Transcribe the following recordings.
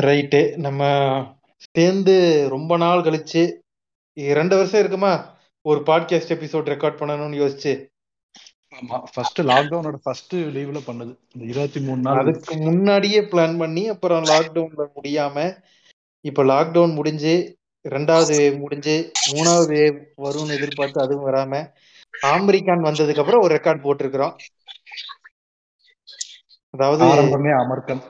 Right. நம்ம சேர்ந்து ரொம்ப நாள் கழிச்சு, 2 வருஷம் இருக்குமா? ஒரு பாட்காஸ்ட் எபிசோட் ரெக்கார்ட் பண்ணணும்னு யோசிச்சு. ஆமா. ஃபர்ஸ்ட் லாக்டவுனோட ஃபர்ஸ்ட் லீவ்ல பண்ணது. இந்த 23 நாள். அதுக்கு முன்னாடியே பிளான் பண்ணி, அப்புறம் லாக்டவுன்ல முடியாம, இப்ப லாக்டவுன் முடிஞ்சு, 2வது வேவ் முடிஞ்சு, 3வது வேவ் வரும்னு எதிர்பார்த்து அதுவும் வராம, ஆம்ரிக்கான் வந்ததுக்கு அப்புறம் ஒரு ரெக்கார்ட் போட்டிருக்கிறோம். அதாவது ஆரம்பமே அமர்க்கம்.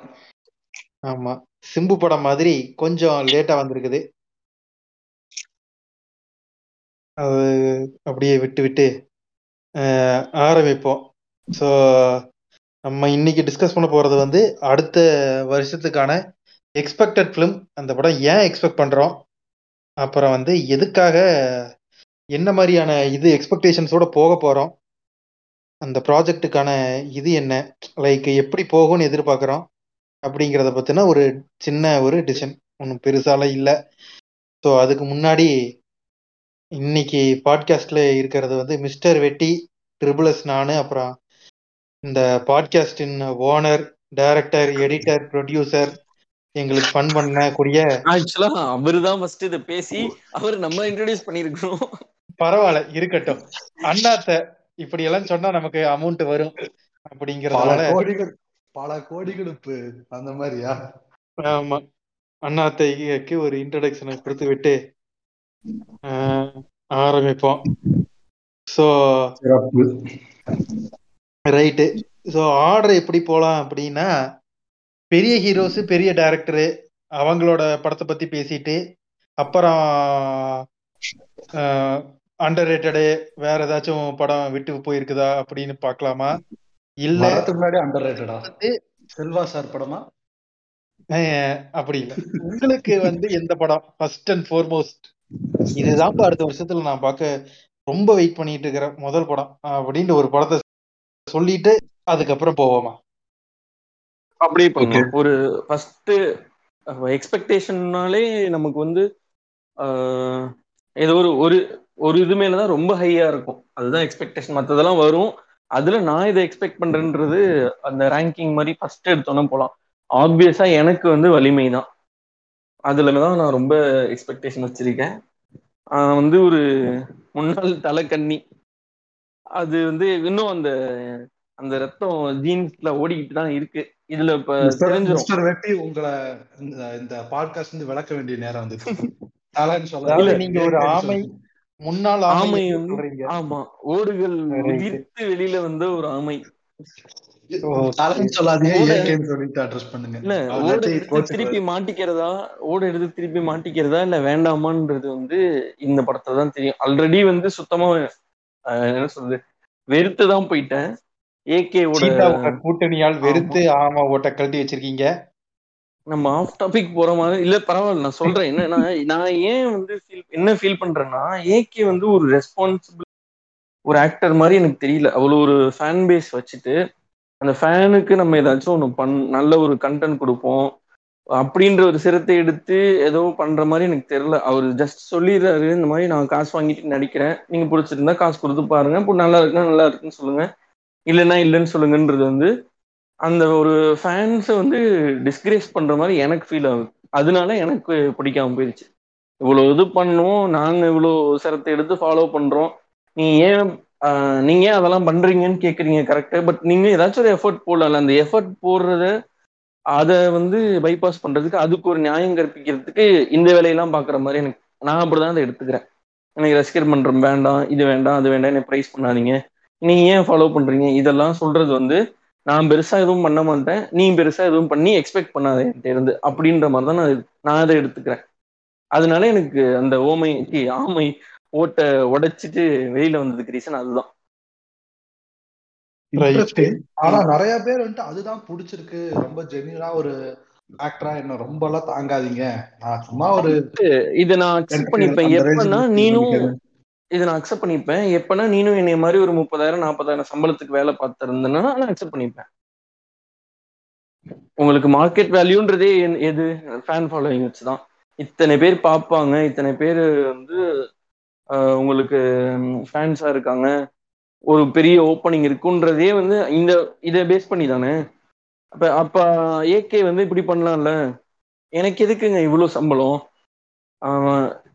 ஆமா. சிம்பு படம் மாதிரி கொஞ்சம் லேட்டா வந்திருக்குது. அது அப்படியே விட்டு விட்டு ஆரம்பிப்போம். ஸோ நம்ம இன்னைக்கு டிஸ்கஸ் பண்ண போறது வந்து அடுத்த வருஷத்துக்கான எக்ஸ்பெக்டட் ஃபிலிம். அந்த படம் ஏன் எக்ஸ்பெக்ட் பண்றோம்? அப்புறம் வந்து எதுக்காக என்ன மாதிரியான இது எக்ஸ்பெக்டேஷன்ஸோட போக போறோம்? அந்த ப்ராஜெக்ட்டுக்கான இது என்ன? லைக் எப்படி போகும்னு எதிர்பார்க்குறோம்? அப்படிங்கிறத பத்தின ஒரு சின்ன ஒரு டிசிஷன். ஒண்ணும் பெருசாலாம் இல்ல. ஸோ அதுக்கு முன்னாடி இன்னைக்கு பாட்காஸ்ட்ல இருக்கிறது வந்து மிஸ்டர் வெட்டி, ட்ரிபிள் எஸ் நானு, அப்புறம் இந்த பாட்காஸ்டின் ஓனர், டைரக்டர், எடிட்டர், ப்ரொடியூசர் எங்களுக்கு ஃபன் பண்ணக்கூடிய ஆக்சுவலா அவருதான் ஃபர்ஸ்ட் இத பேசி அவர் நம்ம இன்ட்ரோடியூஸ் பண்ணிருக்கோம். பரவாயில்ல இருக்கட்டும். அண்ணாத்த இப்படி எல்லாம் சொன்னா நமக்கு அமௌண்ட் வரும் அப்படிங்கறதுனால பல கோடிகளுக்கு அந்த மாதிரியா? ஆமா. அண்ணாத்தைக்கு ஒரு இன்ட்ரோடக்ஷனை கொடுத்து விட்டு ஆரம்பிப்போம். ஸோ. ரைட்டு. ஸோ ஆர்டர் எப்படி போலாம் அப்படின்னா, பெரிய ஹீரோஸ், பெரிய டைரக்டரு அவங்களோட படத்தை பத்தி பேசிட்டு, அப்புறம் அண்டர் ரேட்டடு வேற ஏதாச்சும் படம் விட்டு போயிருக்குதா அப்படின்னு பார்க்கலாமா? இல்ல வரதுக்கு முன்னாடி அண்டர் ரேட்டடா? செல்வா சார் படமா? அப்படி இல்ல. உங்களுக்கு வந்து எந்த படம் ஃபர்ஸ்ட் அண்ட் ஃபோர்மோஸ்ட் இதுதான் அடுத்த வருஷத்துல நான் பார்க்க ரொம்ப வெயிட் பண்ணிட்டு இருக்கிற முதல் படம் அப்படின்னு ஒரு படத்தை சொல்லிட்டு அதுக்கப்புறம் போவோமா? அப்படியே. Okay. ஒரு ஃபர்ஸ்ட் எக்ஸ்பெக்டேஷன்னாலே நமக்கு வந்து ஆஹ், ஏதோ ஒரு ஒரு ஒரு இது மேலதான் ரொம்ப ஹையா இருக்கும். அதுதான் எக்ஸ்பெக்டேஷன். மத்ததெல்லாம் வரும். அதுல நான் இதை எக்ஸ்பெக்ட் பண்றேன்றது அந்த ரேங்கிங் மாதிரி ஃபர்ஸ்ட் எடுத்தோன்னே போலாம். ஆப்வியஸா எனக்கு வந்து வலிமை தான். அதுல தான் நான் ரொம்ப எக்ஸ்பெக்டேஷன் வச்சிருக்கேன். ஆஹ் வந்து ஒரு முன்னாள் தலைக்கண்ணி அது வந்து இன்னும் அந்த அந்த ரத்தம் ஜீன்ஸ்ல ஓடிக்கிட்டு தான் இருக்கு. இதுல இப்ப மிஸ்டர் வெட்டி உங்களை இந்த இந்த பாட்காஸ்ட் வந்து விளக்க வேண்டிய நேரம் சொல்லாதீங்க. நீங்க ஒரு ஆமை. முன்னாள் ஆமை ஆமை வந்து சொல்றீங்க. ஆமா ஓடுகள். உதிர்த்து வெளியில வந்த ஒரு ஆமை. ஓட- ஓட. திருப்பி மாட்டிக்கிறதா ஓட எடுத்து திருப்பி மாட்டிக்கிறதா இல்ல வேண்டாமான்றது வந்து இந்த படத்தை தான் தெரியும். ஆல்ரெடி வந்து சுத்தமா ஆஹ், என்ன சொல்றது வெறுத்து தான் போயிட்டேன். ஏகேவோட சீதாவோட கூட்டணியால் வெறுத்து ஆமா ஓட்ட கழட்டி வச்சிருக்கீங்க. நம்ம ஆஃப் டாபிக் போற மாதிரி இல்ல பரவாயில்ல நான் சொல்றேன். என்னன்னா நான் ஏன் வந்து ஃபீல் என்ன ஃபீல் பண்றேன்னா ஏகே வந்து ஒரு ரெஸ்பான்சிபிள் ஒரு ஆக்டர் மாதிரி எனக்கு தெரியல. அவ்வளோ ஒரு ஃபேன் பேஸ் வச்சுட்டு அந்த ஃபேனுக்கு நம்ம ஏதாச்சும் ஒன்று பண் நல்ல ஒரு கண்டென்ட் கொடுப்போம். அப்படின்ற ஒரு சிரத்தை எடுத்து ஏதோ பண்ற மாதிரி எனக்கு தெரியல. அவர் ஜஸ்ட் சொல்லிடுறாரு இந்த மாதிரி நான் காசு வாங்கிட்டு நடிக்கிறேன். நீங்க பிடிச்சிருந்தா காசு கொடுத்து பாருங்க. இப்போ நல்லா இருக்குன்னா நல்லா இருக்குன்னு சொல்லுங்க. இல்லைன்னா இல்லைன்னு சொல்லுங்கன்றது வந்து அந்த ஒரு ஃபேன்ஸை வந்து டிஸ்கிரேஸ் பண்ற மாதிரி எனக்கு ஃபீல் ஆகுது. அதனால எனக்கு பிடிக்காம போயிடுச்சு. இவ்வளோ இது பண்ணோம் நாங்க இவ்வளோ சிரத்தை எடுத்து ஃபாலோ பண்றோம். நீ ஏன் நீங்க ஏன் அதெல்லாம் பண்றீங்கன்னு கேக்குறீங்க கரெக்டு பட் நீங்க ஏதாச்சும் ஒரு எஃபர்ட் போடலாம்ல. அந்த எஃபர்ட் போடுறத அதை வந்து பைபாஸ் பண்றதுக்கு அதுக்கு ஒரு நியாயம் கற்பிக்கிறதுக்கு இந்த வேலையெல்லாம் பாக்குற மாதிரி எனக்கு நான் அப்படிதான் அதை எடுத்துக்கிறேன். எனக்கு ரசிகர் பண்றோம் வேண்டாம் இது வேண்டாம் அது வேண்டாம் என்ன ப்ரைஸ் பண்ணாதீங்க. நீங்க ஏன் ஃபாலோ பண்றீங்க? இதெல்லாம் சொல்றது வந்து நான் பெருசா எதுவும் பண்ண மாட்டேன். நீ பெருசா எதுவும் பண்ணி எக்ஸ்பெக்ட் பண்ணாத என்கிட்ட இருந்து அப்படின்ற மாதிரி தான் நான் நான் அதை எடுத்துக்கிறேன். அதனால எனக்கு அந்த ஓமை சி, ஆமை ஓட்டை உடைச்சிட்டு வெளியில வந்ததுக்கு ரீசன் அதுதான். ஆனா நிறைய பேர் வந்துட்டு அதுதான் பிடிச்சிருக்கு. ரொம்ப ஜெனியூனா ஒரு ஆக்டரா என்ன ரொம்ப எல்லாம் தாங்காதீங்க. நான் சும்மா ஒரு இதை நான் அக்செப்ட் எனக்கு பண்ணிப்பேன். எப்பன்னா நீனும். இதை நான் அக்செப்ட் பண்ணிப்பேன். எப்பனா நீனும் என்னை மாதிரி ஒரு முப்பதாயிரம் நாற்பதாயிரம் சம்பளத்துக்கு வேலை பார்த்துருந்தேன்னா நான் அக்செப்ட் பண்ணிப்பேன். உங்களுக்கு மார்க்கெட் வேல்யூன்றதே என்- எது? ஃபேன் ஃபாலோயிங் வச்சு தான் இத்தனை பேர் பார்ப்பாங்க. இத்தனை பேர் வந்து உங்களுக்கு ஃபேன்ஸாக இருக்காங்க. ஒரு பெரிய ஓப்பனிங் இருக்குன்றதே வந்து இந்த இதை பேஸ் பண்ணி தானே அப்போ அப்போ ஏகே வந்து இப்படி பண்ணலாம்ல? எனக்கு எதுக்குங்க இவ்வளோ சம்பளம்?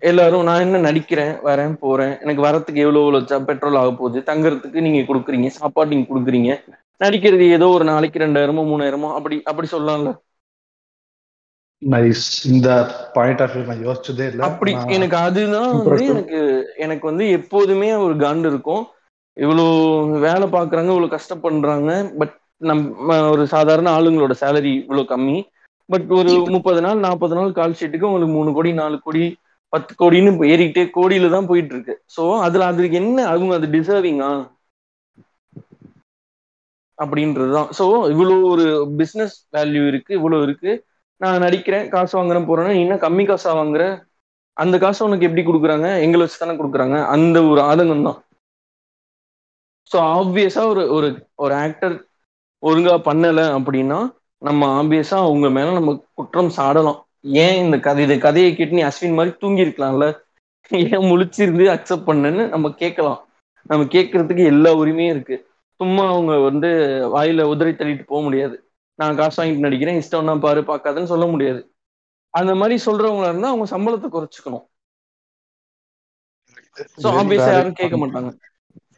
எல்லாரும் நான் என்ன நடிக்கிறேன்? வரேன் போறேன். எனக்கு வரத்துக்கு எவ்வளவு எவ்வளவு பெட்ரோல் ஆக போகுது? தங்குறதுக்கு நீங்க கொடுக்குறீங்க. சாப்பாடு நீங்க கொடுக்குறீங்க. நடிக்கிறது ஏதோ ஒரு நாளைக்கு ரெண்டாயிரமோ மூணாயிரமோ அப்படி அப்படி சொல்லலாம்ல. நைஸ் இந்த பாயிண்ட் ஆஃப் நான் யோசிச்சதே இல்ல. அப்படி. எனக்கு அதுதான் வந்து. எனக்கு எனக்கு வந்து எப்போதுமே ஒரு காண்டு இருக்கும். இவ்வளோ வேலை பார்க்குறாங்க இவ்வளோ கஷ்டப்படுறாங்க. பட் நம்ம ஒரு சாதாரண ஆளுங்களோட சேலரி இவ்வளோ கம்மி. பட் ஒரு முப்பது நாள் நாற்பது நாள் கால் ஷீட்டுக்கு உங்களுக்கு மூணு கோடி நாலு கோடி பத்து கோடின்னு ஏறிக்கிட்டே கோடியில தான் போயிட்டு இருக்கு ஸோ அதுல அதுக்கு என்ன அவங்க அது டிசர்விங்கா அப்படின்றதுதான். ஸோ இவ்வளோ ஒரு பிஸ்னஸ் வேல்யூ இருக்கு இவ்வளோ இருக்கு. நான் நடிக்கிறேன் காசு வாங்குறேன் போறேன்னா நீ என்ன கம்மி காசா வாங்குற? அந்த காசை உனக்கு எப்படி கொடுக்குறாங்க? எங்களை வச்சு தானே கொடுக்குறாங்க? அந்த ஒரு ஆதங்கம் தான் ஸோ ஆப்வியஸா ஒரு ஒரு ஒரு ஆக்டர் ஒழுங்கா பண்ணலை அப்படின்னா நம்ம ஆப்வியஸா அவங்க மேல நம்ம குற்றம் சாடலாம். ஏன் இந்த கதை இந்த கதையை கேட்டு நீ அஸ்வின் மாதிரி தூங்கி இருக்கலாம்ல ஏன் முழிச்சிருந்து அக்செப்ட் பண்ணேன்னு நம்ம கேட்கலாம். நம்ம கேட்கறதுக்கு எல்லா உரிமையும் இருக்கு. சும்மா அவங்க வந்து வாயில உதறி தள்ளிட்டு போக முடியாது. நான் காசு வாங்கிட்டு நடிக்கிறேன் இஷ்டம் தான் பாரு பார்க்காதுன்னு சொல்ல முடியாது. அந்த மாதிரி சொல்றவங்களா இருந்தா அவங்க சம்பளத்தை குறைச்சிக்கணும். ஸோ ஆப்வியஸா யாரும் கேட்க. மாட்டாங்க.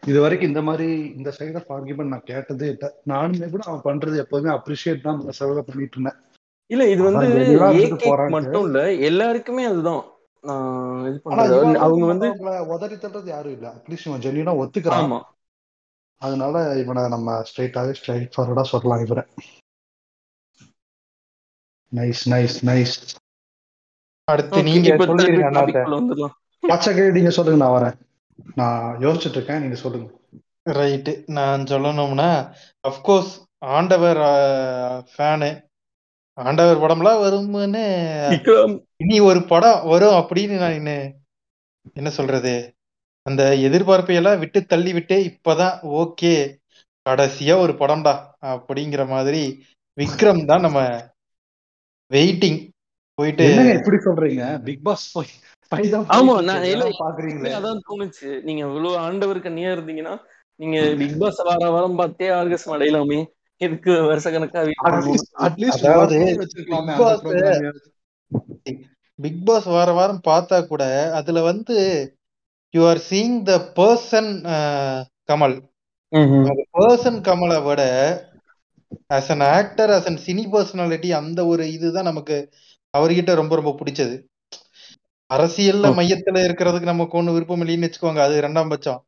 இது வரைக்கும் இந்த மாதிரி இந்த சைட் ஆஃப் ஆர்குமெண்ட் நான் கேட்டதே இல்லை. நானுமே கூட அவன் பண்றது எப்போதுமே அப்ரிஷியேட் தான் செலவு பண்ணிட்டு இருந்தேன். இல்ல இது வந்து. மட்டும் இல்ல எல்லாருக்குமே அதுதான். அவங்க வந்து உதறி தள்ளுறது யாரும் இல்ல. அட்லீஸ்ட் இவன் ஜென்யூனா ஒத்துக்கிறான். அதனால இவனை நம்ம ஸ்ட்ரைட்டாவே ஸ்ட்ரைட் ஃபார்வர்டா சொல்லலாம் இவரை. நைஸ் நைஸ் நைஸ் அடுத்து நீங்க வந்துடலாம். பச்சை நீங்க சொல்லுங்க நான் வரேன். நான் யோசிச்சுட்டு இருக்கேன் நீங்க சொல்லுங்க. ரைட்டு நான் சொல்லணும்னா அஃப்கோர்ஸ் ஆண்டவர் ஃபேனு ஆண்டவர் படம்லாம் வரும்னு விக்ரம். இனி ஒரு படம் வரும் அப்படின்னு நான் இன்னும் என்ன சொல்றது? அந்த எதிர்பார்ப்பை எல்லாம் விட்டு தள்ளி விட்டு இப்பதான் ஓகே கடைசியா ஒரு படம்டா அப்படிங்கிற மாதிரி விக்ரம் தான் நம்ம வெயிட்டிங் போயிட்டு இப்படி சொல்றீங்க? பிக் பாஸ் போய் ஆமா, நான் பாக்குறீங்களே. அதான் தோணுச்சு. நீங்க இவ்வளவு ஆண்டவர் கண்ணியா இருந்தீங்கன்னா நீங்க பிக் பாஸ் வார வாரம் பார்த்தே ஆர்கஸ்ட் அடையலாமே எதுக்கு வருஷ கணக்கா பிக் பாஸ் வார வாரம் பார்த்தா கூட அதுல வந்து you are seeing the person Kamal person கமலை விட as an actor as an cine personality அந்த ஒரு இதுதான் நமக்கு அவர்கிட்ட ரொம்ப ரொம்ப பிடிச்சது. அரசியல்ல. மையத்துல இருக்கிறதுக்கு நமக்கு ஒண்ணு விருப்பம் இல்லைன்னு வச்சுக்கோங்க அது ரெண்டாம் பட்சம்.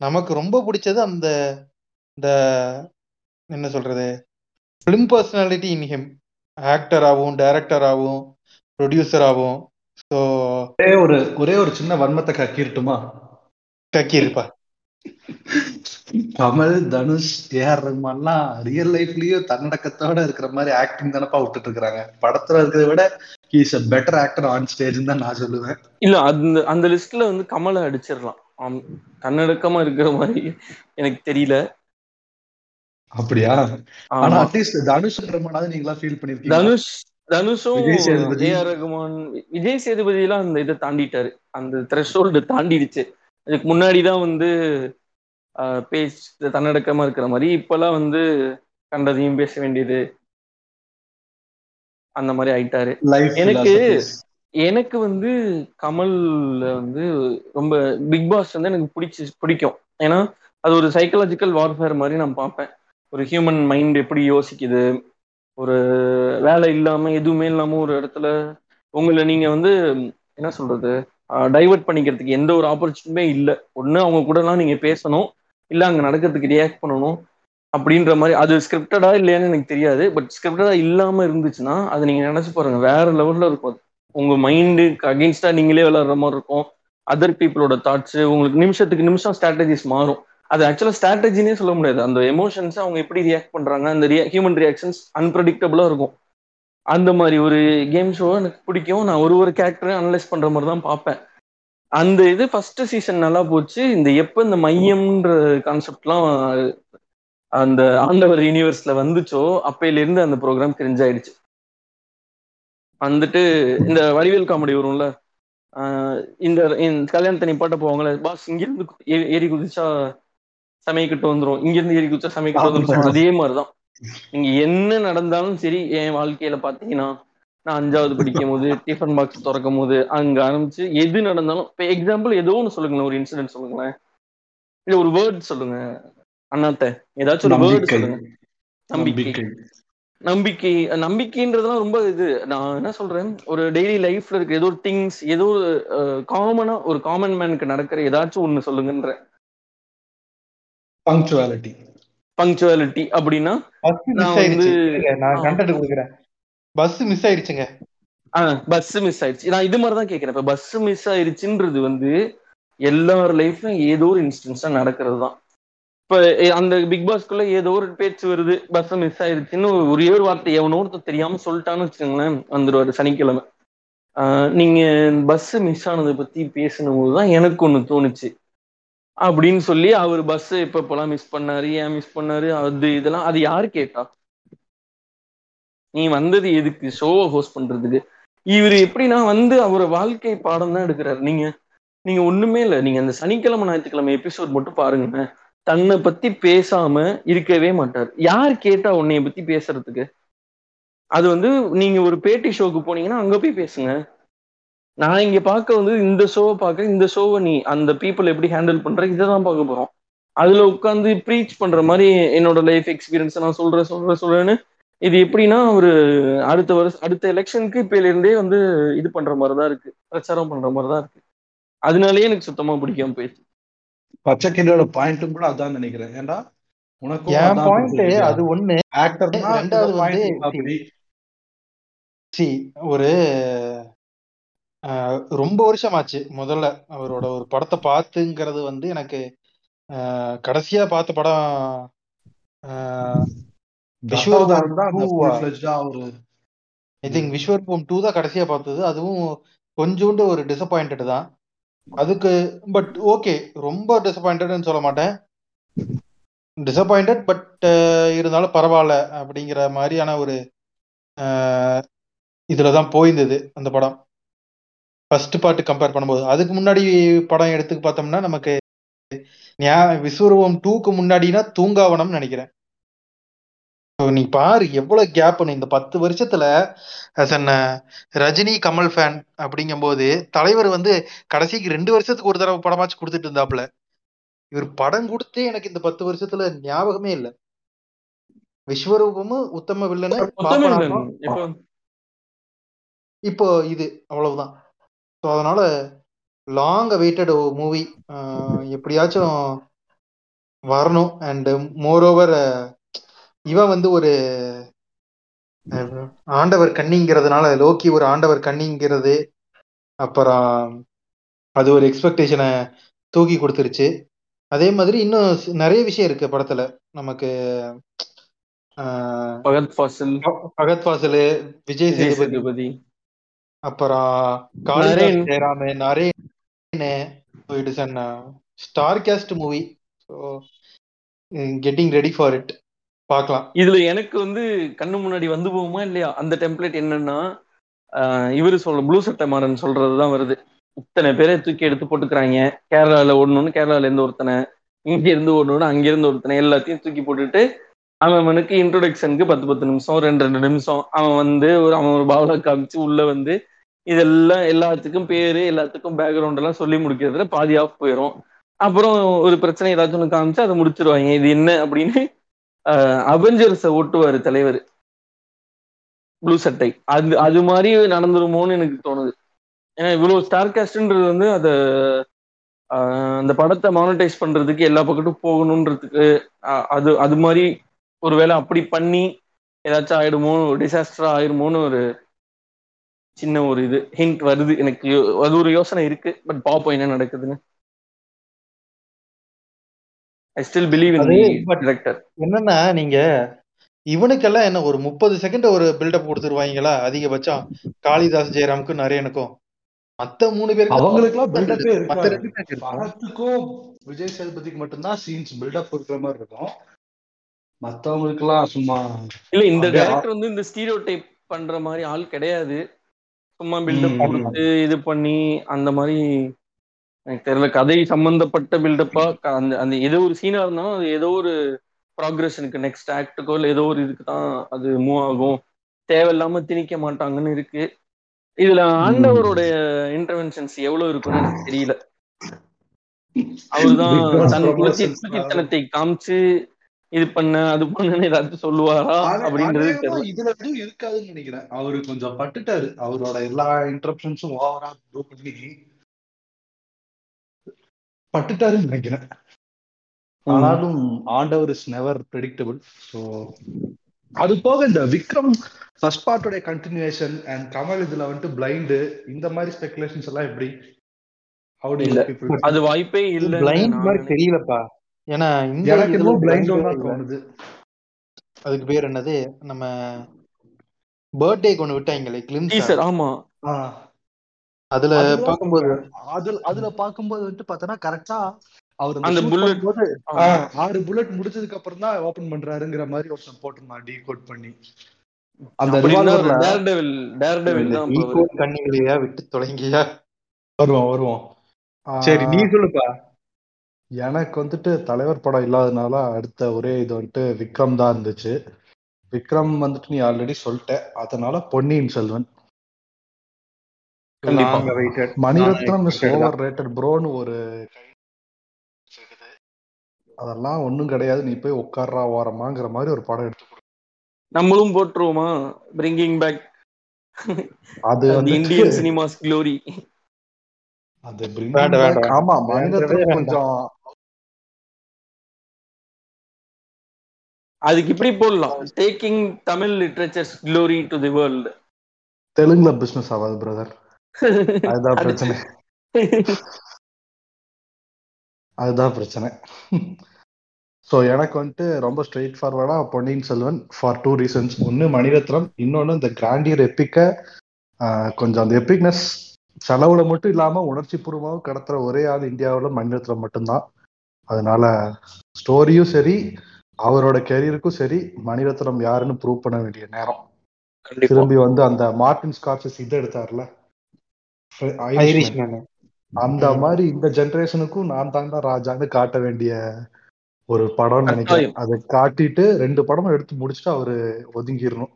நமக்கு ரொம்ப பிடிச்சது அந்த இந்த என்ன சொல்றது? ஃபிலிம் பர்சனாலிட்டி இன் ஹிம் ஆக்டராகவும் டைரக்டராகவும் ப்ரொடியூசராகவும் ஸோ ஒரே ஒரு ஒரே ஒரு சின்ன வன்மத்தை கக்கிரட்டுமா? கக்கி இருப்பா கமல் தனுஷ் ஏஆர் ரஹ்மான்லாம் ரியல் லைஃப்லயும் தன்னடக்கத்தோட இருக்கிற மாதிரி ஆக்டிங் தானப்பா விட்டுட்டு இருக்காங்க படத்துல இருக்கிறத விட is a better actor on stage தான் நான் சொல்லுவேன். இல்ல அந்த அந்த லிஸ்ட்ல வந்து கமலை அடிச்சிடலாம். தன்னடக்கமா இருக்கிற மாதிரி எனக்கு தெரியல. அப்படியா? ஆனா அட்லீஸ்ட் தனுஷ் ரஹ்மானாவது நீங்களா ஃபீல் பண்ணிருக்கீங்க தனுஷ் தனுஷும் விஜய் சேதுபதி. ஏஆர் ரகுமான் விஜய் சேதுபதி எல்லாம் அந்த இதை தாண்டிட்டாரு. அந்த த்ரெஷோல்டு தாண்டிடுச்சு. அதுக்கு முன்னாடி தான் வந்து பேச் தன்னடக்கமா இருக்கிற மாதிரி இப்பெல்லாம் வந்து கண்டதையும் பேச வேண்டியது அந்த மாதிரி ஆயிட்டாரு. எனக்கு- எனக்கு வந்து கமல்ல வந்து ரொம்ப பிக் பாஸ் வந்து எனக்கு பிடிச்சி பிடிக்கும். ஏன்னா அது ஒரு சைக்கலாஜிக்கல் வார்ஃபேர் மாதிரி நான் பார்ப்பேன். ஒரு ஹியூமன் மைண்ட் எப்படி யோசிக்குது? ஒரு வேலை இல்லாம எதுவுமே இல்லாம ஒரு இடத்துல உங்களை நீங்க வந்து என்ன சொல்றது டைவர்ட் பண்ணிக்கிறதுக்கு எந்த ஒரு ஆப்பர்ச்சுனிட்டியுமே இல்லை. ஒன்று அவங்க கூடலாம் நீங்க பேசணும். இல்லை அங்கே நடக்கிறதுக்கு ரியாக்ட் பண்ணணும். அப்படின்ற மாதிரி அது ஸ்கிரிப்டடா இல்லையான்னு எனக்கு தெரியாது. பட் ஸ்கிரிப்டடா இல்லாம இருந்துச்சுன்னா அதை நீங்க நினைச்சு பாருங்க. வேற லெவல்ல இருக்கும் அது. உங்க மைண்டுக்கு அகேன்ஸ்டா நீங்களே விளாட்ற மாதிரி இருக்கும். அதர் பீப்புளோட தாட்ஸ் உங்களுக்கு நிமிஷத்துக்கு நிமிஷம் ஸ்ட்ராட்டஜிஸ் மாறும். அது ஆக்சுவலா ஸ்ட்ராட்டஜினே சொல்ல முடியாது. அந்த எமோஷன்ஸ் அவங்க எப்படி ரியாக்ட் பண்றாங்க அந்த ஹியூமன் ரியாக்ஷன்ஸ் அன்பிரடிக்டபிளா இருக்கும். அந்த மாதிரி ஒரு கேம் ஷோ எனக்கு பிடிக்கும். நான் ஒரு ஒரு கேரக்டரையும் அனலைஸ் பண்ற மாதிரி தான் பார்ப்பேன். அந்த இது ஃபர்ஸ்ட் சீசன் நல்லா போச்சு. இந்த எப்ப இந்த மையம்ன்ற கான்செப்ட்லாம் அந்த ஆண்டவர் யூனிவர்ஸ்ல வந்துச்சோ அப்பையில இருந்து அந்த ப்ரோக்ராம் தெரிஞ்சாயிடுச்சு வந்துட்டு இந்த வடிவேல் காமெடி வரும்ல ஆஹ் இந்த கல்யாணத்தை நிப்பாட்ட போவாங்களே பாஸ் இங்கிருந்து ஏறி குதிச்சா சமைக்கிட்டு வந்துரும். இங்கிருந்து ஏறி குதிச்சா சமைக்கிட்டு வந்துரும். அதே மாதிரிதான். நீங்க என்ன நடந்தாலும் சரி என் வாழ்க்கையில பாத்தீங்கன்னா நான் அஞ்சாவது படிக்கும் போது டிஃபன் பாக்ஸ் திறக்கும் போது அங்க ஆரம்பிச்சு எது நடந்தாலும் இப்போ எக்ஸாம்பிள் ஏதோ ஒன்று சொல்லுங்களேன். ஒரு இன்சிடென்ட் சொல்லுங்களேன். இல்ல ஒரு வேர்ட் சொல்லுங்க. அண்ணாத்த ஏதாச்சும் ஒரு வேர்டு சொல்லுங்க. நம்பிக்கை. நம்பிக்கை. நம்பிக்கைன்றதெல்லாம் ரொம்ப இது. நான் என்ன சொல்றேன்? ஒரு டெய்லி லைஃப்ல இருக்க ஏதோ ஒரு திங்ஸ் ஏதோ காமனா ஒரு காமன் மேனுக்கு நடக்கிற ஏதாச்சும் ஒண்ணு சொல்லுங்கன்ற பங்க்சுவாலிட்டி பங்க்சுவாலிட்டி அப்படின்னா பஸ் மிஸ் நான் ஆயிடுச்சு. வந்து- நான். கண்டென்ட் கொடுக்குறேன். பஸ் மிஸ் ஆயிடுச்சுங்க. பஸ் மிஸ் ஆயிடுச்சு. நான் இது மாதிரி தான் கேட்கிறேன். இப்ப பஸ் மிஸ் ஆயிடுச்சுன்றது வந்து எல்லார் லைஃப்லயும் ஏதோ ஒரு இன்ஸ்டன்ஸா நடக்கிறது தான் இப்ப அந்த பிக் பாஸ்க்குள்ள ஏதோ ஒரு பேச்சு வருது. பஸ் மிஸ் ஆயிடுச்சுன்னு ஒரே ஒரு வார்த்தை எவனோ ஒருத்தர் தெரியாம சொல்லிட்டான்னு வச்சுக்கோங்களேன் வந்துருவாரு சனிக்கிழமை. ஆஹ் நீங்க பஸ் மிஸ் ஆனதை பத்தி பேசணும் தான் எனக்கு ஒண்ணு தோணுச்சு. அப்படின்னு சொல்லி அவர் பஸ் எப்ப இப்பெல்லாம் மிஸ் பண்ணாரு ஏன் மிஸ் பண்ணாரு அது இதெல்லாம் அது யாரு கேட்டா? நீ வந்தது எதுக்கு? ஷோவை ஹோஸ்ட் பண்றதுக்கு. இவர் எப்படின்னா வந்து அவர் வாழ்க்கை பாடம் தான் எடுக்கிறாரு. நீங்க நீங்க ஒண்ணுமே இல்லை. நீங்க அந்த சனிக்கிழமை ஞாயிற்றுக்கிழமை எபிசோட் மட்டும் பாருங்க தன்னை பத்தி பேசாம இருக்கவே மாட்டார். யார் கேட்டா உன்னைய பத்தி பேசுறதுக்கு? அது வந்து நீங்க ஒரு பேட்டி ஷோக்கு போனீங்கன்னா அங்க போய் பேசுங்க. நான் இங்க பார்க்க வந்து இந்த ஷோவை பார்க்க இந்த ஷோவை நீ அந்த பீப்புள் எப்படி ஹேண்டில் பண்ற இதை தான் பார்க்க போறோம். அதுல உட்காந்து ப்ரீச் பண்ற மாதிரி என்னோட லைஃப் எக்ஸ்பீரியன்ஸ் நான் சொல்றேன் சொல்றேன் சொல்றேன்னு. இது எப்படின்னா ஒரு அடுத்த வருஷம் அடுத்த எலெக்ஷனுக்கு இப்ப இருந்தே வந்து இது பண்ற மாதிரி தான் இருக்கு. பிரச்சாரம் பண்ற மாதிரி தான் இருக்கு. அதனாலயே எனக்கு சுத்தமா பிடிக்காம போயிடுச்சு. பச்சைக்கிளியோட பாயிண்ட்டும் கூட அதான் நினைக்கிறேன். ஏன்டா? உனக்கும் என் பாயிண்ட் அது ஒண்ணு. ஆக்டர் ரெண்டாவது வந்து see, ஒரு ரொம்ப வருஷம் ஆச்சு முதல்ல அவரோட ஒரு படத்தை பார்த்துங்கிறது வந்து எனக்கு கடைசியா பார்த்த படம் ஐ திங்க் விஸ்வரூபம் டூ தான் கடைசியா பார்த்தது. அதுவும் கொஞ்சோண்டு ஒரு டிசப்பாயிண்டட் தான். அதுக்கு பட் ஓகே ரொம்ப டிசப்பாயிண்டட்னு சொல்ல மாட்டேன். டிசப்பாயிண்டட் பட் இருந்தாலும் பரவாயில்ல அப்படிங்கிற மாதிரியான ஒரு இதுல தான் போயிருந்தது அந்த படம். ஃபர்ஸ்ட் பார்ட் கம்பேர் பண்ணும்போது அதுக்கு முன்னாடி படம் எடுத்து பார்த்தோம்னா நமக்கு விஸ்வரூபம் டூக்கு முன்னாடினா தூங்காவனம்னு நினைக்கிறேன். நீ பாரு எவ்வளவு கேப் இந்த பத்து வருஷத்துல an uh, Rajini Kamal fan அப்படிங்கும்போது தலைவர் வந்து கடைசிக்கு ரெண்டு வருஷத்துக்கு ஒரு தடவை படமாச்சு கொடுத்துட்டு இருந்தாப்ல இவர் படம் கொடுத்தே எனக்கு இந்த பத்து வருஷத்துல ஞாபகமே இல்ல. விஸ்வரூபமும் உத்தம வில்லனு இப்போ இது அவ்வளவுதான். ஸோ அதனால லாங் வெயிட்டட் மூவி எப்படியாச்சும் வரணும். அண்ட் மோர் ஓவர் இவன் வந்து ஒரு ஆண்டவர் கன்னிங்கிறதுனால லோக்கி ஒரு ஆண்டவர் கன்னிங்கிறது அப்புறம் அது ஒரு எக்ஸ்பெக்டேஷனை தூக்கி கொடுத்துருச்சு. அதே மாதிரி இன்னும் நிறைய விஷயம் இருக்கு படத்துல. நமக்கு பகத் ஃபாசில் பகத் ஃபாசிலு விஜய் சேதுபதி. அப்புறம் Kalidas. Jayaram Naren it is an star cast movie so getting ready for it பார்க்கலாம். இதுல எனக்கு வந்து கண்ணு முன்னாடி வந்து போகுமா இல்லையா? அந்த டெம்ப்ளேட் என்னன்னா இவரு சொல்ற ப்ளூ சட்டை மாறன் சொல்றதுதான் வருது. இத்தனை பேரை தூக்கி எடுத்து போட்டுக்கிறாங்க. கேரளால ஓடணும்னு கேரளால இருந்து ஒருத்தனை இங்க இருந்து ஓடணும்னு அங்க இருந்து ஒருத்தனை எல்லாத்தையும் தூக்கி போட்டுட்டு அவனுக்கு இன்ட்ரோடக்ஷனுக்கு பத்து பத்து நிமிஷம் ரெண்டு ரெண்டு நிமிஷம். அவன் வந்து ஒரு அவன் ஒரு பாவலை காமிச்சு உள்ள வந்து இதெல்லாம் எல்லாத்துக்கும் பேரு எல்லாத்துக்கும் பேக்ரவுண்ட் எல்லாம் சொல்லி முடிக்கிறதுல பாதி ஆஃப் போயிடும் அப்புறம் ஒரு பிரச்சனை ஏதாச்சும் ஒன்று காமிச்சு அதை முடிச்சிருவாங்க. இது என்ன அப்படின்னு அவெஞ்சர்ஸை ஓட்டுவார் தலைவர். ப்ளூ சட்டை. அது அது மாதிரி நடந்துருமோன்னு எனக்கு தோணுது. ஏன்னா இவ்வளோ ஸ்டார் காஸ்ட்ன்றது வந்து அதை அந்த படத்தை மானிட்டைஸ் பண்றதுக்கு எல்லா பக்கத்தும் போகணுன்றதுக்கு அது அது மாதிரி ஒருவேளை அப்படி பண்ணி ஏதாச்சும் ஆயிடுமோ டிசாஸ்டரா ஆயிடுமோன்னு ஒரு சின்ன ஒரு இது ஹிண்ட் வருது. எனக்கு அது ஒரு யோசனை இருக்கு. பட் பாப்போம் என்ன நடக்குதுன்னு. I still believe in director என்னன்னா நீங்க இவனுக்கெல்லாம் என்ன ஒரு முப்பது செகண்ட் ஒரு பில்டப் கொடுத்துருவாங்களா அதிகபட்சம் காளிதாஸ் ஜெயராமுக்கும் நரேனுக்கும். மத்த மூணு பேருக்கு அவங்களுக்குலாம் பில்டப்பே இருக்கும். படத்துக்கும் விஜய் சேதுபதிக்கு மட்டும்தான் சீன்ஸ் பில்டப் இருக்கிற மாதிரி இருக்கும். மத்தவங்களுக்குலாம் சும்மா இல்ல இந்த டைரக்டர் வந்து இந்த ஸ்டீரியோ டைப் பண்ற மாதிரி ஆள் கிடையாது. சும்மா பில்டப். கொடுத்து இது பண்ணி அந்த மாதிரி எனக்கு தெரியல. கதை சம்பந்தப்பட்ட பில்டப்பா அந்த அந்த ஏதோ ஒரு சீனா இருந்தாலும் அது ஏதோ ஒரு ப்ராக்ரஷனுக்கு நெக்ஸ்ட் ஆக்டுக்கோ இல்ல ஏதோ ஒரு இதுக்கு தான் அது மூவ் ஆகும். தேவையில்லாம திணிக்க மாட்டாங்கன்னு இருக்கு. இதுல ஆண்டவரோட இன்டர்வென்ஷன்ஸ் எவ்வளவு இருக்குன்னு எனக்கு தெரியல. அவர்தான் தன் குலத்தி promotions குலத்தித்தனத்தை காமிச்சு இது பண்ண அது பண்ணு ஏதாச்சும் சொல்லுவாரா? அப்படின்றது இதுல எதுவும் இருக்காதுன்னு நினைக்கிறேன். அவரு கொஞ்சம் பட்டுட்டாரு. அவரோட எல்லா இன்டரப்ஷன்ஸும் ஓவரா ப்ரூவ் பண்ணி பட்டுட்டாருன்னு நினைக்கிறேன். ஆனாலும் ஆண்டவர் இஸ் நெவர் ப்ரெடிக்டபிள் ஸோ அது போக இந்த விக்ரம் ஃபர்ஸ்ட் பார்ட்டோட கண்டினியூஷன் அண்ட் கமல் இதுல வந்துட்டு பிளைண்டு இந்த மாதிரி ஸ்பெகுலேஷன்ஸ் எல்லாம் எப்படி? How do you இல்ல. people- அது வாய்ப்பே இல்ல பிளைண்ட் மாதிரி தெரியலப்பா. ஏன்னா அதுக்கு பேர் என்னது? நம்ம பர்த்டேக்கு ஒண்ணு விட்டாங்களே கிளிம்ஸ் டீசர் ஆமா. அதுல அதுதான் பார்க்கும்போது அதுல அதுல பாக்கும்போது வந்துட்டு பார்த்தோன்னா கரெக்டா அவர் அந்த. புல்லட். ஆறு புல்லட் முடிச்சதுக்கு அப்புறம் தான் ஓபன் பண்றாருங்கிற மாதிரி ஒருத்தன் போட்டிருந்தான் டீ கோட் பண்ணி. அந்த டேர்டெவில் டேர்டெவில் தான் கண்ணிகளையா விட்டு தொலைங்கியா? வருவோம் வருவோம். சரி நீ சொல்லுப்பா. எனக்கு வந்துட்டு தலைவர் படம் இல்லாதனால அடுத்த ஒரே இது வந்துட்டு விக்ரம் தான் இருந்துச்சு விக்ரம் வந்துட்டு நீ ஆல்ரெடி சொல்லிட்ட அதனால Ponniyin Selvan. Maniratnam is. Over rated ப்ரோன்னு ஒரு. அதெல்லாம் ஒண்ணும் கிடையாது நீ போய் உட்கார்றா ஓரமாங்கிற மாதிரி ஒரு படம் எடுத்து. நம்மளும் போட்டுருவோமா பிரிங்கிங் பேக் அது இந்தியன் சினிமாஸ் க்ளோரி அது. ஆமா மணிரத்னம். கொஞ்சம் அதுக்கு இப்படி போடலாம். Taking Tamil literatures glory to the world தெலுங்குல பிசினஸ் ஆகாது பிரதர் அதுதான் பிரச்சனை. அதுதான் பிரச்சனை. ஸோ எனக்கு வந்துட்டு ரொம்ப straight ஃபார்வர்டா Ponniyin Selvan for two reasons ஒன்று மணிரத்னம். இன்னொன்று இந்த கிராண்டியர் எப்பிக்க கொஞ்சம் அந்த எப்பிக்னஸ் செலவுல மட்டும் இல்லாம உணர்ச்சி பூர்வமாகவும் கடத்துற ஒரே ஆள் இந்தியாவில் மணிரத்னம் மட்டும்தான். அதனால ஸ்டோரியும் சரி அவரோட கெரியருக்கும் சரி மணிரத்னம் யாருன்னு ப்ரூவ் பண்ண வேண்டிய நேரம். கண்டிப்பா. திரும்பி வந்து அந்த மார்டின் ஸ்காட்சஸ் இது எடுத்தார்ல? Irish Irishman. மேன் அந்த. மாதிரி இந்த ஜெனரேஷனுக்கும் நான் தாண்டா ராஜான்னு காட்ட வேண்டிய ஒரு படம்னு நினைக்கிறேன். அதை காட்டிட்டு ரெண்டு படமும் எடுத்து முடிச்சுட்டு அவரு ஒதுங்கிடணும்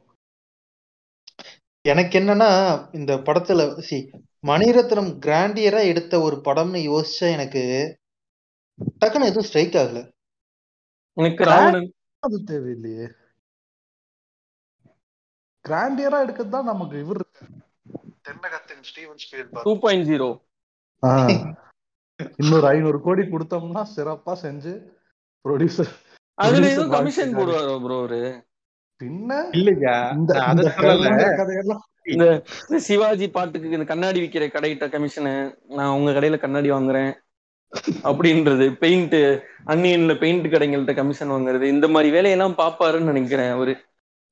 எனக்கு என்னன்னா இந்த படத்துல சி மணிரத்னம் கிராண்டியரா எடுத்த ஒரு படம்னு யோசிச்சா எனக்கு டக்குன்னு எதுவும் ஸ்ட்ரைக் ஆகல. எனக்கு ராவணன் அது தேவையில்லையே. கிராண்டியரா எடுக்கிறது தான் நமக்கு இவர் இருக்காரு. தென்னகத்தின் Steven Spielberg two point zero ஆ. இன்னொரு ஐநூறு கோடி கொடுத்தோம்னா சிறப்பா செஞ்சு ப்ரொடியூசர் அதுல Producer எதுவும் கமிஷன். போடுவாரோ ப்ரோ அவரு? பின்ன இல்லையா இந்த சிவாஜி பாட்டுக்கு இந்த கண்ணாடி விக்கிற கடையிட்ட கமிஷனு நான் உங்க கடையில கண்ணாடி வாங்குறேன். அப்படின்றது. பெயிண்ட் அன்னியன்ல பெயிண்ட் கடைங்கள்ட்ட கமிஷன் வாங்குறது. இந்த மாதிரி வேலையெல்லாம் பாப்பாருன்னு நினைக்கிறேன் அவரு.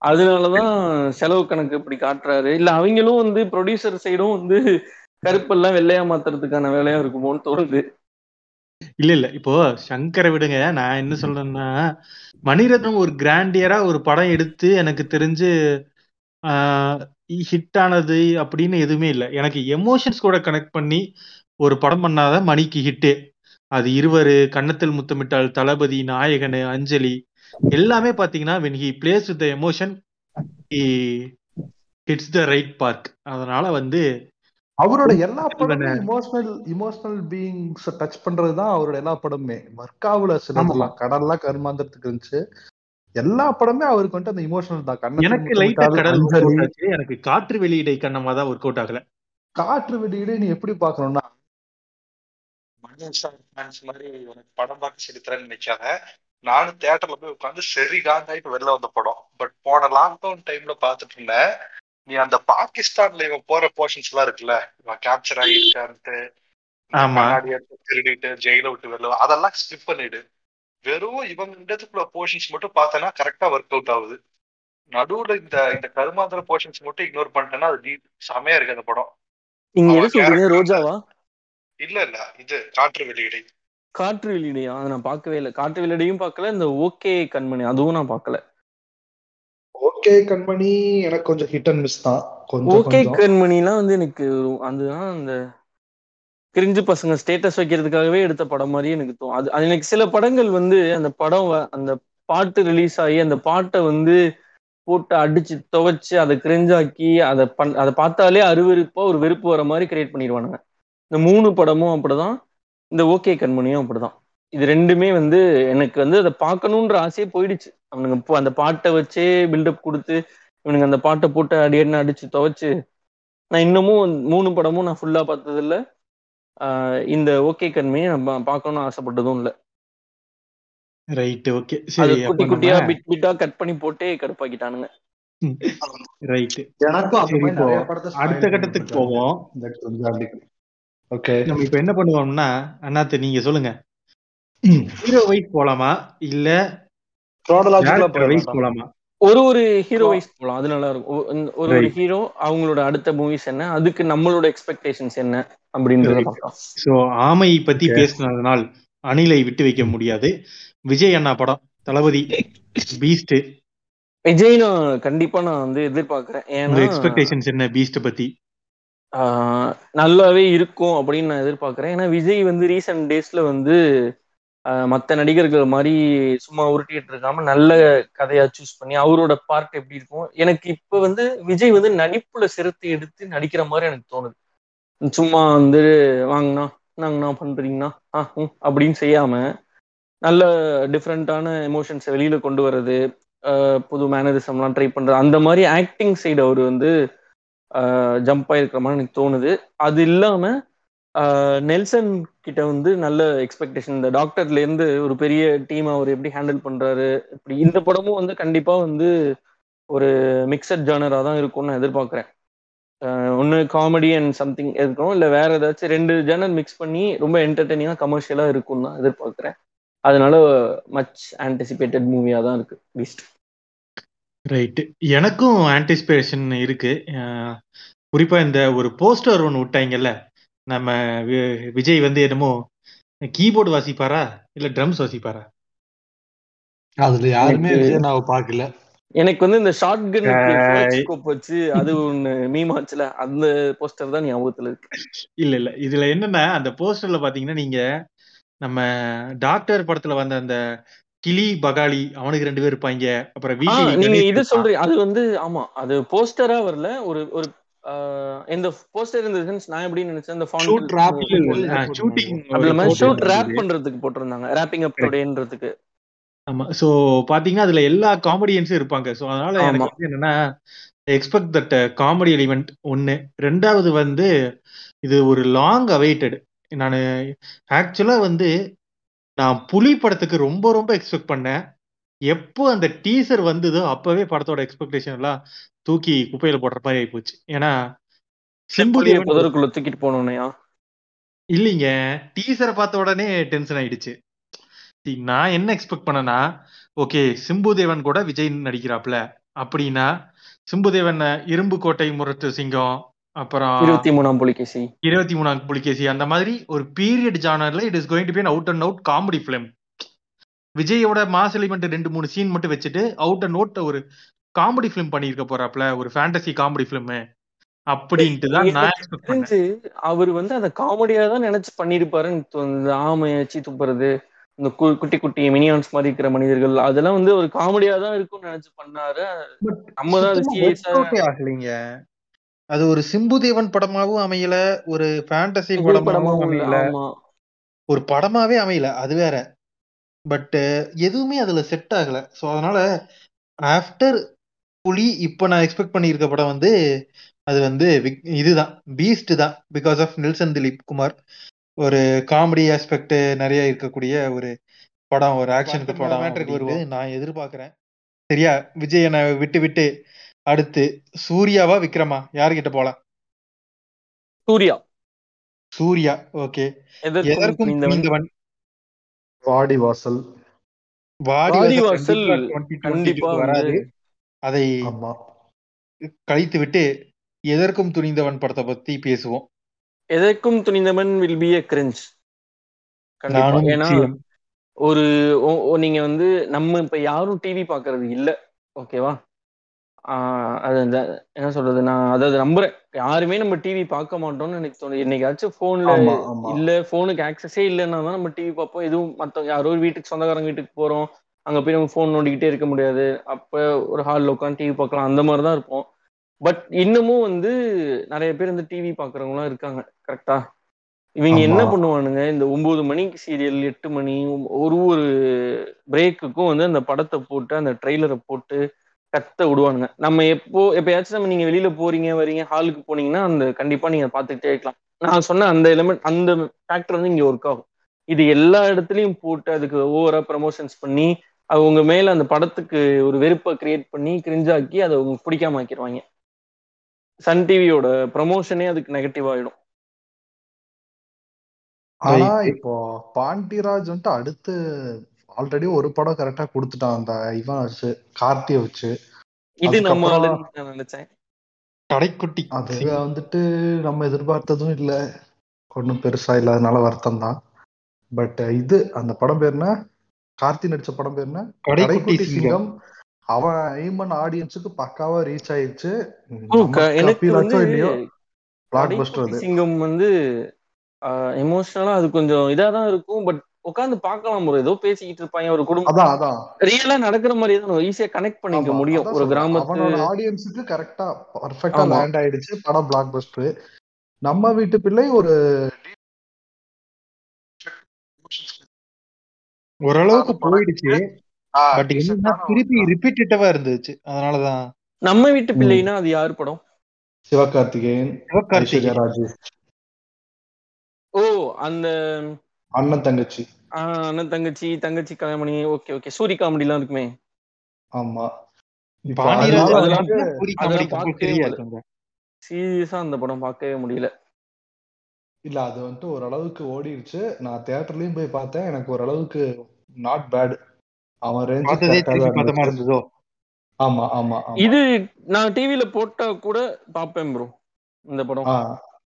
அதனாலதான் செலவு கணக்கு இப்படி காட்டுறாரு. இல்ல அவங்களும் வந்து ப்ரொடியூசர் சைடும் வந்து கருப்பெல்லாம் வெள்ளையா மாத்துறதுக்கான வேலையா இருக்குமோன்னு தோணுது. இல்ல இல்ல. இப்போ சங்கரை விடுங்க. நான் என்ன சொல்றேன்னா மணிரத்னம் ஒரு கிராண்டியரா ஒரு படம் எடுத்து எனக்கு தெரிஞ்சு ஹிட் ஆனது அப்படின்னு எதுவுமே இல்லை. எனக்கு எமோஷன்ஸ் கூட கனெக்ட் பண்ணி ஒரு படம் பண்ணாத மணிக்கு ஹிட்டு அது இருவரு கன்னத்தில் முத்தமிட்டால் தளபதி நாயகனு அஞ்சலி எல்லாமே பாத்தீங்கன்னா plays with the emotion he hits the right park. அதனால வந்து அவரோட எல்லா படமும் இமோஷனல் இமோஷனல் பீயிங்ஸ் டச் பண்றதுதான் அவரோட எல்லா படமுமே. ஒர்க்காவுல சிலதெல்லாம் கடல்லாம் கருமாந்திரத்துக்கு இருந்துச்சு. எல்லா படமே அவருக்கு வந்துட்டு அந்த இமோஷனல் தான். கண்ணத்தில் எனக்கு லைட்டா கடல் எனக்கு காற்று வெளியிடை கண்ணமா தான் ஒர்க் அவுட் ஆகல. காற்று வெடியிலே நீ எப்படி பாக்கணும்னா மாதிரி உனக்கு படம் பார்க்க செலுத்துறேன்னு நினைக்காத. நானும் தியேட்டர்ல போய் உட்காந்து சரி காந்தாயிட்டு வெளில வந்த படம். பட் போன லாக்டவுன் டைம்ல பாத்துட்டு இருந்தேன். நீ அந்த பாகிஸ்தான்ல இவன் போற போர்ஷன்ஸ் எல்லாம் இருக்குல்ல? இவன் கேப்சர் ஆகிருக்கான்ட்டு திருடிட்டு ஜெயில விட்டு வெளில அதெல்லாம் ஸ்கிப் பண்ணிடு. வெறும் இவங்க இடத்துக்குள்ள போர்ஷன்ஸ் மட்டும் பார்த்தேன்னா கரெக்டா ஒர்க் அவுட் ஆகுது. நடுவுல இந்த இந்த கருமாந்திர போர்ஷன்ஸ் மட்டும் இக்னோர் பண்ணிட்டேன்னா அது செமையா இருக்கு அந்த படம். character ரோஜாவா? இல்ல இல்ல. இது காற்று வெளியிடை. காற்று வெளியிடையா அதை நான் பார்க்கவே இல்லை. காற்று வெளியிடையும் பார்க்கல இந்த ஓகே கண்மணி. அதுவும் நான் பார்க்கல. ஓகே கண்மணி எனக்கு கொஞ்சம் ஹிட் அண்ட் மிஸ் தான். கொஞ்சம் ஓகே கண்மணிலாம் வந்து எனக்கு அதுதான் அந்த கிரிஞ்சு பசங்க ஸ்டேட்டஸ் வைக்கிறதுக்காகவே எடுத்த படம் மாதிரி எனக்கு தோணும். அது அது எனக்கு சில படங்கள் வந்து அந்த படம் வ- அந்த பாட்டு ரிலீஸ் ஆகி அந்த பாட்டை வந்து போட்டு அடிச்சு துவைச்சு அதை கிரிஞ்சாக்கி அதை பண் அதை பார்த்தாலே அருவருப்பா ஒரு வெறுப்பு வர மாதிரி கிரியேட் பண்ணிடுவானுங்க. இந்த மூணு படமும் அப்படிதான் இந்த ஓகே கண்மணியும் அப்படிதான். இது ரெண்டுமே வந்து எனக்கு வந்து அதை பார்க்கணுன்ற ஆசையே போயிடுச்சு. அவனுங்க இப்போ அந்த பாட்டை வச்சே பில்டப் கொடுத்து இவனுங்க அந்த பாட்டை போட்டு அடி அடி அடிச்சு துவைச்சு நான் இன்னமும் மூணு படமும் நான் ஃபுல்லா பார்த்தது இல்ல ஆஹ் இந்த ஓகே கண்மையை நம்ம பார்க்கணும்னு ஆசைப்பட்டதும் இல்ல. ரைட் ஓகே அது சரி குட்டி குட்டியா பிட் பிட்டா கட் பண்ணி போட்டே கடுப்பாக்கிட்டானுங்க. ரைட் அடுத்த கட்டத்துக்கு போவோம். ஓகே நம்ம இப்ப என்ன பண்ணுவோம்னா அண்ணாத்து நீங்க சொல்லுங்க. ஹீரோ வைஸ் போலாமா? இல்ல வைஸ் போலாமா? ஒரு ஒரு ஹீரோ வைஸ் போலாம். அது நல்லா இருக்கும். ஒரு ஒரு ஹீரோ அவங்களோட அடுத்த மூவிஸ் என்ன அதுக்கு நம்மளோட எக்ஸ்பெக்டேஷன்ஸ் என்ன அப்படின்றத பார்க்கலாம். சோ ஆமை பத்தி பேசினதுனால் அணிலை விட்டு வைக்க முடியாது. விஜய் அண்ணா படம் தளபதி பீஸ்ட் விஜய் நான் கண்டிப்பா நான் வந்து எதிர்பார்க்கிறேன். ஏன்னா எக்ஸ்பெக்டேஷன்ஸ் என்ன பீஸ்ட் பத்தி? நல்லாவே இருக்கும் அப்படின்னு நான் எதிர்பார்க்குறேன். ஏன்னா விஜய் வந்து ரீசெண்ட் டேஸ்ல வந்து மற்ற நடிகர்கள் மாதிரி சும்மா உருட்டிட்டு இருக்காம நல்ல கதையா சூஸ் பண்ணி அவரோட பார்ட் எப்படி இருக்கும்? எனக்கு இப்ப வந்து விஜய் வந்து நடிப்புல சிறுத்தை எடுத்து நடிக்கிற மாதிரி எனக்கு தோணுது. சும்மா வந்து வாங்கண்ணா நாங்கண்ணா பண்றீங்கண்ணா ஆ அப்படின்னு செய்யாம நல்ல டிஃப்ரெண்டான எமோஷன்ஸை வெளியில கொண்டு வர்றது புது மேனரிசம்லாம் ட்ரை பண்றது அந்த மாதிரி ஆக்டிங் சைடு அவர் வந்து ஜம்ப் ஆயிருக்கிற மாதிரி எனக்கு தோணுது. அது இல்லாம நெல்சன் கிட்ட வந்து நல்ல எக்ஸ்பெக்டேஷன் இந்த டாக்டர்ல இருந்து ஒரு பெரிய டீம் அவர் எப்படி ஹேண்டில் பண்றாரு? இப்படி இந்த படமும் வந்து கண்டிப்பா வந்து ஒரு மிக்சட் ஜானரா தான் இருக்கும்னு நான் எதிர்பார்க்கிறேன். ஒன்று காமெடி அண்ட் சம்திங் இருக்கும். இல்லை வேற ஏதாச்சும் ரெண்டு ஜேனர் மிக்ஸ் பண்ணி ரொம்ப என்டர்டெய்னிங்காக கமர்ஷியலாக இருக்கும்னு தான் எதிர்பார்க்குறேன். அதனால மச் ஆன்டிசிபேட்டட் மூவியாக தான் இருக்கு பீஸ்ட் ரைட் எனக்கும் ஆன்டிசிபேஷன் இருக்கு. அஹ் குறிப்பா இந்த ஒரு போஸ்டர் ஒன்று விட்டாங்கல்ல. நம்ம வி- விஜய் வந்து என்னமோ கீபோர்டு வாசிப்பாரா? இல்ல ட்ரம்ஸ் வாசிப்பாரா? அதுல யாருமே எனக்கு பார்க்கல. எனக்கு வந்து இந்த ஷார்ட் அஹ் ஸ்கோப் வச்சு அது ஒன்று மீமாச்சுல அந்த போஸ்டர் தான் ஞாபகத்தில் இருக்கு. இல்ல இல்ல. இதுல என்னன்னா அந்த போஸ்டர்ல பாத்தீங்கன்னா நீங்க நம்ம டாக்டர் படத்துல வந்த அந்த கிளி பகாலி அவனுக்கு ரெண்டு பேர் இருப்பாங்க. அப்புறம் நீங்க இது சொல்றீங்க அது வந்து ஆமா அது போஸ்டரா வரல ஒரு ஒரு ஆஹ் இந்த போஸ்டர் இந்த சென்ஸ் நான் எப்படி நினைச்சேன் இந்த ஷூட் போட்டு ஷூட்டிங் அதுல மாதிரி ஷூட் ரேப் பண்றதுக்கு போட்டிருந்தாங்க. ரேப்பிங் அப். டுடேன்றதுக்கு ஆமா சோ பாத்தீங்கன்னா அதுல எல்லா காமெடியன்ஸும் இருப்பாங்க. சோ அதனால எனக்கு வந்து என்னன்னா எக்ஸ்பெக்ட் தட் காமெடி எலிமெண்ட் ஒன்னு ரெண்டாவது வந்து இது ஒரு லாங் அவைட்டட் நான் ஆக்சுவலா வந்து நான் புலி படத்துக்கு ரொம்ப ரொம்ப எக்ஸ்பெக்ட் பண்ணேன். எப்போ அந்த டீசர் வந்ததோ அப்பவே படத்தோட எக்ஸ்பெக்டேஷன் எல்லாம் தூக்கி குப்பையில போடுற மாதிரி ஆயிப்போச்சு ஏன்னா சிம்பு புளிய தேவன் ஒரு புதருக்குள்ள தூக்கிட்டு போனோனையா இல்லைங்க. டீசரை பார்த்த உடனே டென்ஷன் ஆயிடுச்சு. நான் என்ன எக்ஸ்பெக்ட் பண்ணனா ஓகே சிம்புதேவன் கூட விஜய் நடிக்கிறாப்ல அப்படின்னா சிம்புதேவன் இரும்பு கோட்டை முரட்டு சிங்கம் அப்புறம் இருபத்தி மூணாம் புலிகேசி. இருபத்தி மூணாம் புலிகேசி. அந்த மாதிரி ஒரு period ஜானர்ல it is going to be out and out comedy film விஜயோட மாஸ் எலிமெண்ட் ரெண்டு மூணு சீன் மட்டும் வச்சுட்டு அவுட் அண்ட் அவுட் ஒரு காமெடி ஃபிலிம் பண்ணியிருக்க போறாப்ல ஒரு ஃபேண்டசி காமெடி ஃபிலிம் அப்படின்ட்டு தான் நான் அவர் வந்து அதை காமெடியா தான் நினைச்சு பண்ணிருப்பாருன்னு தோணுது இந்த ஆமையை வச்சு துப்புறது இந்த குட்டி குட்டி மினியான்ஸ் மாதிரி இருக்கிற மனிதர்கள் அதெல்லாம் வந்து ஒரு காமெடியா தான் இருக்கும்னு நினைச்சு பண்ணாரு. நம்ம தான் ஆகலைங்க. அது ஒரு சிம்புதேவன் படமாவும் அமையல ஒரு ஃபேண்டசி படமாவும் அமையல. ஒரு படமாவே அமையல அது வேற. பட் எதுவுமே அதுல செட் ஆகல. ஸோ அதனால ஆஃப்டர் புலி இப்போ நான் எக்ஸ்பெக்ட் பண்ணியிருக்க படம் வந்து அது வந்து இதுதான் பீஸ்ட் தான். Because of Nelson Dilip Kumar ஒரு காமெடி ஆஸ்பெக்ட் நிறைய இருக்கக்கூடிய ஒரு படம் ஒரு ஆக்ஷனுக்கு படம் நான் எதிர்பார்க்கிறேன். சரியா? விஜய் என்னை விட்டு விட்டு அடுத்து சூர்யாவா விக்ரமா? யாருகிட்ட போலாம்? சூர்யா. சூர்யா ஓகே. எதற்கும் துணிந்தவன்? வாடி வாசல். வாடி வாசல் வாசல் கண்டிப்பா 2022 கண்டிப்பா வந்து வராது. அதை கழித்து விட்டு எதற்கும் துணிந்தவன் படத்தை பத்தி பேசுவோம். Etharkkum Thunindhavan will be a cringe ஏன்னா ஒரு நீங்க வந்து நம்ம இப்ப யாரும் டிவி பாக்குறது இல்ல. ஓகேவா? அது என்ன சொல்றது நான் அதாவது நம்புறேன். யாருமே நம்ம டிவி பார்க்க மாட்டோம்னு எனக்கு தோணுது. என்னைக்காச்சும் போன்ல இல்ல போனுக்கு ஆக்சஸே இல்லைன்னா தான் நம்ம டிவி பார்ப்போம். எதுவும் மத்தவங்க யாரோ ஒரு வீட்டுக்கு சொந்தக்காரங்க வீட்டுக்கு போறோம். அங்க போய் நம்ம ஃபோன் நோண்டிக்கிட்டே இருக்க முடியாது. அப்ப ஒரு ஹாலில் உட்காந்து டிவி பார்க்கலாம். அந்த மாதிரி தான் இருப்போம். பட் இன்னமும் வந்து நிறைய பேர் வந்து டிவி பாக்குறவங்களாம் இருக்காங்க. கரெக்டா இவங்க. என்ன பண்ணுவானுங்க? இந்த ஒன்பது மணிக்கு சீரியல் எட்டு மணி ஒரு ஒரு பிரேக்குக்கும் வந்து அந்த படத்தை போட்டு அந்த ட்ரெய்லரை போட்டு கத்த விடுவானுங்க. நம்ம எப்போ எப்பயாச்சும் நம்ம நீங்க வெளியில போறீங்க வரீங்க ஹாலுக்கு போனீங்கன்னா அந்த கண்டிப்பா நீங்க பாத்துக்கிட்டே இருக்கலாம். நான் சொன்ன அந்த எலிமெண்ட் அந்த ஃபேக்டர் வந்து இங்க ஒர்க் ஆகும். இது எல்லா இடத்துலயும் போட்டு அதுக்கு ஓவரா ப்ரமோஷன்ஸ் பண்ணி அவங்க மேல அந்த படத்துக்கு ஒரு வெறுப்பை கிரியேட் பண்ணி கிரிஞ்சாக்கி அதை அவங்க பிடிக்காம ஆக்கிடுவாங்க சன் டிவியோட ப்ரமோஷனே அதுக்கு நெகட்டிவ் ஆயிடும். ஆனா. இப்போ பாண்டியராஜ் வந்துட்டு அடுத்து ஆல்ரெடி ஒரு படம் கரெக்டா கொடுத்துட்டான் அந்த இவன் வச்சு கார்த்திய வச்சு. இது நம்ம நினைச்சேன். கடைக்குட்டி. அது வந்துட்டு நம்ம எதிர்பார்த்ததும் இல்ல. ஒன்றும் பெருசா இல்லாதனால வருத்தம் தான் பட் இது அந்த படம் பேர் என்ன? கார்த்தி நடிச்ச படம் பேர் என்ன? கடைக்குட்டி சிங்கம். அவன் எய்ம் பண்ண ஆடியன்ஸுக்கு பக்காவா ரீச் ஆயிடுச்சு சிங்கம் வந்து எமோஷனலா அது கொஞ்சம் இதா தான் இருக்கும். பட் உட்காந்து பார்க்கலாம் ஒரு ஏதோ பேசிக்கிட்டு இருப்பாங்க ஒரு குடும்பம் அதான் அதான். ரியலா நடக்கிற மாதிரியே தான் ஈஸியா கனெக்ட் பண்ணிக்க முடியும். ஒரு கிராமத்து ஆடியன்ஸுக்கு கரெக்டா பர்ஃபெக்டா ஆமா. லேண்ட் ஆயிடுச்சு. படம் பிளாக் பஸ்டர் நம்ம வீட்டு பிள்ளை ஒரு ஓரளவுக்கு போயிடுச்சு. பட் என்னன்னா திருப்பி ரிப்பீட்டேட்டிவா இருந்துச்சு. அதனாலதான். நம்ம வீட்டு. பிள்ளைனா அது யார் படம்? சிவகார்த்திகேயன் சிவகார்த்திகேயன். ராஜேஷ். ஓ அந்த அண்ணன் தங்கச்சி. ஆஹ், அண்ணன் தங்கச்சி தங்கச்சி கல்யாணி ஓகே ஓகே சூரி இருக்குமே. ஆமா. காமெடி கம்பல்சரியா முடியல. இருக்குங்க. சீரியஸா அந்த படம் பார்க்கவே முடியல. இல்ல அது வந்துட்டு ஓரளவுக்கு ஓடிடுச்சு நான் தியேட்டர்லயும் போய் பார்த்தேன். எனக்கு ஓரளவுக்கு நாட் பேட் அவன் ரேஞ்சு ஆமா ஆமா ஆமா. இது நான் டிவில போட்டா கூட பாப்பேன் ப்ரோ இந்த படம்.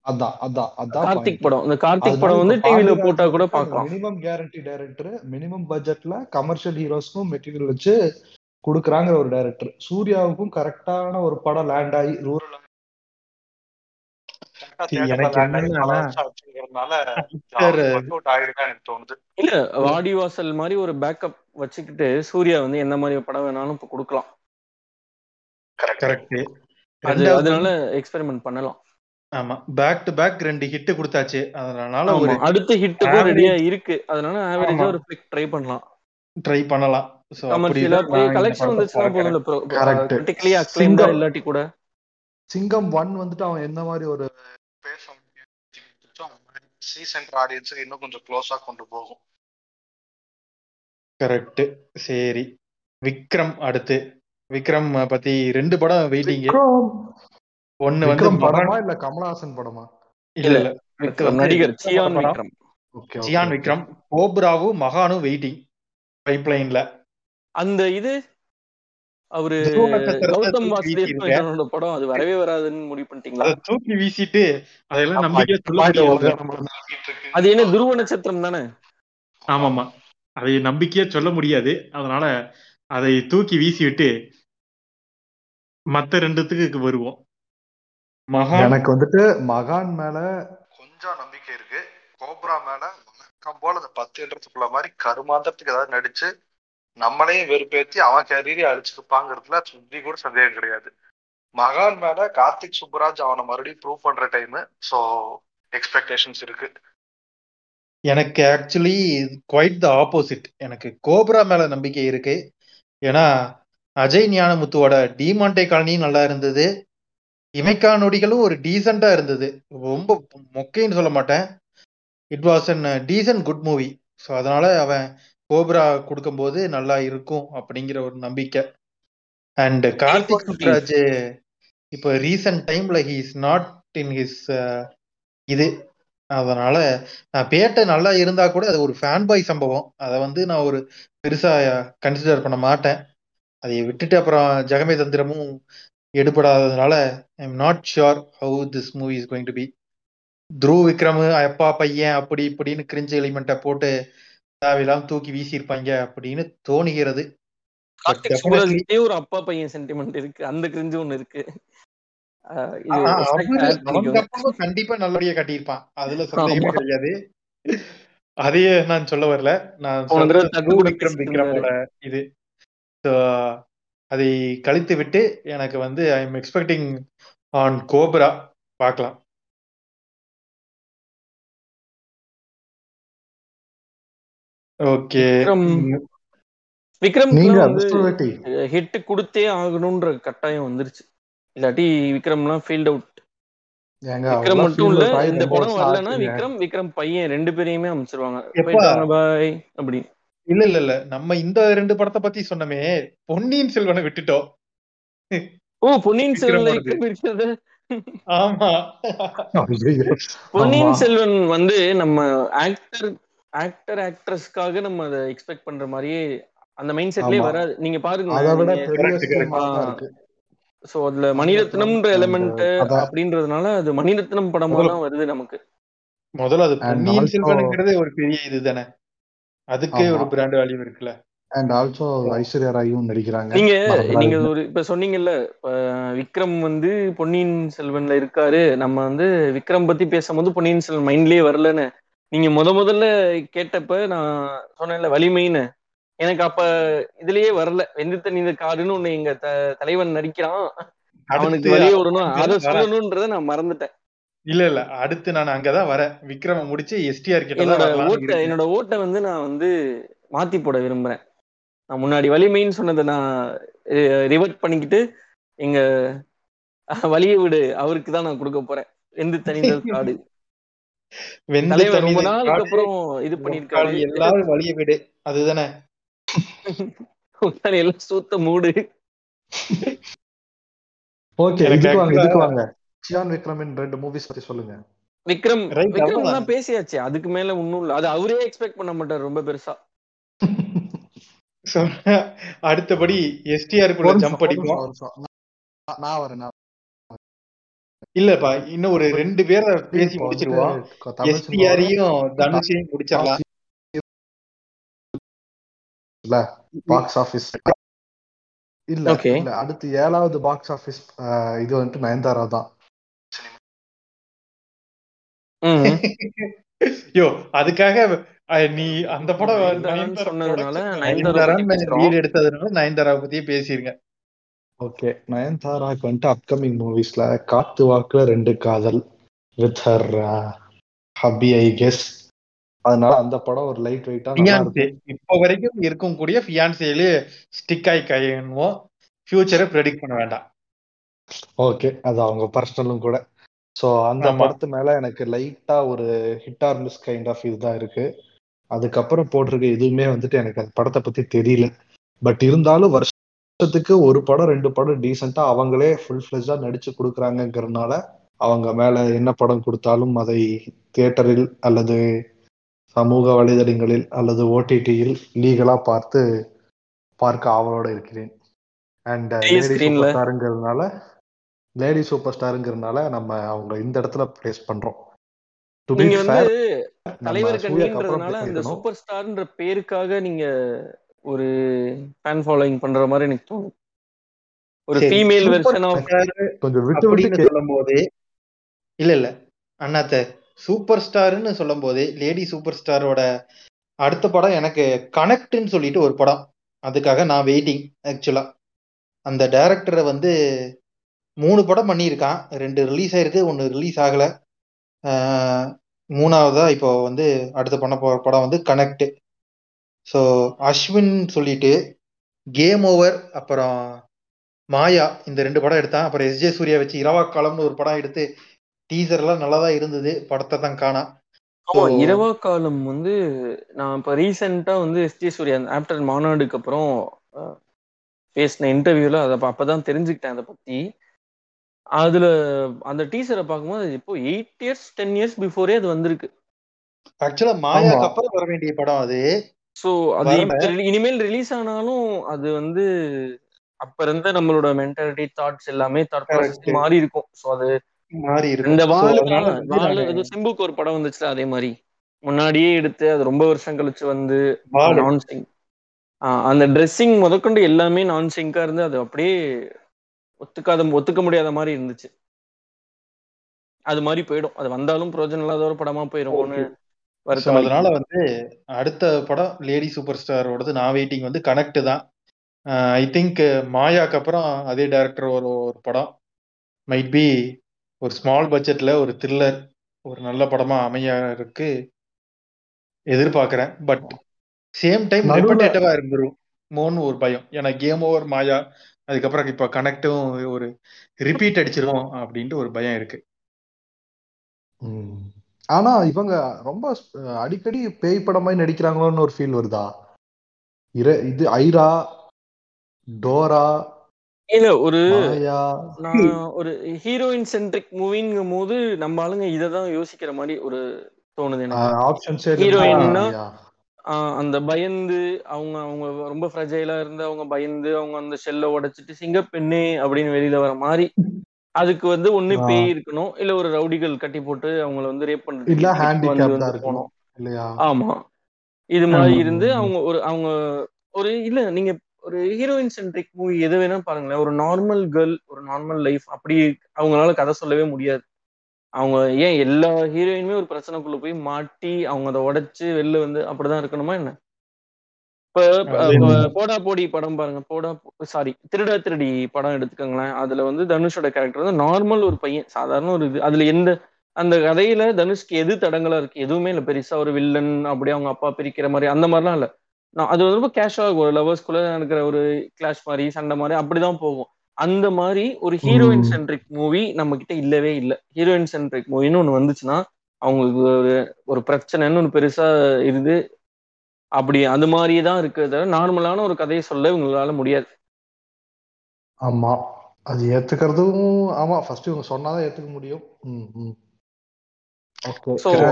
அதான் அதான் அதான் கார்த்திக். படம் இந்த கார்த்திக் படம் வந்து டிவில போட்டா கூட பார்க்கலாம். மினிமம் கேரண்டி டைரக்டர் மினிமம் பட்ஜெட்ல கமர்ஷியல் ஹீரோஸ்க்கும் மெட்டீரியல் வச்சு கொடுக்குறாங்கிற ஒரு டைரக்டர் சூர்யாவுக்கும் கரெக்டான ஒரு படம் லேண்ட் ஆகி ரூரல் இல்ல வாடிவாசல் மாதிரி ஒரு பேக்கப் வச்சுக்கிட்டு சூர்யா வந்து என்ன மாதிரி படம் வேணாலும் இப்ப கொடுக்கலாம். அது அதனால எக்ஸ்பெரிமெண்ட் பண்ணலாம். ஆமா பேக் டு பேக் ரெண்டு ஹிட் கொடுத்தாச்சு. அதனால ஒரு அடுத்த ஹிட்டுக்கும் average- ரெடியா இருக்கு. அதனால ஆவரேஜா. ஒரு ஃபிளிக் ட்ரை பண்ணலாம். ட்ரை பண்ணலாம். So, கமர்ஷியலா போய் கலெக்ஷன் பார்க்கிறேன். போதும் Correct. கிரிட்டிக்கலி அக்ளைம்டா இல்லாட்டி கூட. சிங்கம் ஒன் வந்துட்டு அவன் எந்த மாதிரி ஒரு பேச சீசென்டர் ஆடியன்ஸுக்கு இன்னும் கொஞ்சம் க்ளோஸா கொண்டு போகும். கரெக்ட் சரி. விக்ரம் அடுத்து. விக்ரம் பத்தி ரெண்டு படம் வெயிட்டிங் ஒன்னு வந்து மகான் படமா இல்ல கமலஹாசன் படமா? இல்ல இல்ல. நடிகர் சியான். விக்ரம். ஓகே சியான் விக்ரம் கோப்ராவும் மகானும் வெயிட்டிங் பைப்லைன்ல அந்த இது அவரு கௌதம் தூக்கி வாசுதேவ் வீசிருங்க. மேனனோட படம் அது வரவே வராதுன்னு முடிவு பண்ணிட்டீங்களா? அதை தூக்கி வீசிட்டு அதெல்லாம் நம்பிக்கையா சொல்ல முடியாது அது என்ன துருவ நட்சத்திரம் தானே? ஆமாமா. அதை நம்பிக்கையா சொல்ல முடியாது. அதனால அதை தூக்கி வீசிவிட்டு மத்த ரெண்டுத்துக்கு வருவோம். மகான் எனக்கு வந்துட்டு மகான் மேல கொஞ்சம் நம்பிக்கை இருக்கு. கோப்ரா மேல வழக்கம் போல அந்த பத்து என்றதுக்குள்ள மாதிரி கருமாந்திரத்துக்கு ஏதாவது நடிச்சு நம்மளையும் வெறுப்பேத்தி அவன் கேரியரை அழிச்சிருப்பாங்கிறதுல சுத்தி கூட சந்தேகம் கிடையாது. மகான் மேல கார்த்திக் சுப்புராஜ் அவனை மறுபடியும் ப்ரூவ் பண்ற டைம் சோ எக்ஸ்பெக்டேஷன்ஸ் இருக்கு. எனக்கு ஆக்சுவலி குவைட் த ஆப்போசிட் எனக்கு கோப்ரா மேல நம்பிக்கை இருக்கு. ஏன்னா அஜய் ஞானமுத்துவோட டிமாண்டே காலனி நல்லா இருந்தது. இமைக்கா நொடிகளும் ஒரு டீசெண்டா இருந்தது. ரொம்ப மொக்கைன்னு சொல்ல மாட்டேன். It was an decent good movie so அதனால அவன் கோப்ரா கொடுக்கும்போது நல்லா இருக்கும் அப்படிங்கிற ஒரு நம்பிக்கை. அண்ட் கார்த்திக் சுப்ராஜ் இப்போ ரீசன்ட் டைம்ல he is not in his இது. அதனால நான் பேட்டை நல்லா இருந்தா கூட அது ஒரு ஃபேன் பாய் சம்பவம். அதை வந்து நான் ஒரு பெருசா கன்சிடர் பண்ண மாட்டேன். அதை விட்டுட்டு அப்புறம் ஜெகமே தந்திரமும் எடுபடாததுனால I am not sure how this movie is going to be through Vikram அப்பா பையன் அப்படி இப்படின்னு கிரிஞ்சு எலிமெண்ட்டை போட்டு தேவையில்லாம தூக்கி வீசியிருப்பாங்க அப்படின்னு தோணுகிறது. ஒரு அப்பா பையன் சென்டிமெண்ட் இருக்கு. அந்த கிரிஞ்சு ஒண்ணு இருக்கு. கண்டிப்பா நல்லபடியா கட்டியிருப்பான். அதுல சந்தேகமே. கிடையாது. அதையே நான் சொல்ல வரல. நான் விக்ரம் விக்ரமோட இது. அதை கழித்து விட்டு எனக்கு வந்து I am expecting on Cobra பார்க்கலாம். ஓகே விக்ரம் ஹிட் கொடுத்தே ஆகணும்ன்ற கட்டாயம் வந்துருச்சு. இல்லாட்டி விக்ரம்லாம் ஃபீல்ட் அவுட் விக்ரம் மட்டும் இல்ல இந்த படம் வரலன்னா. விக்ரம் விக்ரம் பையன் ரெண்டு பேரையுமே அமைச்சிருவாங்க? பாய் அப்படி. இல்ல இல்ல இல்ல. நம்ம இந்த ரெண்டு படத்தை பத்தி சொன்னமே பொன்னியின் செல்வனை விட்டுட்டோம். ஓ பொன்னியின் இருக்கிறது ஆமா. பொன்னியின். செல்வன் வந்து நம்ம ஆக்டர் ஆக்டர் ஆக்ட்ரஸ்க்காக நம்ம அதை எக்ஸ்பெக்ட் பண்ற மாதிரியே அந்த மைண்ட் செட்லயே. வராது. நீங்க பாருங்க சோ அதுல மணிரத்னம்ன்ற எலிமெண்ட். அப்படின்றதுனால அது மணிரத்னம் படமா தான் வருது நமக்கு. முதல்ல அது பொன்னியின் செல்வனுங்கிறதே ஒரு பெரிய இதுதானே அதுக்கே. ஒரு பிராண்ட் வேல்யூ இருக்குல்ல. அண்ட் ஆல்சோ ஐஸ்வர்யா ராயும் நடிக்கிறாங்க. நீங்க. நீங்க ஒரு இப்ப சொன்னீங்கல்ல விக்ரம் வந்து பொன்னியின் செல்வன்ல இருக்காரு. நம்ம வந்து விக்ரம் பத்தி பேசும்போது பொன்னியின் செல்வன் மைண்ட்லயே வரலன்னு. நீங்க முத முதல்ல கேட்டப்ப நான் சொன்னேன்ல வலிமைன்னு. எனக்கு அப்ப இதுலயே வரல. வெந்து தண்ணி காடுன்னு ஒண்ணு எங்க த- தலைவன் நடிக்கிறான். அவனுக்கு வழியே விடணும் அதை. சொல்லணும்ன்றத நான் மறந்துட்டேன். இல்ல இல்ல. அடுத்து நான் அங்கதான் வரேன். விக்ரம முடிச்சு எஸ்டிஆர் கிட்ட என்னோட வரலாம்னு ஓட்டை. என்னோட ஓட்டை வந்து நான் வந்து மாத்தி போட விரும்புறேன். நான் முன்னாடி வலிமைன்னு சொன்னதை நான் ரிவர்ட் பண்ணிக்கிட்டு எங்க வலிய விடு. அவருக்கு தான் நான் கொடுக்க போறேன். வெந்து தனிந்தல் காடு. தலைவர் ரொம்ப நாளுக்கு அப்புறம் இது பண்ணிருக்காரு எல்லாரும் வழிய விடு. அதுதானே. எல்லாம் சூத்த மூடு. ஓகே இதுக்கு வாங்க. சியான் விக்ரமின் ரெண்டு மூவிஸ் பத்தி சொல்லுங்க. விக்ரம் விக்ரம். தான் பேசியாச்சு. அதுக்கு மேல ஒண்ணும் இல்ல. அது அவரே எக்ஸ்பெக்ட் பண்ண மாட்டார் ரொம்ப பெருசா. So, அடுத்தபடி எஸ்டிஆர் ஒரு ஜம்ப் நிமிஷம். நான் வரேன் இல்லப்பா இன்னும் ஒரு ரெண்டு பேரை பேசி முடிச்சிருவோம். எஸ்டிஆரையும் தனுஷையும் முடிச்சிடலாம். பாக்ஸ் ஆபீஸ் இல்ல. இல்ல அடுத்து ஏழாவது பாக்ஸ் ஆபீஸ் இது வந்துட்டு நயன்தாரா தான். யோ அதுக்காக நீ அந்த படம் சொன்னதுனால நயன்தாரா. வீடு எடுத்ததுனால நயன்தாரா பத்தியே பேசிருங்க. ஓகே நயன்தாராக்கு வந்துட்டு upcoming மூவிஸ்ல Kaathu Vaakula Rendu Kaadhal with her hubby I guess அதனால அந்த படம் ஒரு லைட் வெயிட்டா இப்ப வரைக்கும் இருக்கும் கூடிய ஃபியான்சேலே ஸ்டிக் ஆகி கையணுவோம் ஃபியூச்சரை ப்ரெடிக்ட் பண்ண வேண்டாம். ஓகே அது அவங்க பர்சனலும் கூட. ஸோ அந்த. படத்து மேல எனக்கு லைட்டா ஒரு hit or miss kind of இதுதான் இருக்கு. அதுக்கப்புறம் போட்டிருக்க எதுவுமே வந்துட்டு எனக்கு அந்த படத்தை பத்தி தெரியல. பட் இருந்தாலும் வருஷத்துக்கு ஒரு படம் ரெண்டு படம் டீசெண்டா அவங்களே ஃபுல் ஃபிளெஜா நடிச்சு கொடுக்குறாங்கங்கிறதுனால அவங்க மேல என்ன படம் கொடுத்தாலும் அதை தியேட்டரில் அல்லது சமூக வலைதளங்களில் அல்லது ஓடிடியில் லீகலா பார்த்து பார்க்க ஆவலோட இருக்கிறேன். அண்ட் பெரிய லேடி. சூப்பர் ஸ்டாருங்கிறதுனால நம்ம அவங்க இந்த இடத்துல பிளேஸ் பண்றோம் நீங்க வந்து தலைவர் கண்ணின்றதுனால அந்த பேசிக்கணும். சூப்பர் ஸ்டார்ன்ற பேருக்காக நீங்க ஒரு ஃபேன் ஃபாலோயிங் பண்ற மாதிரி எனக்கு தோணும் ஒரு ஃபீமேல் வெர்ஷன் ஆஃப் கொஞ்சம் விட்டு விட்டு அப்படின்னு கே- சொல்லும் போதே இல்ல இல்ல அண்ணாத்த சூப்பர் ஸ்டார்னு சொல்லும் போதே லேடி சூப்பர் ஸ்டாரோட அடுத்த படம் எனக்கு கனெக்ட்னு சொல்லிட்டு ஒரு படம் அதுக்காக நான் வெயிட்டிங் ஆக்சுவலா அந்த டைரக்டரை வந்து மூணு படம் பண்ணியிருக்கான். ரெண்டு ரிலீஸ் ஆயிருக்கு ஒன்று ரிலீஸ் ஆகல. மூணாவதா இப்போ வந்து அடுத்து பண்ண போற படம் வந்து கனெக்ட் ஸோ அஸ்வின் சொல்லிட்டு கேம் ஓவர் அப்புறம் மாயா இந்த ரெண்டு படம் எடுத்தான். அப்புறம் எஸ்ஜே சூர்யா வச்சு இரவா காலம்னு ஒரு படம் எடுத்து டீசர் எல்லாம் நல்லா தான் இருந்தது. படத்தை தான் காணா. ஆமா இரவா காலம் வந்து நான் இப்ப ரீசெண்டா வந்து எஸ்டி சூர்யா ஆஃப்டர் மாநாடுக்கு அப்புறம் பேசின இன்டர்வியூல அதை அப்ப- அப்பதான் தெரிஞ்சுக்கிட்டேன் அதை பத்தி. அதுல அந்த டீசரை பார்க்கும்போது இப்போ eight years ten years before அது வந்திருக்கு. ஆக்சுவலா மாயாக்கு. அப்புறம் வர வேண்டிய படம் அது. சோ அது இனிமேல் ரிலீஸ் ஆனாலும் அது வந்து அப்ப இருந்த நம்மளோட மென்டாலிட்டி தாட்ஸ் எல்லாமே தாட் ப்ராசஸ் Correct. மாறி இருக்கும். சோ அது மாறி இருக்கும். இந்த So, வாழு சிம்புக்கு ஒரு படம் வந்துச்சுல அதே மாதிரி. முன்னாடியே எடுத்து அது ரொம்ப வருஷம் கழிச்சு வந்து. நான் சிங் அந்த ட்ரெஸ்ஸிங் முதற்கொண்டு எல்லாமே நான் சிங்கா இருந்து அது அப்படியே ஒத்துக்காத ஒத்துக்க முடியாத மாதிரி இருந்துச்சு. அது மாதிரி போயிடும். அது வந்தாலும் பிரோஜனம் இல்லாத ஒரு படமா. ஸோ வருத்தம் அதனால வந்து அடுத்த படம் லேடி சூப்பர் ஸ்டாரோடது நான் வெயிட்டிங் வந்து கனெக்ட் தான். ஐ திங்க் மாயாக்கு அப்புறம் அதே டைரக்டர் ஒரு ஒரு படம். மைட் பி ஒரு ஸ்மால் பட்ஜெட்ல ஒரு த்ரில்லர் ஒரு நல்ல படமா அமைய இருக்கு எதிர்பார்க்கிறேன் பட் சேம் டைம் ரிப்பட்டேட்டிவா இருந்துரும். மோன்னு ஒரு பயம். ஏன்னா கேம் ஓவர் மாயா அதுக்கப்புறம் இப்ப கனெக்டும் ஒரு ரிப்பீட் அடிச்சிரும் அப்படின்ட்டு ஒரு பயம் இருக்கு. ம். ஆனா இவங்க ரொம்ப அடிக்கடி பேய் படம் மாதிரி நடிக்கிறாங்களோன்னு ஒரு ஃபீல் வருதா? இர இது ஐரா டோரா இல்ல ஒரு ஒரு ஹீரோயின் சென்ட்ரிக் மூவிங்கும் போது நம்ம ஆளுங்க இததான் யோசிக்கிற மாதிரி ஒரு தோணுது எனக்கு. ஆப்ஷன்ஸ் Heroine-னா? ஆஹ் அந்த பயந்து அவங்க அவங்க ரொம்ப ஃப்ரஜைலா இருந்து அவங்க பயந்து அவங்க அந்த ஷெல்ல உடைச்சிட்டு சிங்கப்பெண்ணே அப்படின்னு வெளியில வர மாதிரி அதுக்கு வந்து ஒண்ணு. பேய் இருக்கணும். இல்ல ஒரு ரவுடிகள் கட்டி போட்டு அவங்கள வந்து ரேப் பண்றது இருக்கணும். போனோம் ஆமா. இது மாதிரி இருந்து. அவங்க ஒரு அவங்க ஒரு இல்ல நீங்க ஒரு ஹீரோயின் சென்ட்ரிக் மூவி எது வேணா பாருங்களேன். ஒரு நார்மல் கேர்ள் ஒரு நார்மல் லைஃப் அப்படி அவங்களால கதை சொல்லவே முடியாது. அவங்க ஏன் எல்லா ஹீரோயினுமே ஒரு பிரச்சனைக்குள்ள போய் மாட்டி அவங்க அதை உடைச்சு வெளில வந்து அப்படிதான் இருக்கணுமா என்ன? இப்ப? போடா போடி படம் பாருங்க. போடா சாரி திருடா திருடி படம் எடுத்துக்கோங்களேன். அதுல வந்து தனுஷோட கேரக்டர் வந்து நார்மல் ஒரு பையன். சாதாரண ஒரு இது. அதுல எந்த அந்த கதையில தனுஷ்க்கு எது தடங்களா இருக்கு? எதுவுமே இல்ல. பெருசா ஒரு வில்லன் அப்படியே அவங்க அப்பா பிரிக்கிற மாதிரி அந்த மாதிரிலாம் இல்ல. நான் அது ரொம்ப கேஷுவலா இருக்கும் ஒரு லவர்ஸ்குள்ள இருக்கிற ஒரு கிளாஷ் மாதிரி சண்டை மாதிரி அப்படிதான் போகும். அந்த மாதிரி ஒரு ஹீரோயின். சென்ட்ரிக் மூவி நம்ம கிட்ட இல்லவே இல்லை. ஹீரோயின் சென்ட்ரிக் மூவின்னு ஒண்ணு வந்துச்சுன்னா அவங்களுக்கு ஒரு ஒரு பிரச்சனைன்னு ஒன்று பெருசா இருந்து அப்படி அது மாதிரியே தான் இருக்கிறத நார்மலான ஒரு கதையை சொல்ல இவங்களால முடியாது. ஆமா. அது ஏத்துக்கிறதும் ஆமா ஃபர்ஸ்ட் இவங்க சொன்னாதான் ஏத்துக்க முடியும்.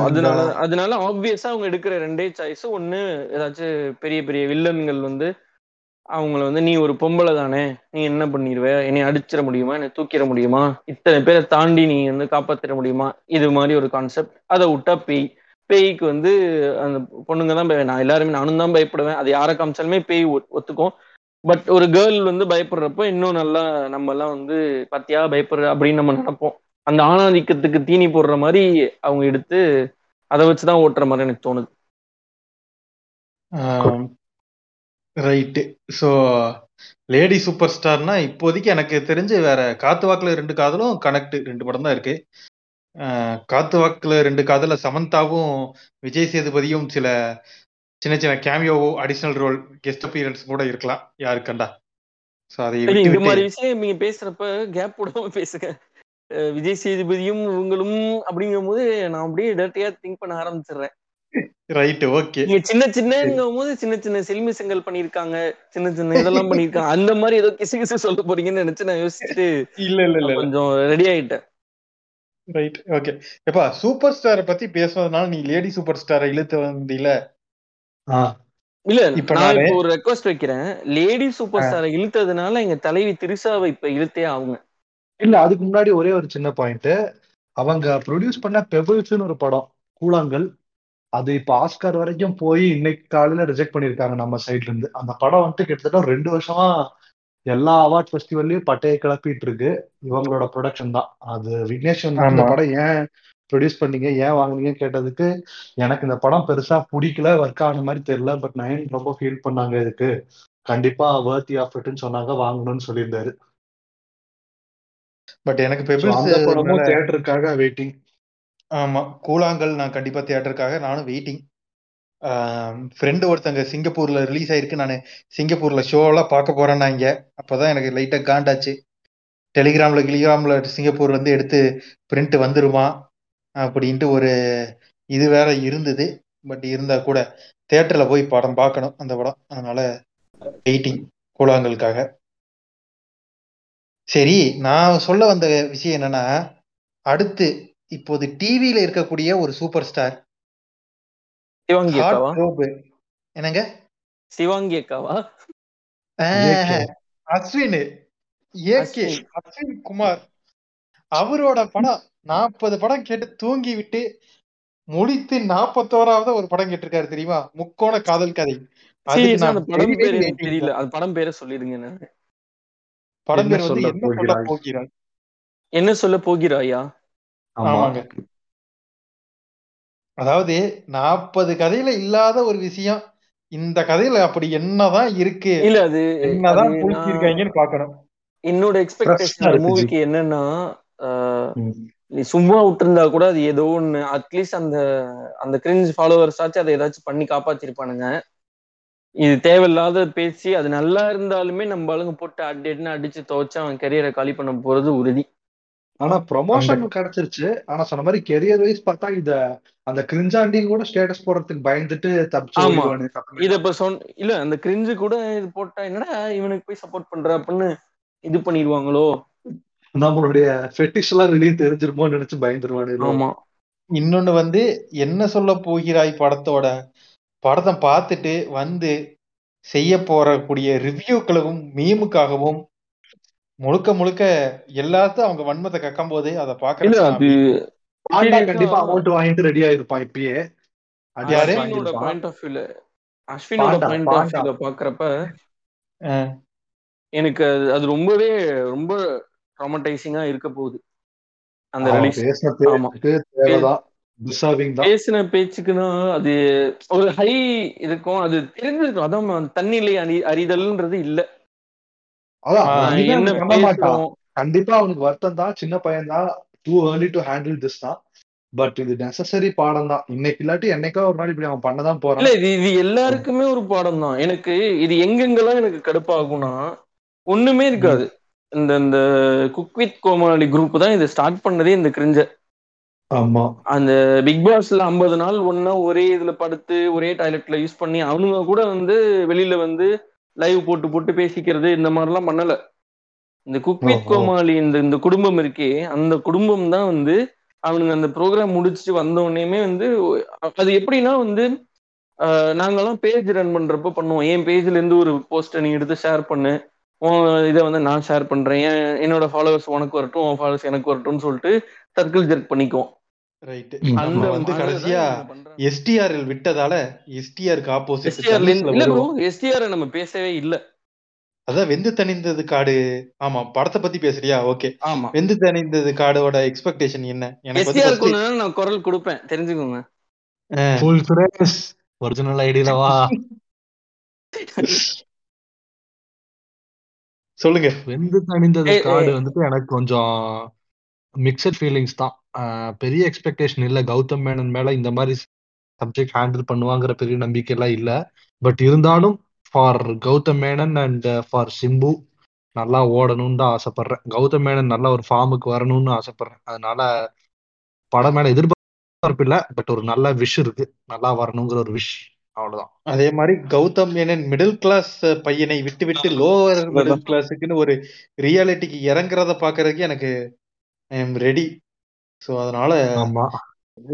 அதனால அதனால ஆப்வியஸா அவங்க எடுக்கிற ரெண்டே சாய்ஸ் ஒண்ணு ஏதாச்சும் பெரிய பெரிய வில்லன்கள் வந்து அவங்கள வந்து நீ ஒரு பொம்பளை தானே? நீ என்ன பண்ணிடுவ என்னை அடிச்சிட முடியுமா? என்னை தூக்கிட முடியுமா? இத்தனை பேரை தாண்டி நீ வந்து காப்பாத்திட முடியுமா? இது மாதிரி ஒரு கான்செப்ட் அதை விட்டா பேய். பேய்க்கு வந்து அந்த பொண்ணுங்க தான் நான் எல்லாருமே நானும் தான் பயப்படுவேன். அது யாரை காமிச்சாலுமே பேய் ஒ- ஒத்துக்கும். பட் ஒரு கேர்ள் வந்து பயப்படுறப்போ இன்னும் நல்லா நம்ம எல்லாம் வந்து பத்தியா பயப்படுற? அப்படின்னு நம்ம நினைப்போம். அந்த ஆணாதிக்கத்துக்கு தீனி போடுற மாதிரி அவங்க எடுத்து அதை வச்சுதான் ஓட்டுற மாதிரி எனக்கு தோணுது. ரைட்டு ஸோ லேடி சூப்பர் ஸ்டார்னா இப்போதைக்கு எனக்கு தெரிஞ்சு வேற காத்து வாக்குல ரெண்டு காதலும் கனெக்ட் ரெண்டு படம் தான் இருக்கு. காத்து வாக்குல ரெண்டு காதல சமந்தாவும் விஜய் சேதுபதியும் சில சின்ன சின்ன cameo additional role guest appearance கூட இருக்கலாம். யாரு கண்டா ஸோ அதை விட்டு மாதிரி விஷயம் நீங்க பேசுறப்ப கேப் விடாம பேசுங்க. விஜய் சேதுபதியும் இவங்களும் அப்படிங்கும் போது நான் அப்படியே டேரக்டியா திங்க் பண்ண ஆரம்பிச்சிடுறேன். ரைட்டு ஓகே நீங்க சின்ன சின்னங்கும் போது சின்ன சின்ன செல்மிசங்கள் பண்ணிருக்காங்க சின்ன சின்ன இதெல்லாம் பண்ணிருக்காங்க அந்த மாதிரி ஏதோ கிசு கிசு சொல்ல போறீங்கன்னு நினைச்சு நான் யோசிச்சுட்டு இல்ல இல்ல இல்ல கொஞ்சம் ரெடி ஆயிட்டேன். ரைட் ஓகே எப்பா சூப்பர் ஸ்டாரை பத்தி பேசுனதுனால நீ லேடி சூப்பர் ஸ்டாரை இழுத்து வந்தீல? ஆ, இல்ல இப்ப நான் ஒரு ரெக்வஸ்ட் வைக்கிறேன். லேடி சூப்பர் ஸ்டாரை இழுத்ததுனால எங்க தலைவி திரிசாவை இப்ப இழுத்தே ஆகுங்க. இல்ல அதுக்கு முன்னாடி ஒரே ஒரு சின்ன பாயிண்ட் அவங்க ப்ரொடியூஸ் பண்ண பெபிள்ஸ்னு ஒரு படம். கூழாங்கல். அது இப்ப ஆஸ்கார் வரைக்கும் போய் இன்னைக்கு காலையில ரிஜெக்ட் பண்ணிருக்காங்க நம்ம சைட்ல இருந்து. அந்த படம் வந்துட்டு கிட்டத்தட்ட ரெண்டு வருஷமா எல்லா அவார்ட் ஃபெஸ்டிவல்லையும் பட்டையை கிளப்பிட்டு இருக்கு. இவங்களோட ப்ரொடக்ஷன் தான். அது விக்னேஷ் ஆமா. படம் ஏன் ப்ரொடியூஸ் பண்ணீங்க? ஏன் வாங்குனீங்க கேட்டதுக்கு எனக்கு இந்த படம் பெருசா பிடிக்கல ஒர்க் ஆன மாதிரி தெரியல பட் நயன் ரொம்ப ஃபீல் பண்ணாங்க இதுக்கு. கண்டிப்பா வர்த்தி ஆஃப் இட்னு சொன்னாங்க வாங்கணும்னு சொல்லியிருந்தாரு. பட் எனக்கு அந்த படமும் தியேட்டருக்காக வெயிட்டிங் ஆமா கூழாங்கல் நான் கண்டிப்பா தியேட்டருக்காக நானும் வெயிட்டிங் ஃப்ரெண்டு ஒருத்தங்க சிங்கப்பூர்ல ரிலீஸ் ஆயிருக்கு. நான் சிங்கப்பூர்ல ஷோலாம் பார்க்க போறேன்னாங்க அப்பதான் எனக்கு லைட்டா காண்டாச்சு. டெலிகிராம்ல கிலிகிராம்ல சிங்கப்பூர் வந்து எடுத்து பிரிண்ட் வந்துருமா அப்படின்ட்டு ஒரு இது வேற இருந்தது. பட் இருந்தா கூட தேட்டர்ல போய் படம் பார்க்கணும் அந்த படம். அதனால வெயிட்டிங் கூழாங்கலுக்காக சரி நான் சொல்ல வந்த விஷயம் என்னன்னா அடுத்து இப்போது டிவியில இருக்கக்கூடிய ஒரு சூப்பர் ஸ்டார் சிவாங்கி என்னங்க? சிவாங்கி அக்காவா. அஸ்வின். ஏகே. அஸ்வின். அஸ்வின் குமார். அவரோட படம் நாற்பது படம் கேட்டு தூங்கி விட்டு முடித்து நாற்பத்தோராவது ஒரு படம் கேட்டிருக்காரு தெரியுமா? முக்கோண காதல் கதை. தெரியல. அது படம் பேரை சொல்லிடுங்க என்ன படம் பேர் வந்து சொல்ல என்ன சொல்ல போகிறாய்? போகிறாய்? என்ன சொல்ல போகிறாயா? ஆமா. ஆமாங்க. அதாவது நாற்பது கதையில இல்லாத ஒரு விஷயம் இந்த கதையில அப்படி என்னதான் இருக்கு இல்ல அது என்னதான் புளிச்சிருக்காங்கன்னு பாக்கணும் என்னோட எக்ஸ்பெக்டேஷன் இருக்கு மூவிக்கு என்னன்னா ஆஹ், ம். நீ சும்மா விட்டுருந்தா கூட அது ஏதோ ஒண்ணு அட்லீஸ்ட் அந்த அந்த கிரிஞ்ச் ஃபாலோவர்ஸ் ஆச்சு அதை ஏதாச்சும் பண்ணி காப்பாத்திருப்பானுங்க. இது தேவையில்லாத பேசி அது நல்லா இருந்தாலுமே நம்ம ஆளுங்க போட்டு அடி அடின்னு அடிச்சு துவைச்சு அவன் கெரியரை காலி பண்ண போறது உறுதி. ஆனா ப்ரொமோஷன் கிடைச்சிருச்சு. ஆனா சொன்ன மாதிரி கெரியர் வைஸ் பார்த்தா இத அந்த கிரிஞ்சாண்டியும் கூட ஸ்டேட்டஸ் போடுறதுக்கு பயந்துட்டு தப்பிச்சு இத இப்ப சொன் இல்ல அந்த கிரிஞ்சு கூட இது போட்டா என்னடா இவனுக்கு போய் சப்போர்ட் பண்ற அப்படின்னு இது பண்ணிடுவாங்களோ? நம்மளுடைய ஃபெட்டிஷ் எல்லாம் வெளியே தெரிஞ்சிருமோன்னு நினைச்சு பயந்துருவானு ஆமா. இன்னொன்னு வந்து என்ன சொல்ல போகிறாய் படத்தோட? படத்தை பார்த்துட்டு வந்து செய்ய போறக்கூடிய ரிவ்யூக்களும் மீமுக்காகவும் முழுக்க முழுக்க எல்லாத்தையும் அவங்க வன்மத்தை கக்கும் போது அதை பாக்குறது கண்டிப்பா அமௌண்ட் வாங்கிட்டு ரெடி ஆயிருப்பான் இப்பயே. அஸ்வினோட. பாயிண்ட் ஆஃப் வியூல அஸ்வினோட பாயிண்ட் ஆஃப். வியூல பாக்குறப்ப எனக்கு அது அது ரொம்பவே ரொம்ப ட்ராமடைசிங்கா இருக்க போகுது. அந்த பேசின பேச்சுக்குன்னா அது ஒரு ஹை இருக்கும் அது தெரிஞ்சிருக்கும். அதான் தண்ணிலை அறி அறிதல்ன்றது இல்ல. பேசுறோம்? கண்டிப்பா அவனுக்கு வருத்தம் தான். சின்ன பையன் தான். Too early to handle this தான். பட் இது நெசசரி பாடம் தான். இன்னைக்கு இல்லாட்டி என்னைக்கோ ஒரு நாள் இப்படி அவன் பண்ணதான் இல்ல போறான். இது இது எல்லாருக்குமே ஒரு பாடம் தான். எனக்கு இது எங்கெங்கெல்லாம் எனக்கு கடுப்பாகும்னா ஒண்ணுமே இருக்காது. இந்த இந்த குக் வித் கோமாளி குரூப் தான் இதை ஸ்டார்ட் பண்ணதே இந்த கிரிஞ்ச ஆமா. அந்த பிக் பாஸ்ல ஐம்பது நாள் ஒன்னா ஒரே இதுல படுத்து ஒரே டாய்லெட்ல யூஸ் பண்ணி அவனுங்க கூட வந்து வெளியில வந்து லைவ் போட்டு போட்டு பேசிக்கிறது இந்த மாதிரிலாம் பண்ணல. இந்த குக் வித் ஓஹோ. கோமாளி இந்த இந்த குடும்பம் இருக்கே அந்த குடும்பம் தான் வந்து அவனுங்க அந்த ப்ரோக்ராம் முடிச்சுட்டு வந்த உடனேயுமே வந்து அது எப்படின்னா வந்து நாங்கெல்லாம் பேஜ் ரன் பண்றப்ப பண்ணுவோம். என் பேஜ்ல இருந்து ஒரு போஸ்ட்டை நீ எடுத்து ஷேர் பண்ணு. உன் இதை வந்து நான் ஷேர் பண்றேன். என் என்னோட ஃபாலோவர்ஸ் உனக்கு வரட்டும் உன் ஃபாலோவர்ஸ் எனக்கு வரட்டும்னு சொல்லிட்டு சர்க்கிள் ஜெர்க் பண்ணிக்குவோம். ரைட் அந்த வந்து கடைசியா. எஸ்டிஆர்எல் விட்டதால எஸ்டிஆருக்கு ஆப்போசிட் இல்ல ப்ரோ எஸ்டிஆர் நம்ம பேசவே இல்ல. அதான் வெந்து தணிந்தது காடு. ஆமா படத்தை பத்தி பேசுறியா? ஓகே ஆமா. வெந்து தணிந்தது காடோட எக்ஸ்பெக்டேஷன் என்ன? எனக்கு எஸ்டிஆர் நான் குரல் கொடுப்பேன். தெரிஞ்சுக்கோங்க. ஆ, ஃபுல் சுரேஷ் ஒரிஜினல் ஐடியில வா. சொல்லுங்க. வெந்து தணிந்தது காடு. வந்துட்டு எனக்கு கொஞ்சம் மிக்சட் ஃபீலிங்ஸ் தான். பெரிய எக்ஸ்பெக்டேஷன் இல்ல. கௌதம் மேனன் மேல இந்த மாதிரி சப்ஜெக்ட் ஹேண்டில் பண்ணுவாங்கிற பெரிய நம்பிக்கை எல்லாம் இல்ல. பட் இருந்தாலும் for Gautham Menon and for Simbu நல்லா ஓடணும்னு தான் ஆசைப்படுறேன். கௌதம் மேனன் நல்ல ஒரு ஃபார்முக்கு வரணும்னு ஆசைப்படுறேன். அதனால படம் மேல எதிர்பார்ப்பு இல்ல. பட் ஒரு நல்ல விஷ் இருக்கு. நல்லா வரணுங்கிற ஒரு விஷ் அவ்வளவுதான். அதே மாதிரி கௌதம் மேனன் மிடில் கிளாஸ் பையனை விட்டு விட்டு லோவர் மிடில் கிளாஸுக்குன்னு ஒரு ரியாலிட்டிக்கு இறங்குறத பாக்குறதுக்கு எனக்கு ஐ எம் ரெடி ஸோ அதனால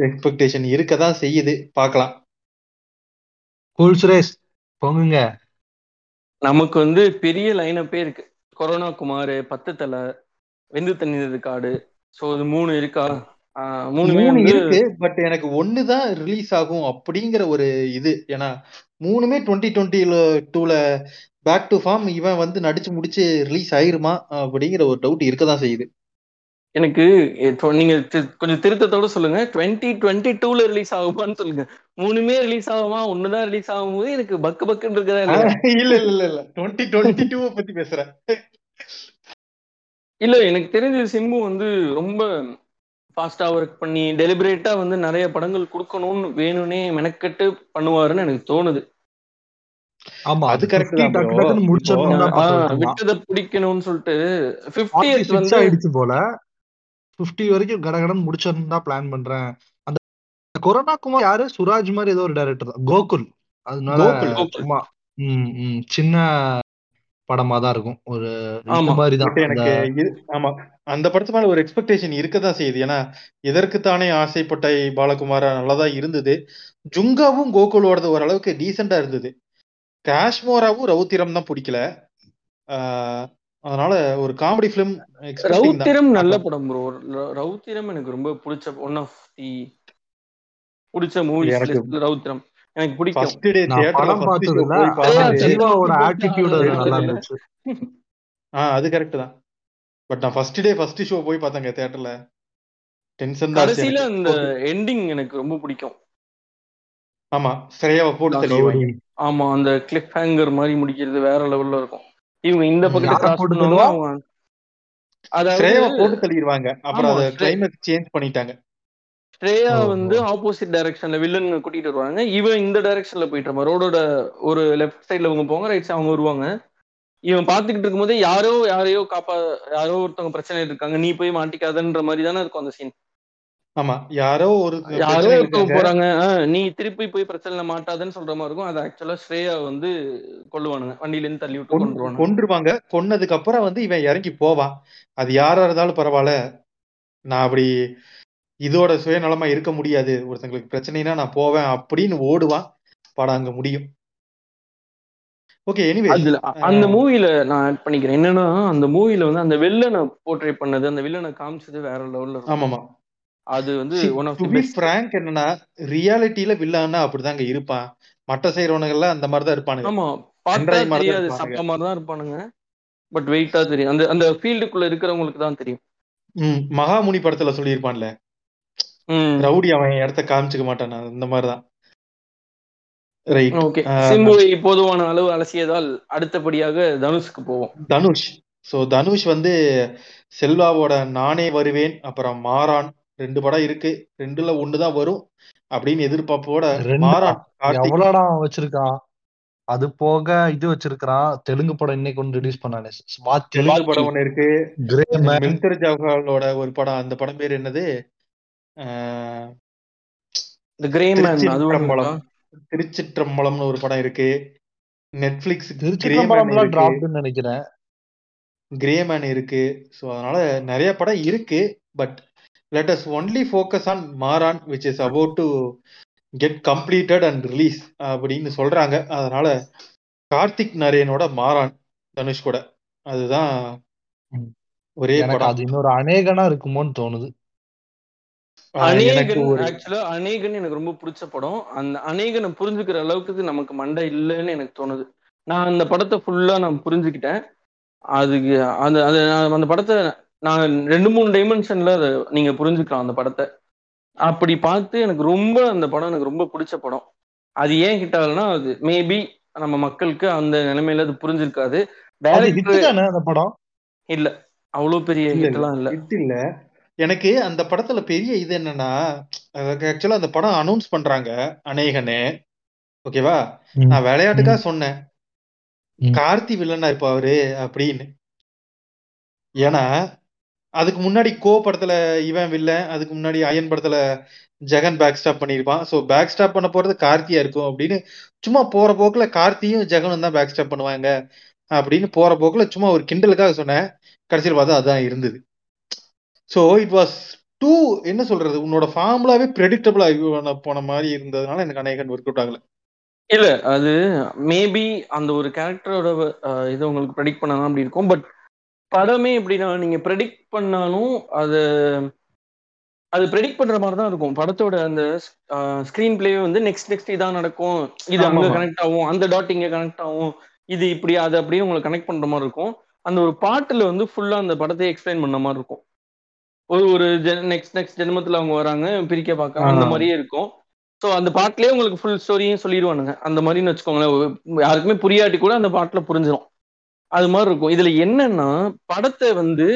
எக்ஸ்பெக்டேஷன் இருக்க தான் செய்யுது. பார்க்கலாம். கூல் சுரேஷ் போங்குங்க. நமக்கு வந்து பெரிய லைனப்பே இருக்கு. கொரோனா குமார் பத்து தலை வெந்து தண்ணீர் காடு. சோ இது மூணு இருக்கா? மூணு இருக்கு பட் எனக்கு ஒன்னு தான் ரிலீஸ் ஆகும் அப்படிங்கிற ஒரு இது. ஏன்னா மூணுமே டுவெண்ட்டி டுவெண்ட்டில டூல பேக் டு ஃபார்ம் இவன் வந்து நடிச்சு முடிச்சு ரிலீஸ் ஆயிருமா அப்படிங்கிற ஒரு டவுட் இருக்க தான் செய்யுது. எனக்கு நீங்க கொஞ்சம் திருத்தத்தோட சொல்லுங்க. டுவெண்ட்டி டுவெண்ட்டி டூல ரிலீஸ் ஆகுமான்னு சொல்லுங்க. மூணுமே ரிலீஸ் ஆகுமா? ஒண்ணுதான் ரிலீஸ் ஆகும்போது எனக்கு பக்கு பக்குன்னு இருக்குதா இல்ல இல்ல இல்ல இல்ல. டுவெண்ட்டி டுவெண்ட்டி டூ பத்தி பேசுறேன். இல்ல எனக்கு தெரிஞ்ச சிம்பு வந்து ரொம்ப ஃபாஸ்டா ஒர்க் பண்ணி டெலிபரேட்டா வந்து நிறைய படங்கள் கொடுக்கணும்னு வேணும்னே மெனக்கெட்டு பண்ணுவாருன்னு எனக்கு தோணுது. ஆமா அது பார்த்துட்டு இருந்தான். விட்டதை பிடிக்கணும்னு சொல்லிட்டு 46 50th வந்து ஆயிடுச்சு போல. 50 வரைக்கும் கடகடன் முடிச்சிடணும் தான் பிளான் பண்றேன். அந்த கொரோனா குமார் யாரு? சுராஜ் மாதிரி ஏதோ ஒரு டைரக்டர் தான். கோகுல். அதனால சின்ன படமா தான் இருக்கும். ஒரு மாதிரி தான் எனக்கு ஆமா. அந்த படத்து மேல ஒரு எக்ஸ்பெக்டேஷன் இருக்க தான் செய்யுது. ஏன்னா இதற்குத்தானே ஆசைப்பட்ட பாலகுமாரா நல்லதா இருந்தது. ஜுங்காவும் கோகுலோடது ஓரளவுக்கு டீசெண்டா இருந்தது. காஷ்மோராவும் ரவுத்திரம் தான் பிடிக்கல. ஆஹ் அதனால ஒரு காமெடி பிலிம் ரவுத்திரம் நல்ல படம் ப்ரோ ரவுத்திரம் எனக்கு ரொம்ப பிடிச்ச ஒன் ஆஃப் தி பிடிச்ச மூவிஸ் ரவுத்திரம் எனக்கு பிடிக்கும். அதே கரெக்ட் தான். பட் நான் ஃபர்ஸ்ட் டே ஃபர்ஸ்ட் ஷோ போய் பார்த்தேங்க தியேட்டர்ல டென்ஷன் தான் எனக்கு. அந்த எண்டிங் எனக்கு ரொம்ப பிடிக்கும். ஆமா ஸ்ரேயாவை போட்டு ஆமா அந்த கிளிப் ஹேங்கர் மாதிரி முடிக்கிறது வேற லெவல்ல இருக்கும். இவங்க இந்த பக்கத்தை யாரை கிராஸ் போட்டு பண்ணுவாங்க தள்ளுவா? அவங்க அதாவது போட்டு தள்ளிடுவாங்க. அப்புறம் அதை சேஞ்ச் பண்ணிட்டாங்க. ஸ்ரேயா. வந்து ஆப்போசிட் டைரக்ஷன்ல வில்லன் கூட்டிட்டு வருவாங்க. இவன் இந்த டைரக்ஷன்ல போயிட்டு இருப்பான். ரோடோட ஒரு லெஃப்ட் சைடுல அவங்க போவாங்க ரைட் சைடு அவங்க வருவாங்க. இவன் பாத்துக்கிட்டு இருக்கும்போதே யாரோ யாரையோ காப்பா யாரோ ஒருத்தவங்க பிரச்சனை இருக்காங்க. நீ போய் மாட்டிக்காதன்ற மாதிரி தானே இருக்கும் அந்த சீன் ஆமா யாரோ ஒரு யாரோ போறாங்க. நீ திருப்பி போய் பிரச்சனை மாட்டாதன்னு சொல்ற மாதிரி இருக்கும். அது ஆக்சுவலா ஸ்ரேயா வந்து கொல்லுவானுங்க. வண்டியில இருந்து தள்ளி விட்டு கொன்றுவாங்க. கொன்னதுக்கு அப்புறம் வந்து இவன் இறங்கி போவான். அது யாரா இருந்தாலும் பரவாயில்ல. நான் அப்படி இதோட சுயநலமா இருக்க முடியாது. ஒருத்தங்களுக்கு பிரச்சனைனா நான் போவேன் அப்படின்னு ஓடுவான். படம் அங்க முடியும். ஓகே எனிவே அந்த மூவில நான் ஆட் பண்ணிக்கிறேன். என்னன்னா அந்த மூவில வந்து அந்த வில்லனை போர்ட்ரே பண்ணது அந்த வில்லனை காமிச்சது வேற லெவல்ல ஆமாமா. அது வந்து ஒன் ஆஃப் தி பி பெஸ்ட் ஃப்ராங்க் என்னன்னா ரியாலிட்டியில வில்லான்னா அப்படிதாங்க இருப்பான். மற்ற செய்யறவனுங்கெல்லாம் அந்த மாதிரி தான் இருப்பானுங்க. ஆமா பார்த்தா மாதிரி தான் தெரியாது. சப்ப மாதிரி தான் இருப்பானுங்க பட் வெயிட்டா தெரியும். அந்த அந்த ஃபீல்டுக்குள்ள இருக்கிறவங்களுக்கு தான் தெரியும். ம் மகாமுனி படத்துல சொல்லியிருப்பான்ல. ம். ரவுடி அவன் இடத்த காமிச்சுக்க மாட்டான் அந்த மாதிரிதான். ரைட் ஓகே சிம்புவை பொதுவான அளவு அலசியதால் அடுத்தபடியாக தனுஷ்க்கு போவோம். தனுஷ். சோ தனுஷ் வந்து செல்வாவோட நானே வருவேன் அப்புறம் மாறான் ரெண்டு படம் இருக்கு. ரெண்டுல ஒண்ணுதான் வரும். அப்படின்னு எதிர்பார்ப்போட எவ்வளோடா வச்சிருக்கான்? அது போக இது வச்சிருக்கான் தெலுங்கு படம் இன்னைக்கு ஒன்று ரிலீஸ் பண்ணானே. தெலுங்கு படம் ஒண்ணு இருக்கு. கிரே மேன் மில்தர் ஜவஹாலோட ஒரு படம். அந்த படம் பேர் என்னது? திருச்சிற்றம்பலம்னு ஒரு படம் இருக்கு. நெட்ஃபிளிக்ஸ் நினைக்கிறேன். கிரே மேன் இருக்கு. ஸோ அதனால நிறைய படம் இருக்கு. But let us only focus on Maaran which is about to get completed and release அப்படின்னு சொல்றாங்க. அதனால கார்த்திக் நரேனோட மாறான் தனுஷ் கூட. அதுதான். ஒரே எனக்கு படம். அது இன்னொரு அநேகனா இருக்குமோன்னு தோணுது. அநேகன் ஆக்சுவலா அநேகன் எனக்கு ரொம்ப பிடிச்ச படம். அந்த அநேகனை புரிஞ்சுக்கிற அளவுக்கு நமக்கு மண்டை இல்லைன்னு எனக்கு தோணுது. நான் அந்த படத்தை ஃபுல்லா நான் புரிஞ்சுக்கிட்டேன். அதுக்கு அந்த அந்த படத்தை நான் ரெண்டு மூணு டைமென்ஷன்ல அதை நீங்க புரிஞ்சுக்கலாம் அந்த படத்தை. அப்படி பார்த்து எனக்கு ரொம்ப அந்த படம் எனக்கு ரொம்ப பிடிச்ச படம். அது ஏன் ஹிட் ஆகலைன்னா அது மேபி நம்ம மக்களுக்கு அந்த நிலைமையில அது புரிஞ்சிருக்காது. அது ஹிட் டைரக்டர் தானே அந்த படம்? இல்ல. அவ்வளவு பெரிய இல்ல ஹிட் இல்ல. ஹிட் இல்ல. எனக்கு அந்த படத்துல பெரிய இது என்னன்னா ஆக்சுவலா அந்த படம் அனௌன்ஸ் பண்றாங்க அநேகனே. ஓகேவா. நான் விளையாட்டுக்கா சொன்னேன். கார்த்தி வில்லனா இருப்பா அவரு அப்படின்னு. ஏன்னா அதுக்கு முன்னாடி கோ படத்துல இவன் வில்லன் அதுக்கு முன்னாடி அயன் படத்துல ஜெகன் பேக் ஸ்டாப் பண்ணியிருப்பான். ஸோ பேக் ஸ்டாப் பண்ண போறது கார்த்தியா இருக்கும் அப்படின்னு சும்மா போற போக்குல கார்த்தியும் ஜெகனும் தான் பேக் ஸ்டாப் பண்ணுவாங்க அப்படின்னு போற போக்குல சும்மா ஒரு கிண்டலுக்காக சொன்னேன். கடைசியில் பார்த்தா அதான் இருந்தது. ஸோ இட் வாஸ் டூ என்ன சொல்றது உன்னோட ஃபார்முலாவே ப்ரெடிக்டபிள் ஆகி போன மாதிரி இருந்ததுனால எனக்கு அநேகன் ஒர்க் அவுட் ஆகல. இல்ல அது மேபி அந்த ஒரு கேரக்டரோட இதை உங்களுக்கு ப்ரெடிக்ட் பண்ணலாம் அப்படி இருக்கும் பட் படமே எப்படின்னா நீங்க ப்ரெடிக்ட் பண்ணாலும் அது அது ப்ரெடிக்ட் பண்ற மாதிரி தான் இருக்கும். படத்தோட அந்த ஸ்கிரீன் பிளே வந்து நெக்ஸ்ட் நெக்ஸ்ட் இதான் நடக்கும். இது அங்க. கனெக்ட் ஆகும். அந்த டாட் இங்க கனெக்ட் ஆகும். இது இப்படி அது அப்படியே உங்களுக்கு கனெக்ட் பண்ற மாதிரி இருக்கும். அந்த ஒரு பாட்டுல வந்து ஃபுல்லா அந்த படத்தை எக்ஸ்பிளைன் பண்ண மாதிரி இருக்கும். ஒரு ஒரு நெக்ஸ்ட் நெக்ஸ்ட் ஜென்மத்துல அவங்க வராங்க பிரிக்க பார்க்க அந்த. மாதிரியே இருக்கும். ஸோ அந்த பாட்டுலயே உங்களுக்கு ஃபுல் ஸ்டோரியும் சொல்லிடுவானுங்க. அந்த மாதிரின்னு வச்சுக்கோங்களேன். யாருக்குமே புரியாட்டி கூட அந்த பாட்டுல புரிஞ்சிடும் அது மாதிரி இருக்கும். இதுல என்னன்னா படத்தை வந்து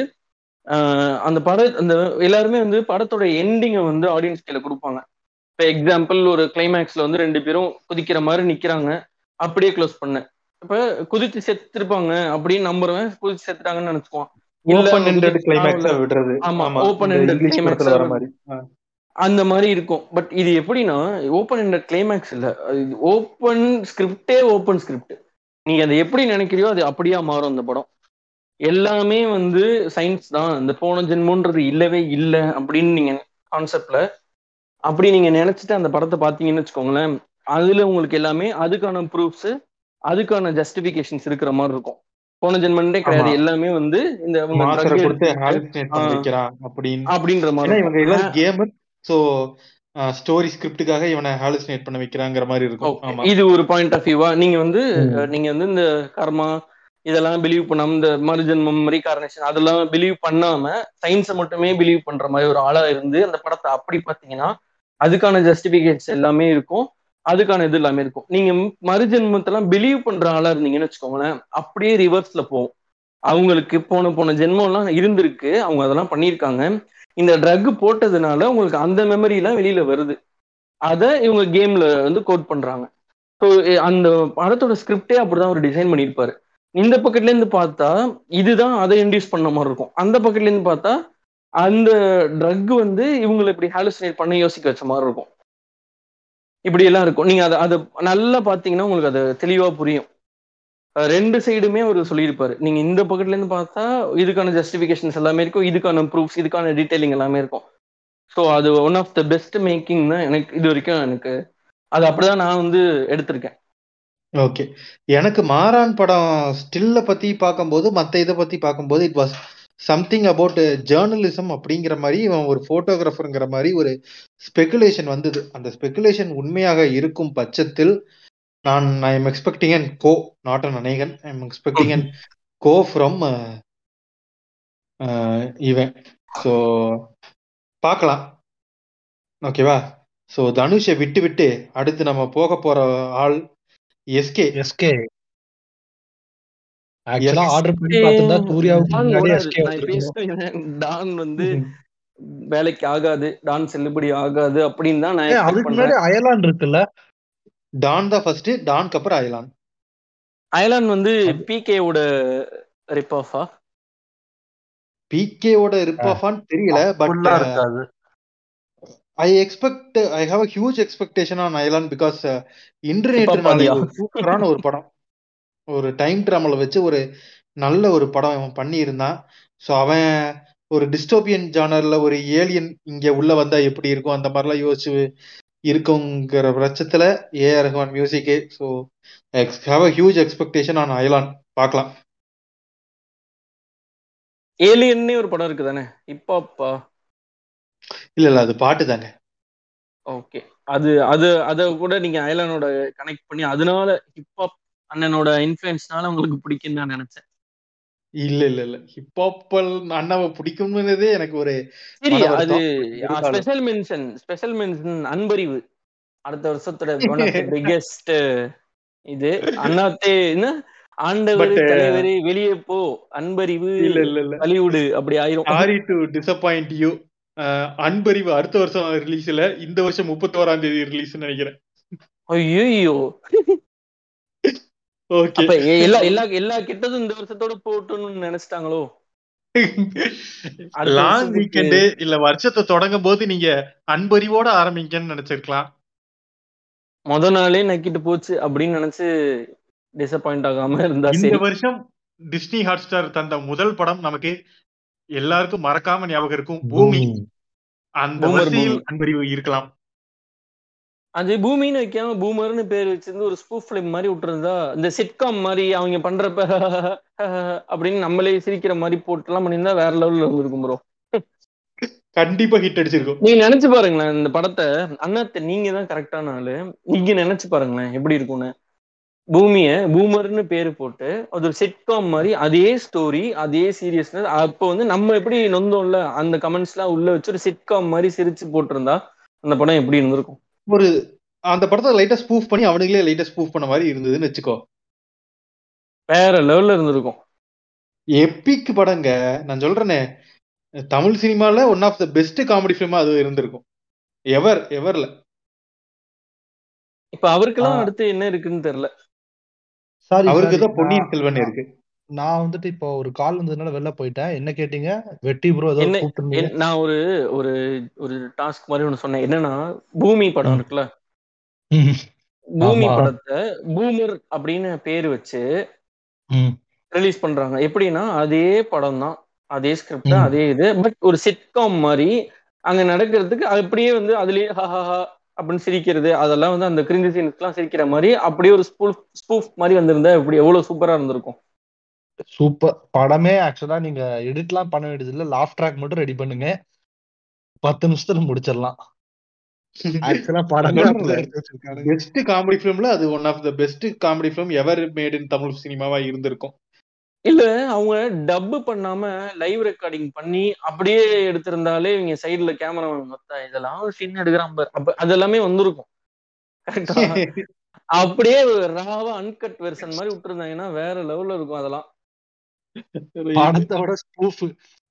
அந்த பட அந்த எல்லாருமே வந்து படத்தோட எண்டிங்கை வந்து ஆடியன்ஸ் கையில கொடுப்பாங்க. இப்போ எக்ஸாம்பிள் ஒரு கிளைமேக்ஸ்ல வந்து ரெண்டு பேரும் குதிக்கிற மாதிரி நிக்கிறாங்க. அப்படியே க்ளோஸ் பண்ண. இப்ப குதிச்சு செத்துருப்பாங்க அப்படின்னு நம்புறவன் குதிச்சு செத்துட்டாங்கன்னு நினைச்சுக்குவான். எண்டட். அந்த மாதிரி இருக்கும். பட் இது எப்படின்னா ஓப்பன் என்ற கிளைமேக்ஸ் இல்ல ஓப்பன் ஸ்கிரிப்டே ஓப்பன் ஸ்கிரிப்ட் நீ அதை எப்படி நினைக்கிறியோ அது அப்படியா மாறும் அந்த படம். எல்லாமே வந்து சயின்ஸ் தான். இந்த போன ஜென்மன்றது இல்லவே இல்லை அப்படின்னு நீங்க கான்செப்ட்ல அப்படி நீங்க நினைச்சிட்டு அந்த படத்தை பார்த்தீங்கன்னு வச்சுக்கோங்களேன் அதுல உங்களுக்கு எல்லாமே அதுக்கான ப்ரூஃப்ஸ் அதுக்கான ஜஸ்டிபிகேஷன்ஸ் இருக்கிற மாதிரி இருக்கும். போன ஜென்மன்டே கிடையாது. எல்லாமே வந்து இந்த அப்படின்ற மாதிரி ஸ்டோரி ஸ்கிரிப்டுக்காக இவனை ஹாலுசினேட் பண்ண வைக்கிறாங்கிற மாதிரி இருக்கும். இது ஒரு பாயிண்ட் ஆஃப் வியூவா நீங்க வந்து நீங்க வந்து இந்த கர்மா இதெல்லாம் பிலீவ் பண்ணாம இந்த மறுஜென்மம் ரீகார்னேஷன் அதெல்லாம் பிலீவ் பண்ணாம சயின்ஸை மட்டுமே பிலீவ் பண்ற மாதிரி ஒரு ஆளா இருந்து அந்த படத்தை அப்படி பாத்தீங்கன்னா அதுக்கான ஜஸ்டிபிகேஷன்ஸ் எல்லாமே இருக்கும். அதுக்கான இது எல்லாமே இருக்கும். நீங்க மறுஜென்மத்தெல்லாம் பிலீவ் பண்ற ஆளா இருந்தீங்கன்னு வச்சுக்கோங்களேன் அப்படியே ரிவர்ஸ்ல போகும். அவங்களுக்கு போன போன ஜென்மம் எல்லாம் இருந்திருக்கு. அவங்க அதெல்லாம் பண்ணியிருக்காங்க. இந்த ட்ரக் போட்டதுனால உங்களுக்கு அந்த மெமரி எல்லாம் வெளியில வருது. அதை இவங்க கேம்ல வந்து கோட் பண்றாங்க. ஸோ அந்த படத்தோட ஸ்கிரிப்டே அப்படிதான் அவர் டிசைன் பண்ணியிருப்பாரு. இந்த பக்கத்துல இருந்து பார்த்தா இதுதான் அதை இன்டியூஸ் பண்ண மாதிரி இருக்கும். அந்த பக்கத்துல இருந்து பார்த்தா அந்த ட்ரக் வந்து இவங்களை இப்படி ஹாலுசினேட் பண்ண யோசிக்க வச்ச மாதிரி இருக்கும். இப்படி எல்லாம் இருக்கும். நீங்க அதை அதை நல்லா பாத்தீங்கன்னா உங்களுக்கு அது தெளிவா புரியும். ரெண்டு சைடுமே அவர் சொல்லியிருப்பாரு. நீங்க இந்த பக்கத்துல இருந்து பார்த்தா இதுக்கான ஜஸ்டிபிகேஷன்ஸ் எல்லாமே இருக்கும் இதுக்கான ப்ரூஃப்ஸ் இதுக்கான டீடைலிங் எல்லாமே இருக்கும். ஸோ அது one of the best making தான் எனக்கு இது வரைக்கும் எனக்கு அது அப்படிதான் நான் வந்து எடுத்திருக்கேன். ஓகே எனக்கு மாறான் படம் ஸ்டில்ல பத்தி பார்க்கும்போது மற்ற இதை பத்தி பார்க்கும்போது it was something about journalism அப்படிங்கிற மாதிரி இவன் ஒரு போட்டோகிராஃபருங்கிற மாதிரி ஒரு ஸ்பெகுலேஷன் வந்தது. அந்த ஸ்பெகுலேஷன் உண்மையாக இருக்கும் பட்சத்தில் நான் I am expecting and go not an Anegan I am expecting and go from இவன் ஸோ பார்க்கலாம். ஓகேவா ஸோ தனுஷை விட்டு விட்டு அடுத்து நம்ம போக போற ஆள் எஸ்கே எஸ்கே ஆக்சுவலா Yes. ஆர்டர் பண்ணி பார்த்திருந்தா சூர்யாவுக்கு டான் வந்து வேலைக்கு ஆகாது டான் செல்லுபடி ஆகாது அப்படின்னு தான் நான் அதுக்கு முன்னாடி அயலான் இருக்குல்ல? டான் தான் ஃபர்ஸ்ட் டான்க்கு அப்புறம் அயலான். அயலான் வந்து பிகேவோட ரிப் ஆஃபா பிகேவோட ரிப்பாஃபான்னு தெரியல but I expect I have a huge expectation on Ayalaan because internet சூப்பரான ஒரு படம். ஒரு டைம் டிராமல வச்சு ஒரு நல்ல ஒரு படம் அவன் பண்ணியிருந்தான். ஸோ அவன் ஒரு டிஸ்டோபியன் ஜானர்ல ஒரு ஏலியன் இங்க உள்ள வந்தா எப்படி இருக்கும்? அந்த மாதிரிலாம் யோசிச்சு இருக்குங்கிற பட்சத்துல AR Rahman மியூசிக்கே so have a huge expectation on Ayalaan பார்க்கலாம். ஏலியன்னே ஒரு படம் இருக்கு தானே ஹிப்ஹாப்பா இல்ல இல்ல அது பாட்டு தாங்க. ஓகே அது அது அத கூட நீங்க அயலானோட கனெக்ட் பண்ணி அதனால ஹிப்ஹாப் அண்ணனோட இன்ஃபுளுன்ஸ்னால உங்களுக்கு பிடிக்கும்னு நான் நினைச்சேன். இல்ல இல்ல இல்ல. ஹிப்ஹாப்பல் அண்ணாவை பிடிக்கும்னதே எனக்கு ஒரு சரி அது. Special mention special mention Anbarivu. அடுத்த வருஷத்தோட ஒன் ஆஃப் த பிக்கெஸ்ட் இது. அண்ணாத்தே என்ன? ஆண்டவர் தலைவரே வெளியே போ. அன்பறிவு இல்ல இல்ல இல்ல. வலிவுடு அப்படி ஆயிரும். Sorry to disappoint you Anbarivu அடுத்த வருஷம் ரிலீஸ்ல இந்த வருஷம் முப்பத்தோராம் தேதி ரிலீஸ் நினைக்கிறேன். ஐயோ எல்லா எல்லா எல்லா கெட்டதும் இந்த வருஷத்தோட போகட்டும்னு நினைச்சிட்டாங்களோ? லாங் வீக்கெண்டு இல்ல வருஷத்தை தொடங்கும் போது நீங்க அன்பறிவோட ஆரம்பிங்கன்னு நினைச்சிருக்கலாம். முத நாளே நக்கிட்டு போச்சு அப்படின்னு நினைச்சு டிசப்பாயிண்ட் ஆகாம இருந்தா இந்த வருஷம் டிஸ்னி ஹாட் ஸ்டார் தந்த முதல் படம் நமக்கு எல்லாருக்கும் மறக்காம ஞாபகம் இருக்கும். பூமி. அந்த வரிசையில். அன்பறிவு இருக்கலாம். அது பூமின்னு வைக்காம பூமர்னு பேர் வச்சிருந்து ஒரு ஸ்பூஃப் ஃபிலிம் மாதிரி விட்டுருந்தா இந்த சிட்காம் மாதிரி அவங்க பண்றப்ப அப்படின்னு நம்மளே சிரிக்கிற மாதிரி போட்டுலாம் பண்ணியிருந்தா வேற லெவல்ல இருந்திருக்கும் ப்ரோ கண்டிப்பா ஹிட் அடிச்சிருக்கும். நீங்க நினைச்சு பாருங்களேன் இந்த படத்தை. அண்ணாத்த நீங்க தான் கரெக்டான ஆளு. நீங்க நினைச்சு பாருங்களேன் எப்படி இருக்கும்னு. பூமிய பூமர்னு பேரு போட்டு அது ஒரு சிட்காம் மாதிரி அதே ஸ்டோரி அதே சீரியஸ்னஸ் அப்போ வந்து நம்ம எப்படி நொந்தோம்ல அந்த கமெண்ட்ஸ் எல்லாம் உள்ள வச்சு ஒரு சிட்காம் மாதிரி சிரிச்சு போட்டிருந்தா அந்த படம் எப்படி இருந்திருக்கும்? ஒரு அந்த படத்தை லைட்டா ஸ்பூஃப் பண்ணி அவனுங்களே லைட்டா ஸ்பூஃப் பண்ண மாதிரி இருந்ததுன்னு வச்சுக்கோ. வேற லெவல்ல இருந்திருக்கும். எப்பிக் படங்க நான் சொல்றேனே தமிழ் சினிமால one of the best comedy ஃபிலிமா அது இருந்திருக்கும். எவர் எவர்ல இப்ப அவருக்கெல்லாம். அடுத்து என்ன இருக்குன்னு தெரியல. சாரி அவருக்கு தான் பொன்னியின் செல்வன் இருக்கு. நான் வந்துட்டு இப்போ ஒரு கால் வந்ததுனால வெளில போயிட்டேன். என்ன கேட்டீங்க? வெட்டி ப்ரோ ஏதோ நான் ஒரு ஒரு ஒரு டாஸ்க் மாதிரி ஒண்ணு சொன்னேன். என்னன்னா பூமி படம். இருக்குல்ல? பூமி. படத்தை பூமர் அப்படின்னு பேர் வச்சு ரிலீஸ் பண்றாங்க. எப்படின்னா அதே படம் தான் அதே ஸ்கிரிப்ட். அதே இது. பட் ஒரு சிட்காம் மாதிரி அங்க நடக்கிறதுக்கு அப்படியே வந்து அதுலயே ஹஹஹா அப்படின்னு சிரிக்கிறது அதெல்லாம் வந்து அந்த கிரிஞ்சி சீன்ஸ்லாம் சிரிக்கிற மாதிரி அப்படியே ஒரு ஸ்பூஃப் ஸ்பூஃப் மாதிரி வந்திருந்தா எப்படி எவ்வளவு சூப்பரா இருந்திருக்கும். சூப்பர். படமே ஆக்சுவலா நீங்க எடிட்லாம் பண்ண வேண்டியது இல்ல லாஃப் ட்ராக் மட்டும் ரெடி பண்ணுங்க. பத்து நிமிஷத்துல முடிச்சிடலாம். ஆக்சுவலா படமே பெஸ்ட் காமெடி ஃபிலிம்ல அது one of the best comedy film ever made in Tamil சினிமாவா இருந்திருக்கும். இல்ல அவங்க டப் பண்ணாம லைவ் ரெக்கார்டிங் பண்ணி அப்படியே எடுத்திருந்தாலே இவங்க சைடுல கேமரா மொத்தம் இதெல்லாம் ஒரு சீன் எடுக்கிறான் பாரு. அப்ப அதெல்லாமே வந்திருக்கும். அப்படியே ராவா அன்கட் வெர்ஷன் மாதிரி விட்டுருந்தாங்கன்னா வேற லெவல்ல இருக்கும் அதெல்லாம். படத்தை விட ஸ்பூஃப்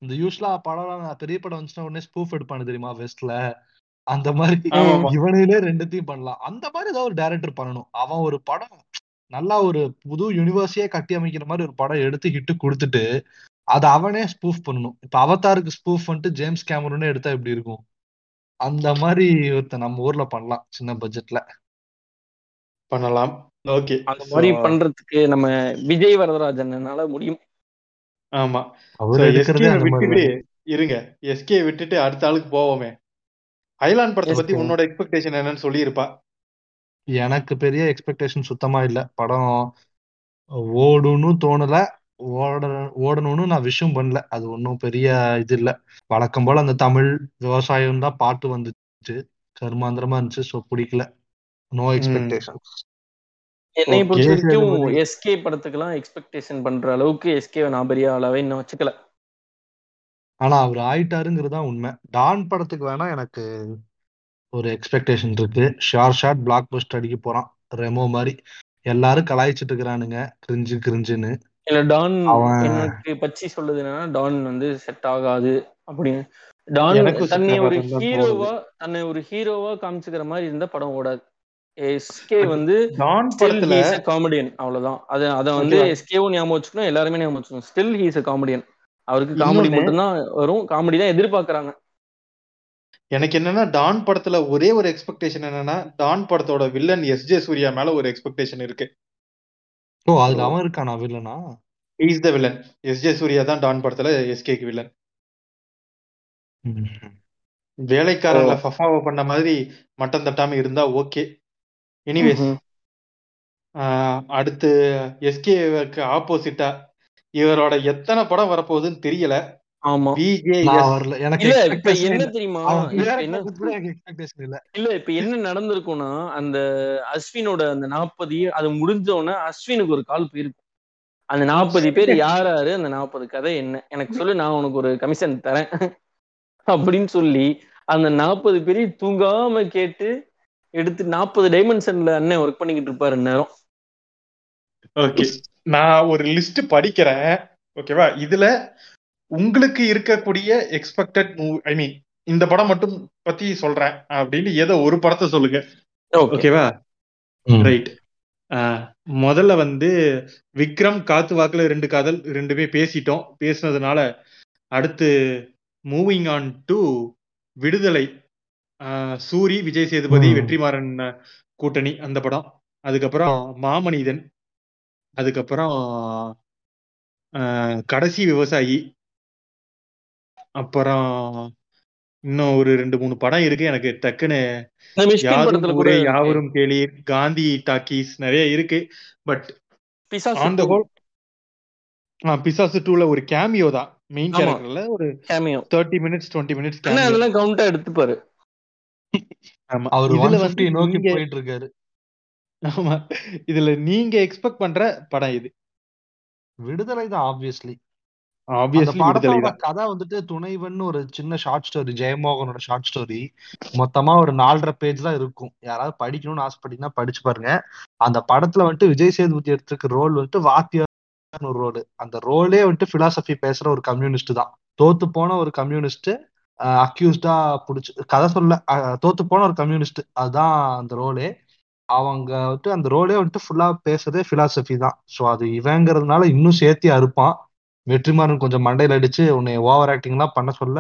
இந்த யூஸ்வலா படம் பெரிய படம் வந்துச்சுன்னா உடனே ஸ்பூஃப் எடுப்பானு தெரியுமா வெஸ்ட்ல அந்த மாதிரி. இவனுங்களே ரெண்டுத்தையும் பண்ணலாம். அந்த மாதிரி ஏதாவது ஒரு டைரக்டர் பண்ணணும். அவன் ஒரு படம் நல்லா ஒரு புது யூனிவர்ஸையே கட்டி அமைக்கிற மாதிரி ஒரு படம் எடுத்து ஹிட் கொடுத்துட்டு அதை அவனே ஸ்பூஃப் பண்ணணும். இப்ப அவதாருக்கு ஸ்பூஃப் வந்துட்டு ஜேம்ஸ் கேமரூனே எடுத்தா எப்படி இருக்கும்? அந்த மாதிரி ஒருத்தன் நம்ம ஊர்ல பண்ணலாம் சின்ன பட்ஜெட்ல பண்ணலாம். ஓகே. அந்த மாதிரி பண்றதுக்கு நம்ம விஜய் வரதராஜனால முடியும். ஆமா. விட்டுட்டு இருங்க. எஸ்கே விட்டுட்டு அடுத்த ஆளுக்கு போவோமே. ஐலாண்ட் படத்தை பத்தி. உன்னோட எக்ஸ்பெக்டேஷன் என்னன்னு சொல்லியிருப்பா. எனக்கு பெரிய எக்ஸ்பெக்டேஷன் சுத்தமா இல்ல. படம் ஓடுன்னு தோணல. ஓட ஓடணும்னு நான் விஷயம் பண்ணல. அது ஒன்றும் பெரிய இது இல்ல. வழக்கம் போல அந்த தமிழ் விவசாயம் தான் பாட்டு வந்துச்சு. கருமாந்திரமா இருந்துச்சு. ஸோ பிடிக்கல. நோ எக்ஸ்பெக்டேஷன் என்னை. பொறுத்த வரைக்கும். எஸ்கே படத்துக்கெல்லாம் எக்ஸ்பெக்டேஷன் பண்ற அளவுக்கு எஸ்கே நான் பெரிய ஆளாவே இன்னும் வச்சுக்கல. ஆனா அவர் ஆயிட்டாருங்கிறது தான் உண்மை. டான் படத்துக்கு வேணா எனக்கு ஒரு எக்ஸ்பெக்டேஷன் இருக்கு. ஷார் ஷாட் பிளாக் பஸ்ட் அடிக்க போறான். ரெமோ மாதிரி. எல்லாரும் கலாய்ச்சிட்டு இருக்கிறானுங்க. கிரிஞ்சு கிரிஞ்சுன்னு. இல்ல டான் எனக்கு பச்சி சொல்லுது என்னன்னா டான் வந்து செட் ஆகாது அப்படின்னு. டான் தன்னை ஒரு ஹீரோவா தன்னை ஒரு ஹீரோவா காமிச்சுக்கிற மாதிரி இருந்தா படம் ஓடாது. எஸ்கே வந்து டான் படத்துல காமெடியன் அவ்வளவுதான். அது அத வந்து. எஸ்கேவும் ஞாபகம் வச்சுக்கணும். எல்லாருமே ஞாபகம் வச்சுக்கணும். ஸ்டில் ஹீஸ் அ காமெடியன் அவருக்கு காமெடி மட்டும்தான் வரும். காமெடி தான் எதிர்பார்க்கறாங்க. எனக்கு என்னன்னா டான் படத்துல ஒரே ஒரு எக்ஸ்பெக்டேஷன் என்னன்னா டான் படத்தோட வில்லன் எஸ் ஜே சூர்யா மேல ஒரு எக்ஸ்பெக்டேஷன் இருக்கு. ஓ அதுல அவன் இருக்கானா வில்லனா is the villain S J Suryah தான் டான் படத்துல எஸ்கேக்கு வில்லன் வேலைக்காரன்ல ஃபஃபாவை பண்ண மாதிரி மட்டம் தட்டாம இருந்தா ஓகே எனிவேஸ். அடுத்து எஸ்கேக்கு ஆப்போசிட்டா இவரோட எத்தனை படம் வரப்போகுதுன்னு தெரியல. ஆமா. எனக்கு இல்ல இப்ப என்ன இல்ல. தெரியுமா இப்ப என்ன இல்ல. இப்ப நடந்திருக்கும்னா அந்த அஸ்வினோட அந்த நாற்பது அது முடிஞ்ச உடனே அஸ்வினுக்கு ஒரு கால் போயிருக்கும். அந்த நாற்பது பேர் யார் யாரு அந்த நாற்பது கதை என்ன? எனக்கு சொல்லு நான் உனக்கு ஒரு கமிஷன் தரேன். அப்படின்னு சொல்லி அந்த நாற்பது பேரையும் தூங்காம கேட்டு எடுத்து நாற்பது டைமென்ஷன்ல அண்ணன் ஒர்க் பண்ணிக்கிட்டு இருப்பாரு நேரம் ஓகே நான் ஒரு லிஸ்ட் படிக்கிறேன். ஓகேவா இதுல உங்களுக்கு இருக்கக்கூடிய எக்ஸ்பெக்டட் மூவி ஐ மீன் இந்த படம் மட்டும் பத்தி சொல்றேன் அப்படின்னு ஏதோ ஒரு படத்தை சொல்லுங்க. ஓகே ஓகேவா. ரைட் முதல்ல வந்து விக்ரம் காத்து வாக்குல ரெண்டு காதல் ரெண்டுமே பேசிட்டோம். பேசுனதுனால அடுத்து மூவிங் ஆன் டு விடுதலை. சூரி விஜய் சேதுபதி. வெற்றிமாறன் கூட்டணி அந்த படம். அதுக்கப்புறம் மாமனிதன். அதுக்கப்புறம் ஆஹ், கடைசி விவசாயி. அப்புறம் இன்னும் ஒரு ரெண்டு மூணு படம் இருக்கு. எனக்கு டக்குன்னு இருக்கு. யாவரும் கேளீர். காந்தி டாக்கீஸ் நிறைய இருக்கு. பட் பிசாசு ஆன் த ஹோல் பிசாசு டூல ஒரு கேமியோ தான். மெயின். கேரக்டர்ல ஒரு cameo. Thirty minutes twenty minutes அண்ணா கேமியோ அதெல்லாம் கவுண்டா எடுத்துப்பாரு. அவர் இதுல வந்து நோக்கி போயிட்டு இருக்காரு ஆமா. இதுல நீங்க எக்ஸ்பெக்ட் பண்ற படம் இது. விடுதலை தான் ஆப்வியஸ்லி கதை வந்துட்டு துணைவன் ஒரு சின்ன ஷார்ட் ஸ்டோரி ஜெயமோகனோட ஷார்ட் ஸ்டோரி மொத்தமா ஒரு நாலரை பேஜ் தான் இருக்கும். யாராவது படிக்கணும்னு ஆசைப்பட்டீங்கன்னா படிச்சு பாருங்க. அந்த படத்துல வந்துட்டு விஜய் சேதுபதி எடுத்திருக்க ரோல் வந்துட்டு வாத்தியார் ஒரு ரோல் அந்த ரோலே வந்துட்டு பிலாசபி பேசுற ஒரு கம்யூனிஸ்ட் தான். தோத்து போன ஒரு கம்யூனிஸ்ட் அக்யூஸ்டா புடிச்சு கதை சொல்ல தோத்து போன ஒரு கம்யூனிஸ்ட் அதுதான் அந்த ரோலே அவங்க வந்துட்டு அந்த ரோலே வந்துட்டு ஃபுல்லா பேசுறதே பிலாசபி தான். ஸோ அது இவங்கிறதுனால இன்னும் சேர்த்தி அறுப்பான். வெற்றிமாறன் கொஞ்சம் மண்டையில அடிச்சு உன்னை ஓவர் ஆக்டிங்லாம் பண்ண சொல்ல.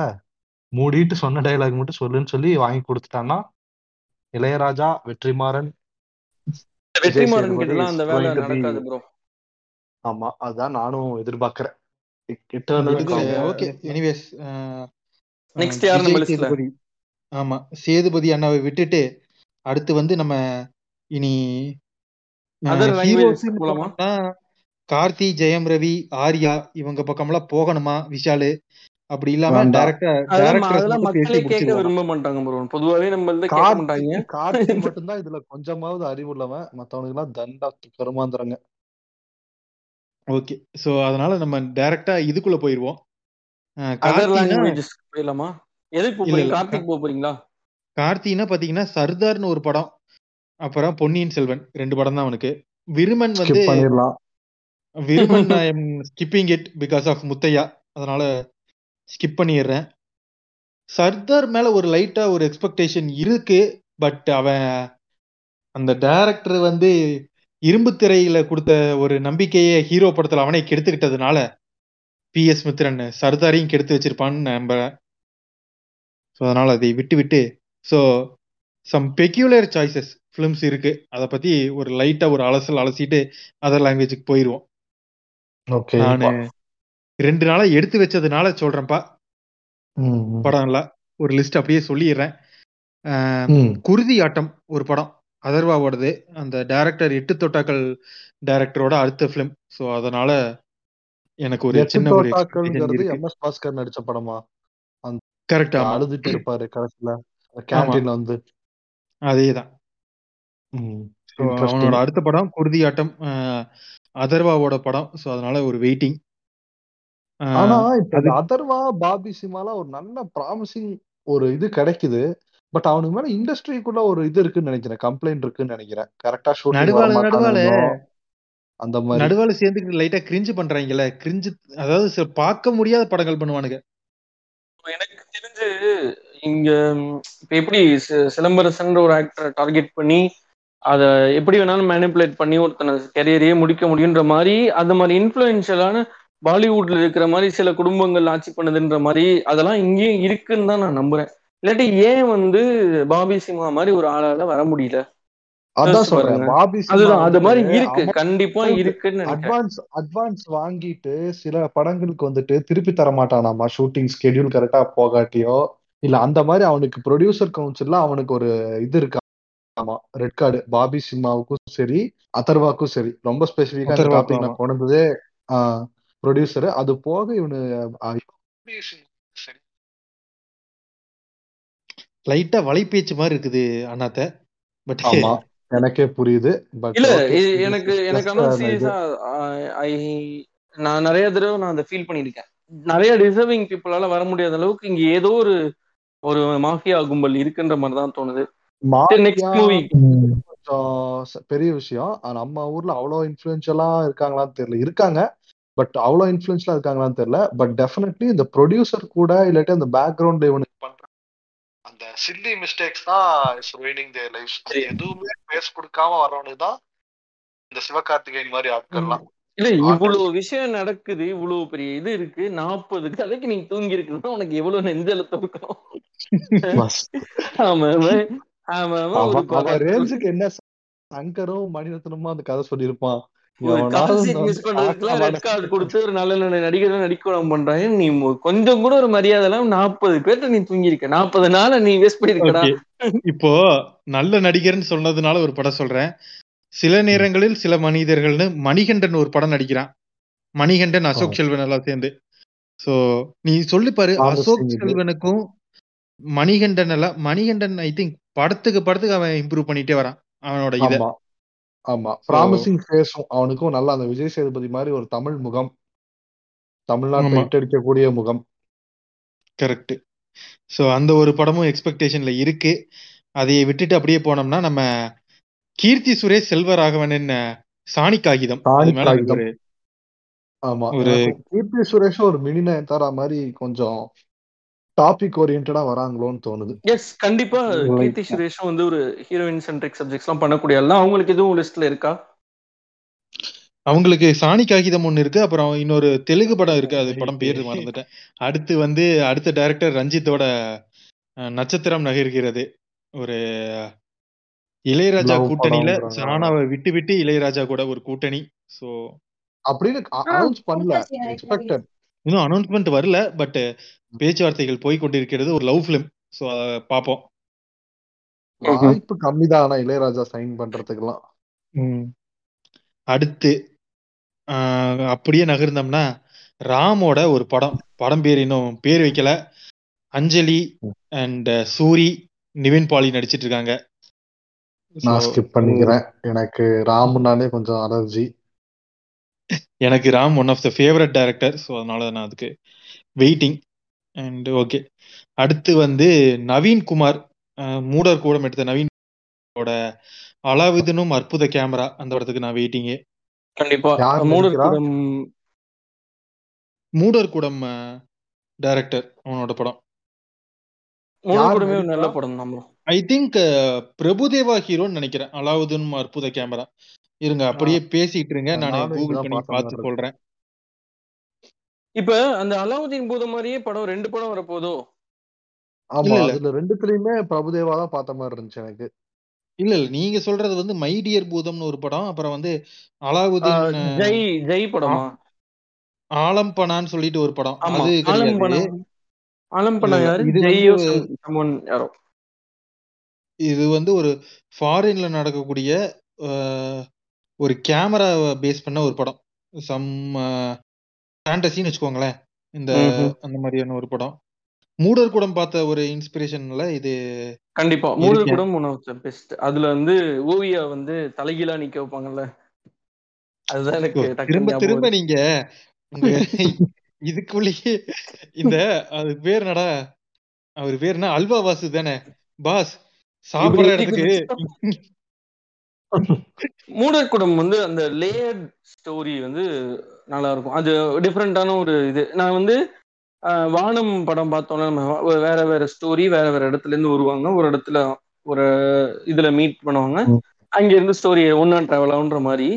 மூடிட்டு சொன்ன டைலாக் மட்டும் சொல்லுன்னு சொல்லி வாங்கி கொடுத்துட்டான்னா இளையராஜா வெற்றிமாறன் வெற்றிமாறன் அந்த வேலை நடக்காது ப்ரோ ஆமா அதான் நானும் எதிர்பார்க்கிறேன். எனிவேஸ் Next யார் நம்ம? சேதுபதி. ஆமா சேதுபதி அண்ணாவை விட்டுட்டு அடுத்து வந்து நம்ம இனி? கார்த்தி ஜெயம் ரவி ஆர்யா இவங்க பக்கம்லாம் போகணுமா விஷாலு? அப்படி இல்லாம. டைரக்டா விரும்ப மாட்டாங்க ப்ரோ பொதுவாவே நம்ம இதை கேட்க மாட்டாங்க. கார்த்தி கார்த்தி மட்டும்தான் இதுல கொஞ்சமாவது அறிவுள்ளவன். மத்தவனுக்கு எல்லாம் தண்டா கருமாந்திரங்க ஓகே சோ அதனால நம்ம டைரக்டா இதுக்குள்ள போயிருவோம் அஹ் அதர் கார்த்தினா லாங்குவேஜஸ் போயிடலாமா? எதுக்கு போறீங்க. கார்த்திக் போறீங்களா? கார்த்தினா பாத்தீங்கன்னா சர்தார்னு ஒரு படம். அப்புறம் பொன்னியின் செல்வன் ரெண்டு படம் தான் அவனுக்கு. விருமன் வந்து Viruman I am skipping it because of Muthaiya. அதனால ஸ்கிப் பண்ணிடுறேன். சர்தார் மேல ஒரு லைட்டா ஒரு எக்ஸ்பெக்டேஷன் இருக்கு பட் அவன் அந்த டைரக்டர் வந்து இரும்பு திரையில கொடுத்த ஒரு நம்பிக்கையை ஹீரோ படத்துல அவனே கெடுத்துக்கிட்டதுனால பி எஸ் மித்ரன் சர்தாரையும் கெடுத்து வச்சிருப்பான்னு நம்புறேன். ஸோ அதனால அதை விட்டு விட்டு so some peculiar choices films இருக்கு. அதை பத்தி ஒரு லைட்டா ஒரு அலசல் அலசிட்டு அதர் லாங்குவேஜுக்கு போயிடுவோம் ஓகே நானு ரெண்டு நாளா எடுத்து வச்சதுனால சொல்றேன்ப்பா. படம் எல்லாம் ஒரு லிஸ்ட் அப்படியே சொல்லிடுறேன். குருதி ஆட்டம் ஒரு படம் அதர்வாவோடது. அந்த டைரக்டர் எட்டு தொட்டாக்கள் டைரக்டரோட அடுத்த ஃபிலிம் ஸோ அதனால எனக்கு ஒரு சின்ன ஒரு தோட்டாக்கள்ங்கிறது எம் எஸ் பாஸ்கர் நடிச்ச படமா? கரெக்ட் ஆமா. அழுதுட்டு இருப்பாரு கடைசியில. கேண்டீன்ல வந்து. அதேதான். அவனோட அடுத்த படம் குருதி ஆட்டம் அதர்வாவோட படம். ஸோ அதனால ஒரு வெயிட்டிங் ஆனா இப்ப அதர்வா பாபி சிமாலா ஒரு நல்ல ப்ராமிசிங் ஒரு இது கிடைக்குது. பட் அவனுக்கு மேல இண்டஸ்ட்ரிக்குள்ள ஒரு இது இருக்குன்னு நினைக்கிறேன். கம்ப்ளைண்ட் இருக்குன்னு நினைக்கிறேன். கரெக்டா நடுவால நடுவால அந்த மாதிரி. நடுவால சேர்ந்துக்கிட்டு லைட்டா கிரிஞ்சு பண்றாங்கல்ல கிரிஞ்சு அதாவது சில பார்க்க முடியாத படங்கள் பண்ணுவானுங்க. எனக்கு தெரிஞ்சு இங்க இப்ப எப்படி சி- சிலம்பரசன்ற ஒரு ஆக்டரை டார்கெட் பண்ணி அத எப்படி வேணாலும் மேனிப்புலேட் பண்ணி ஒருத்தனை கெரியரையே முடிக்க முடியுன்ற மாதிரி அந்த மாதிரி இன்ஃப்ளூயன்ஷியலான பாலிவுட்ல இருக்கிற மாதிரி சில குடும்பங்கள் ஆட்சி பண்ணுதுன்ற மாதிரி அதெல்லாம் இங்கேயும் இருக்குன்னு தான் நான் நம்புறேன். இல்லாட்டி ஏன் வந்து பாபி சிம்ஹா மாதிரி ஒரு ஆளால வர முடியல? அதான் சொல்றேன். அதுதான் அது மாதிரி இருக்கு. கண்டிப்பா இருக்குன்னு அட்வான்ஸ் அட்வான்ஸ் வாங்கிட்டு சில படங்களுக்கு வந்துட்டு திருப்பி தர மாட்டானாமா? ஷூட்டிங் ஸ்கெடியூல் கரெக்டா போகாட்டியோ? இல்ல அந்த மாதிரி அவனுக்கு ப்ரொடியூசர் கவுன்சில்ல அவனுக்கு ஒரு இது இருக்கு? ஆமா ரெட் கார்டு பாபி சிம்மாவுக்கும் சரி அதர்வாக்கும் சரி. ரொம்ப அதர்வாக்கும் டாபிக் நான் ஆமா. கொண்டு வந்ததே ப்ரொடியூசர் அது போக இவனு லைட்டா வலைபேச்சு மாதிரி இருக்குது அண்ணாத்த. பட் ஆமா. எனக்கே புரியுது பட் இல்ல எனக்கு எனக்கு ஆனா சீரியஸா ஐ நான் நிறைய தடவை நான் அதை ஃபீல் பண்ணியிருக்கேன். நிறைய டிசர்விங் பீப்புளால வர முடியாத அளவுக்கு இங்க ஏதோ ஒரு ஒரு மாஃபியா கும்பல் இருக்குன்ற மாதிரி தான் தோணுது. நெக்ஸ்ட் மூவி கொஞ்சம் பெரிய விஷயம். நம்ம ஊர்ல அவ்வளவு இன்ஃபுளுன்ஷியலா இருக்காங்களான்னு தெரியல. இருக்காங்க பட் அவ்வளவு இன்ஃபுளுன்ஷியலா இருக்காங்களான்னு தெரியல. பட் டெஃபினெட்லி இந்த ப்ரொடியூசர் கூட இல்லாட்டி அந்த பேக்ரவுண்ட் இவனுக்கு சில்லி மிஸ்டேக்ஸ் தான் இஸ் ருயினிங் தேர் லைஃப். எதுவுமே பேஸ் கொடுக்காம வரவனுக்கு தான் இந்த சிவகார்த்திகேயன் மாதிரி ஆட்கள்லாம் இல்ல இவ்வளவு விஷயம் நடக்குது இவ்வளவு பெரிய இது இருக்கு நாற்பது கதைக்கு நீ தூங்கி இருக்குன்னா உனக்கு எவ்வளவு நெஞ்சலத்தை இருக்கணும் பஸ். ஆமா ஆமா. என்ன சங்கரும் மணிரத்னமும் அந்த கதை சொல்லியிருப்பான் நீ கொஞ்சம் கூட ஒரு மரியாதை எல்லாம் நாற்பது பேர்ட்ட நீ தூங்கியிருக்க. நாற்பது நாள நீ வேஸ்ட் பண்ணிருக்கடா. இப்போ நல்ல நடிகர்னு சொன்னதுனால ஒரு படம் சொல்றேன். சில நேரங்களில் சில மனிதர்கள்னு மணிகண்டன் ஒரு படம் நடிக்கிறான். மணிகண்டன் அசோக். செல்வன் எல்லாம் சேர்ந்து. சோ நீ சொல்லி பாரு அசோக். செல்வனுக்கும் மணிகண்டன் எல்லாம் மணிகண்டன் ஐ திங்க் படத்துக்கு படத்துக்கு அவன் இம்ப்ரூவ் பண்ணிட்டே வரான் அவனோட இத. ஆமா. ப்ராமிசிங் ஃபேஸும் அவனுக்கும் நல்லா அந்த விஜய் சேதுபதி மாதிரி ஒரு தமிழ் முகம். தமிழ்நாட்டை ஆமா. இட்டடிக்கக்கூடிய முகம். கரெக்ட் சோ அந்த ஒரு படமும் எக்ஸ்பெக்டேஷன்ல இருக்கு. அதை விட்டுட்டு அப்படியே போனோம்னா நம்ம கீர்த்தி சுரேஷ் செல்வராகவனின் சாணி காகிதம். ஆமா. ஒரு- கீர்த்தி சுரேஷும் ஒரு மினி நயன்தாரா மாதிரி கொஞ்சம் டாபிக் ஓரியன்டா வராங்களோன்னு தோணுது. எஸ் கண்டிப்பா. கீர்த்தி சுரேஷும் வந்து ஒரு ஹீரோயின் சென்ட்ரிக் சப்ஜெக்ட்ஸ் எல்லாம் பண்ணக்கூடிய எல்லாம் அவங்களுக்கு எதுவும் லிஸ்ட்ல இருக்கா? அவங்களுக்கு சாணி காகிதம் ஒண்ணு இருக்கு அப்புறம் இன்னொரு தெலுங்கு படம் இருக்கு அது படம் பேரு மறந்துட்டேன். அடுத்து வந்து அடுத்த டைரக்டர் ரஞ்சித்தோட நட்சத்திரம் நகர்கிறது. ஒரு இளையராஜா கூட்டணியில. சாணாவை விட்டு விட்டு இளையராஜா கூட ஒரு கூட்டணி. சோ அப்படின்னு அனௌன்ஸ் பண்ணல. எக்ஸ்பெக்டட் இன்னும் அனௌன்ஸ்மெண்ட் வரல பட் பேச்சுவார்த்தைகள் போய் கொண்டிருக்கிறது ஒரு லவ் ஃபிலிம் சோ அத பாப்போம் வாய்ப்பு கம்மி தான் ஆனா இளையராஜா சைன் பண்றதுக்கெல்லாம். அடுத்து அப்படியே நகர்ந்தோம்னா ராமோட ஒரு படம் படம் பேர் இன்னும் பேர் வைக்கல. அஞ்சலி அண்ட் சூரி நிவின் பாலி நடிச்சிட்டு இருக்காங்க. நான் ஸ்கிப் பண்ணிக்கிறேன். எனக்கு ராம்னாலே கொஞ்சம் அலர்ஜி எனக்கு Ram one of the favourite director so அதனால நான் அதுக்கு வெயிட்டிங் அண்ட் ஓகே அடுத்து வந்து நவீன் குமார் மூடர் கூடம் எடுத்த நவீன் அலாவுதீனும் அற்புத கேமரா அந்த படத்துக்கு நான் வெயிட்டிங்கு கண்டிப்பா. மூடர்? கூடம் மூடர் கூடம் டைரக்டர் அவனோட படம். மூடர் கூடமே நல்ல? படம். ஐ திங்க் பிரபுதேவா ஹீரோன்னு நினைக்கிறேன். அலாவுதீன் அற்புத கேமரா. இருங்க அப்படியே பேசிட்டு இருங்க நான் கூகுள் பண்ணி பார்த்த சொல்றேன் இப்ப அந்த அலாவுதீன் பூதம் மாதிரியே படம் ரெண்டு படம் வரப்போதோ? ஆமா. அதுல ரெண்டுத்துலயுமே பிரபுதேவா தான் பார்த்த மாதிரி இருந்துச்சு எனக்கு. இல்ல இல்ல. நீங்க சொல்றது வந்து மை டியர் பூதம்னு ஒரு படம் அப்புறம் வந்து அலாவுதீன் ஜெய் ஜெய் படமா? ஆலம்பனான்னு சொல்லிட்டு ஒரு படம். அது கிடையாது. ஆலம்பனா. யாரு? இது ஜெய்யோ வந்து- சம்மன் யாரோ. இது வந்து ஒரு ஃபாரின்ல நடக்கக்கூடிய ஒரு கேமரா பேஸ் பண்ண ஒரு படம். சம் ஃபேண்டசின்னு வச்சுக்கோங்களேன். இந்த. அந்த மாதிரியான ஒரு படம். மூடர் கூடம் பார்த்த ஒரு இன்ஸ்பிரேஷன்ல இது கண்டிப்பா. மூடர். கூடம் ஒன் ஆஃப் த பெஸ்ட் அதுல வந்து ஓவியா வந்து தலைகீழா நிக்க வைப்பாங்கல்ல. அதுதான் எனக்கு திரும்ப திரும்ப. நீங்க இதுக்குள்ளேயே இந்த அது பேர் என்னடா? அவர் பேர் என்ன? அல்வா வாசு தானே. பாஸ் சாப்பிடுற இடத்துக்கு மூடர் குடம் வந்து அந்த லேயர் ஸ்டோரி வந்து நல்லா இருக்கும் அது டிஃப்ரெண்டான ஒரு இது. நான் வந்து வானம் படம் பார்த்தோம்னா நம்ம வேற வேற ஸ்டோரி வேற வேற இடத்துல இருந்து வருவாங்க. ஒரு இடத்துல ஒரு இதுல மீட் பண்ணுவாங்க. அங்க இருந்து ஸ்டோரி ஒன்னா டிராவல் ஆகுன்ற மாதிரி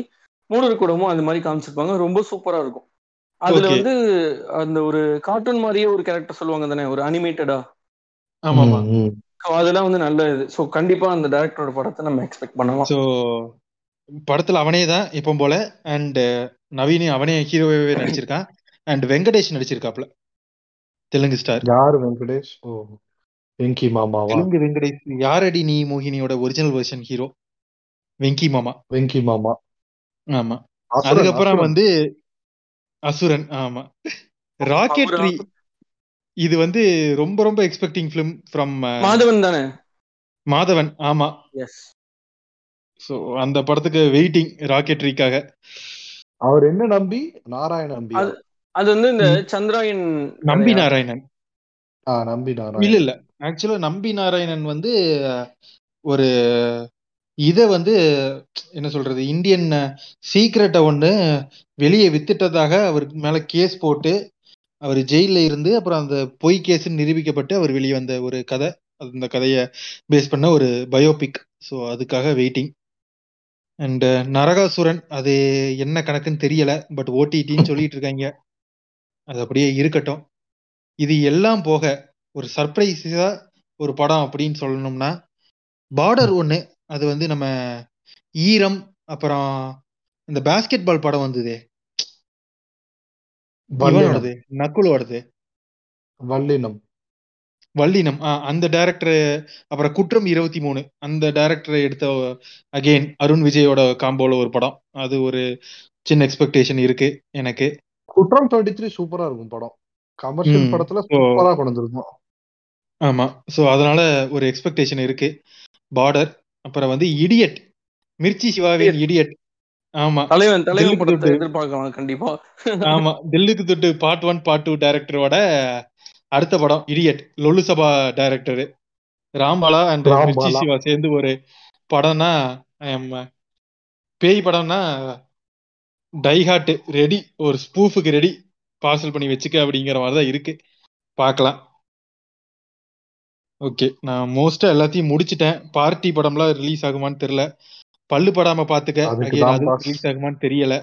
மூடர் குடமும் அந்த மாதிரி காமிச்சிருப்பாங்க. ரொம்ப சூப்பரா இருக்கும். அதுல. வந்து அந்த ஒரு கார்ட்டூன் மாதிரியே ஒரு கேரக்டர் சொல்லுவாங்க தானே? ஒரு அனிமேட்டடா அதெல்லாம் வந்து நல்ல இது. ஸோ கண்டிப்பா அந்த டேரக்டரோட படத்தை நம்ம எக்ஸ்பெக்ட் பண்ணலாம். சோ படத்துல அவனே தான் எப்பவும் போல. அண்ட் நவீன் அவனே ஹீரோவே நடிச்சிருக்கான். அண்ட் வெங்கடேஷ் நடிச்சிருக்காப்ல. தெலுங்கு ஸ்டார் யாரு வெங்கடேஷ்? ஓ வெங்கி மாமாவா? தெலுங்கு வெங்கடேஷ். யாரடி நீ மோகினியோட ஒரிஜினல் வெர்ஷன் ஹீரோ வெங்கி மாமா. வெங்கி மாமா. ஆமா. அதுக்கப்புறம். வந்து அசுரன் ஆமா. ராக்கெட்ரி இது வந்து ரொம்ப ரொம்ப எக்ஸ்பெக்டிங் ஃபிலிம் ஃப்ரம் மாதவன் தானே? மாதவன் ஆமா. எஸ் சோ அந்த படத்துக்கு வெயிட்டிங் ராக்கெட்ரிக்காக அவர் என்ன நம்பி? நாராயண நம்பி அது- வந்து இந்த சந்திராயன் நம்பி? நாராயணன். ஆ நம்பி இல்ல நாராயண் இல்ல ஆக்சுவலா நம்பி நாராயணன் வந்து ஒரு இத வந்து என்ன சொல்றது இந்தியன் சீக்ரெட்டை ஒண்ணு வெளியே வித்துட்டதாக அவருக்கு மேல கேஸ் போட்டு அவர் ஜெயில இருந்து அப்புறம் அந்த பொய் கேஸ்ன்னு நிரூபிக்கப்பட்டு அவர் வெளியே வந்த ஒரு கதை. அந்த கதையை பேஸ் பண்ண ஒரு பயோபிக் ஸோ அதுக்காக வெயிட்டிங் அண்ட் uh, நரகாசுரன் அது என்ன கணக்குன்னு தெரியல பட் ஓடிடின்னு சொல்லிட்டு இருக்காங்க. அது அப்படியே இருக்கட்டும். இது எல்லாம் போக ஒரு சர்ப்ரைஸா ஒரு படம் அப்படின்னு சொல்லணும்னா பார்டர் ஒன்று அது வந்து நம்ம ஈரம் அப்புறம் இந்த பாஸ்கெட் பால் படம் வந்தது. இவனோடது நக்குலோடது வல்லினம் வல்லினம் அந்த டைரக்டர் அப்புறம் குற்றம் இருபத்தி மூணு. அந்த டைரக்டர் எடுத்த அகைன் அருண் விஜயோட காம்போல ஒரு படம். அது ஒரு சின்ன எக்ஸ்பெக்டேஷன் இருக்கு எனக்கு. குற்றம் டுவெண்ட்டி த்ரீ சூப்பரா இருக்கும் படம். கமர்ஷியல். படத்துல சூப்பரா கொண்டு வந்திருக்கும். ஆமா. சோ அதனால ஒரு எக்ஸ்பெக்டேஷன் இருக்கு. பார்டர் அப்புறம் வந்து இடியட் மிர்ச்சி சிவாவின் இடியட் ஆமா. தலைவன் தலைவன் படத்தை. எதிர்பார்க்கலாம் கண்டிப்பா. ஆமா. Dhilluku Dhuddu part one part two டைரக்டரோட அடுத்த படம் idiot Lollu Sabha director Rambhala and Shiva சேர்ந்து ஒரு படம்னா பேய் படம்னா டைஹார்ட் ரெடி ஒரு ஸ்பூஃபுக்கு ரெடி பார்சல் பண்ணி வச்சுக்க அப்படிங்கிற மாதிரி தான் இருக்கு. பார்க்கலாம். ஓகே நான் மோஸ்டா எல்லாத்தையும் முடிச்சிட்டேன். பார்ட்டி படம்லாம் ரிலீஸ் ஆகுமான்னு தெரியல. பல்லு படாம பாத்துக்க. தெரியல.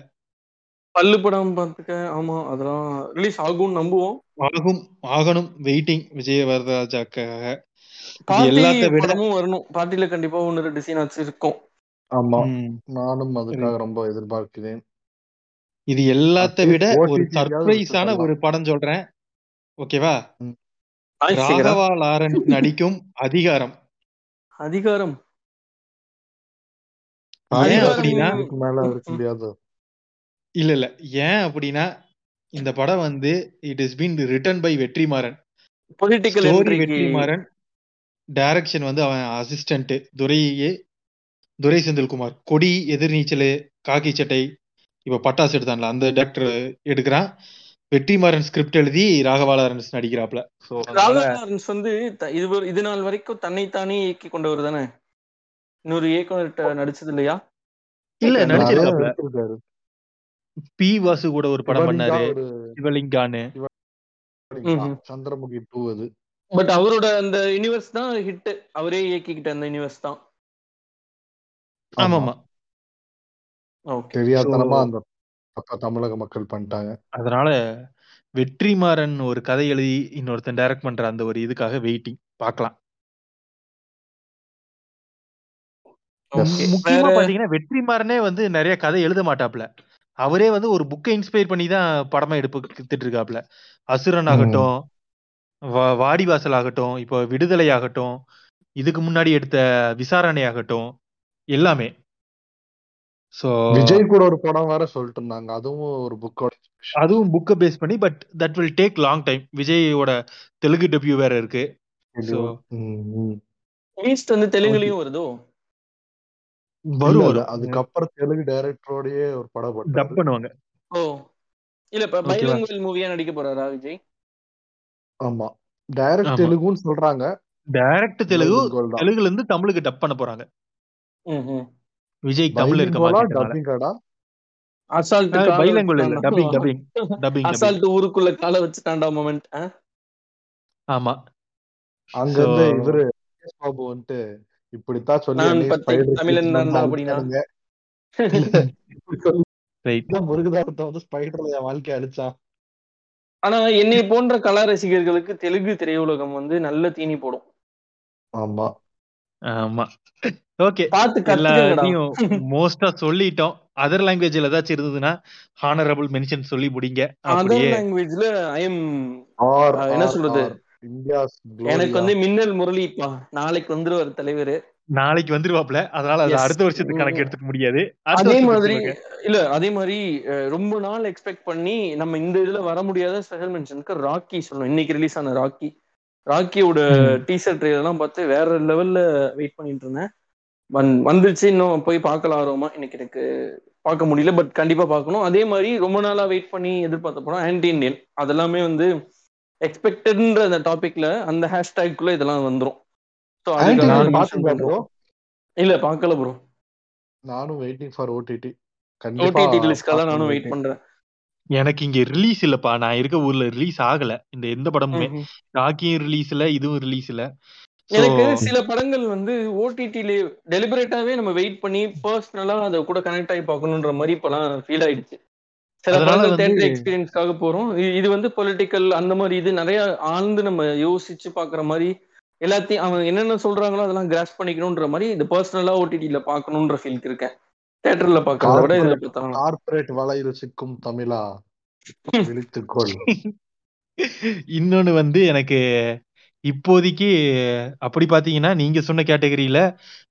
பல்லு படம் பார்த்துக்க ஆமா அதெல்லாம் ரிலீஸ் ஆகும்னு நம்புவோம். ஆகும் ஆகணும் வெயிட்டிங் விஜய வரதராஜாக்காக இது பார்ட்டி எல்லாத்த விட படமும் வரணும். பார்ட்டில கண்டிப்பா ஒன்னு ரெண்டு சீன் இருக்கும் ஆமா. நானும் அதுக்காக ரொம்ப எதிர்பார்க்கிறேன். இது எல்லாத்த விட ஒரு சர்ப்ரைஸான. ஒரு படம் சொல்றேன். ஓகேவா. ராகவா லாரன்ஸ் நடிக்கும் அதிகாரம். அதிகாரம். ஏன் அப்படின்னா இதுக்கு மேல இருக்க முடியாது? இல்ல இல்ல ஏன் அப்படின்னா இந்த படம் வந்து it is been written by Vetrimaaran. Political Vetrimaaran direction வந்து அவன் அசிஸ்டன்ட் துரையே துரை செந்தில்குமார் கொடி எதிர்நீச்சல் காக்கி சட்டை இப்ப பட்டாசு எடுத்தான்ல அந்த டேரக்டர் எடுக்கிறான். வெற்றிமாறன் ஸ்கிரிப்ட் எழுதி ராகவா லாரன்ஸ் நடிக்கிறாப்ல சோ ராகவா லாரன்ஸ் வந்து த- இது இது நாள் வரைக்கும் தன்னைத்தானே இயக்கி கொண்டவர் தானே? இன்னொரு இயக்குனர்கிட்ட நடிச்சது இல்லையா? இல்ல எடுத்திருக்காரு பி வாசு கூட ஒரு படம் பண்ணாரு. சிவலிங்கான்னு. சந்திரமுகி டூ அது. பட் அவரோட அந்த யூனிவர்ஸ் தான் ஹிட் அவரே இயக்கிக்கிட்ட அந்த யூனிவர்ஸ் தான். ஆமா. ஆமா ஆமா ஓகே. தெரியாதனமா அந்த தமிழக மக்கள் பண்ணிட்டாங்க. அதனால வெற்றிமாறன் ஒரு கதை எழுதி இன்னொருத்தன் டைரக்ட் பண்ற அந்த ஒரு இதுக்காக வெயிட்டிங் பார்க்கலாம். முக்கியமா பாத்தீங்கன்னா வெற்றிமாறனே வந்து நிறைய கதை எழுத மாட்டாப்ல. அவரே வந்து ஒரு புக்கை இன்ஸ்பயர் பண்ணி தான் படமா எடுத்துட்டு இருக்காப்ல. அசுரன் ஆகட்டும் வா- வாடிவாசல் ஆகட்டும் இப்போ விடுதலை ஆகட்டும் இதுக்கு முன்னாடி எடுத்த விசாரணை ஆகட்டும் எல்லாமே. சோ விஜய் கூட ஒரு படம் வேற சொல்லிட்டு இருந்தாங்க. அதுவும் ஒரு புக்கோட அதுவும் புக்கை பேஸ் பண்ணி but that will take long time விஜயோட தெலுங்கு டெபியூ வேற இருக்கு. வந்து தெலுங்குலயும் வருதோ? வரும் அதுக்கப்புறம் தெலுங்கு டைரக்டரோடயே ஒரு படம் டப் பண்ணுவாங்க. ஓ. இல்ல இப்ப பைலிங்குவல் மூவியா நடிக்க போறாரா விஜய்? ஆமா. டைரக்ட். தெலுங்குன்னு சொல்றாங்க. டைரக்ட் தெலுங்கு. தெலுங்குல இருந்து தமிழுக்கு டப் பண்ண போறாங்க. விஜய் தமிழ் இருக்க Bilingual-ஆ, மாட்டேங்கிறனால dubbing-ஆடா? அசால்ட் பைலங்குள் இல்ல. டப்பிங் டப்பிங் டப்பிங் அசால்ட் ஊருக்குள்ள கால வச்சுட்டாண்டா மொமெண்ட் ஆமா. அங்க இருந்து இவரு பாபு வந்துட்டு இப்படித்தான் சொல்லி தமிழன் கிட்ட வந்து ஸ்பைடர்ல என் வாழ்க்கைய அழிச்சான் ஆனா என்னை போன்ற கலா ரசிகர்களுக்கு தெலுங்கு திரையுலகம் வந்து நல்ல தீனி போடும். ஆமா. ஆமா. ஓகே பார்த்து மோஸ்டா சொல்லிட்டோம். அதர் லாங்குவேஜ்ல ஏதாச்சும் இருந்ததுன்னா ஹானரபிள் மென்ஷன் சொல்லி முடிங்க. அதர் லாங்குவேஜ்ல ஐ எம் என்ன சொல்றது? எனக்கு வந்து மின்னல் முரளிப்பா. நாளைக்கு வந்துருவார் தலைவர். நாளைக்கு வந்துருவாப்ல. அதனால அது. அடுத்த வருஷத்துக்கு கணக்கு எடுத்துக்க முடியாது. அதே மாதிரி. இல்ல அதே மாதிரி ரொம்ப நாள் எக்ஸ்பெக்ட் பண்ணி நம்ம இந்த இதுல வர முடியாத ஸ்பெஷல் மென்ஷனுக்கு ராக்கி சொல்லணும். இன்னைக்கு ரிலீஸ் ஆன ராக்கி. ராக்கியோட. டீசர் ட்ரெயிலெல்லாம் பார்த்து வேற லெவல்ல வெயிட் பண்ணிட்டு இருந்தேன். வந்- வந்துருச்சு. இன்னும் போய் பார்க்கலாம் ஆர்வமா. இன்னைக்கு எனக்கு பார்க்க முடியல பட் கண்டிப்பா பார்க்கணும். அதே மாதிரி ரொம்ப நாளா வெயிட் பண்ணி எதிர்பார்த்த படம் ஆன்டி இண்டியன் அதெல்லாமே வந்து எக்ஸ்பெக்டட்ன்ற அந்த டாபிக்ல அந்த ஹேஷ்டேக்குள்ள இதெல்லாம் வந்துரும். பாத்தீங்களா பண்றோம். bro? இல்ல பார்க்கல ப்ரோ நானும் வெயிட்டிங் ஃபார் ஓடிடி ஓடிடி ரிலீஸ்க்காக தான் நானும் வெயிட் பண்றேன். எனக்கு இங்க ரிலீஸ் இல்லப்பா. நான் இருக்க ஊர்ல ரிலீஸ் ஆகல. இந்த எந்த படமுமே. ராக்கியும் ரிலீஸ் இல்ல இதுவும் ரிலீஸ் இல்ல. So, எனக்கு சில படங்கள் வந்து ஓடிடில டெலிபரேட்டாவே நம்ம வெயிட் பண்ணி பர்சனலா அதை கூட கனெக்ட் ஆகி பார்க்கணுன்ற மாதிரி இப்பெல்லாம் ஃபீல் ஆயிடுச்சு. சில படங்கள் தேட்டர் எக்ஸ்பீரியன்ஸ்க்காக போறோம். இது வந்து பொலிட்டிக்கல் அந்த மாதிரி இது நிறைய ஆழ்ந்து நம்ம யோசிச்சு பாக்குற மாதிரி எல்லாத்தையும் அவங்க என்னென்ன சொல்றாங்களோ அதெல்லாம் கிராஸ் பண்ணிக்கணுன்ற மாதிரி இது பர்சனலா ஓடிடில பார்க்கணுன்ற ஃபீல் இருக்கேன். தேட்டர்ல பாக்குறத விட இதுல பார்த்தாங்க கார்பரேட் வலையில் சிக்கும் தமிழா? விழித்துக்கொள். இன்னொன்னு வந்து எனக்கு இப்போதைக்கு அப்படி பாத்தீங்கன்னா நீங்க சொன்ன கேட்டகரியில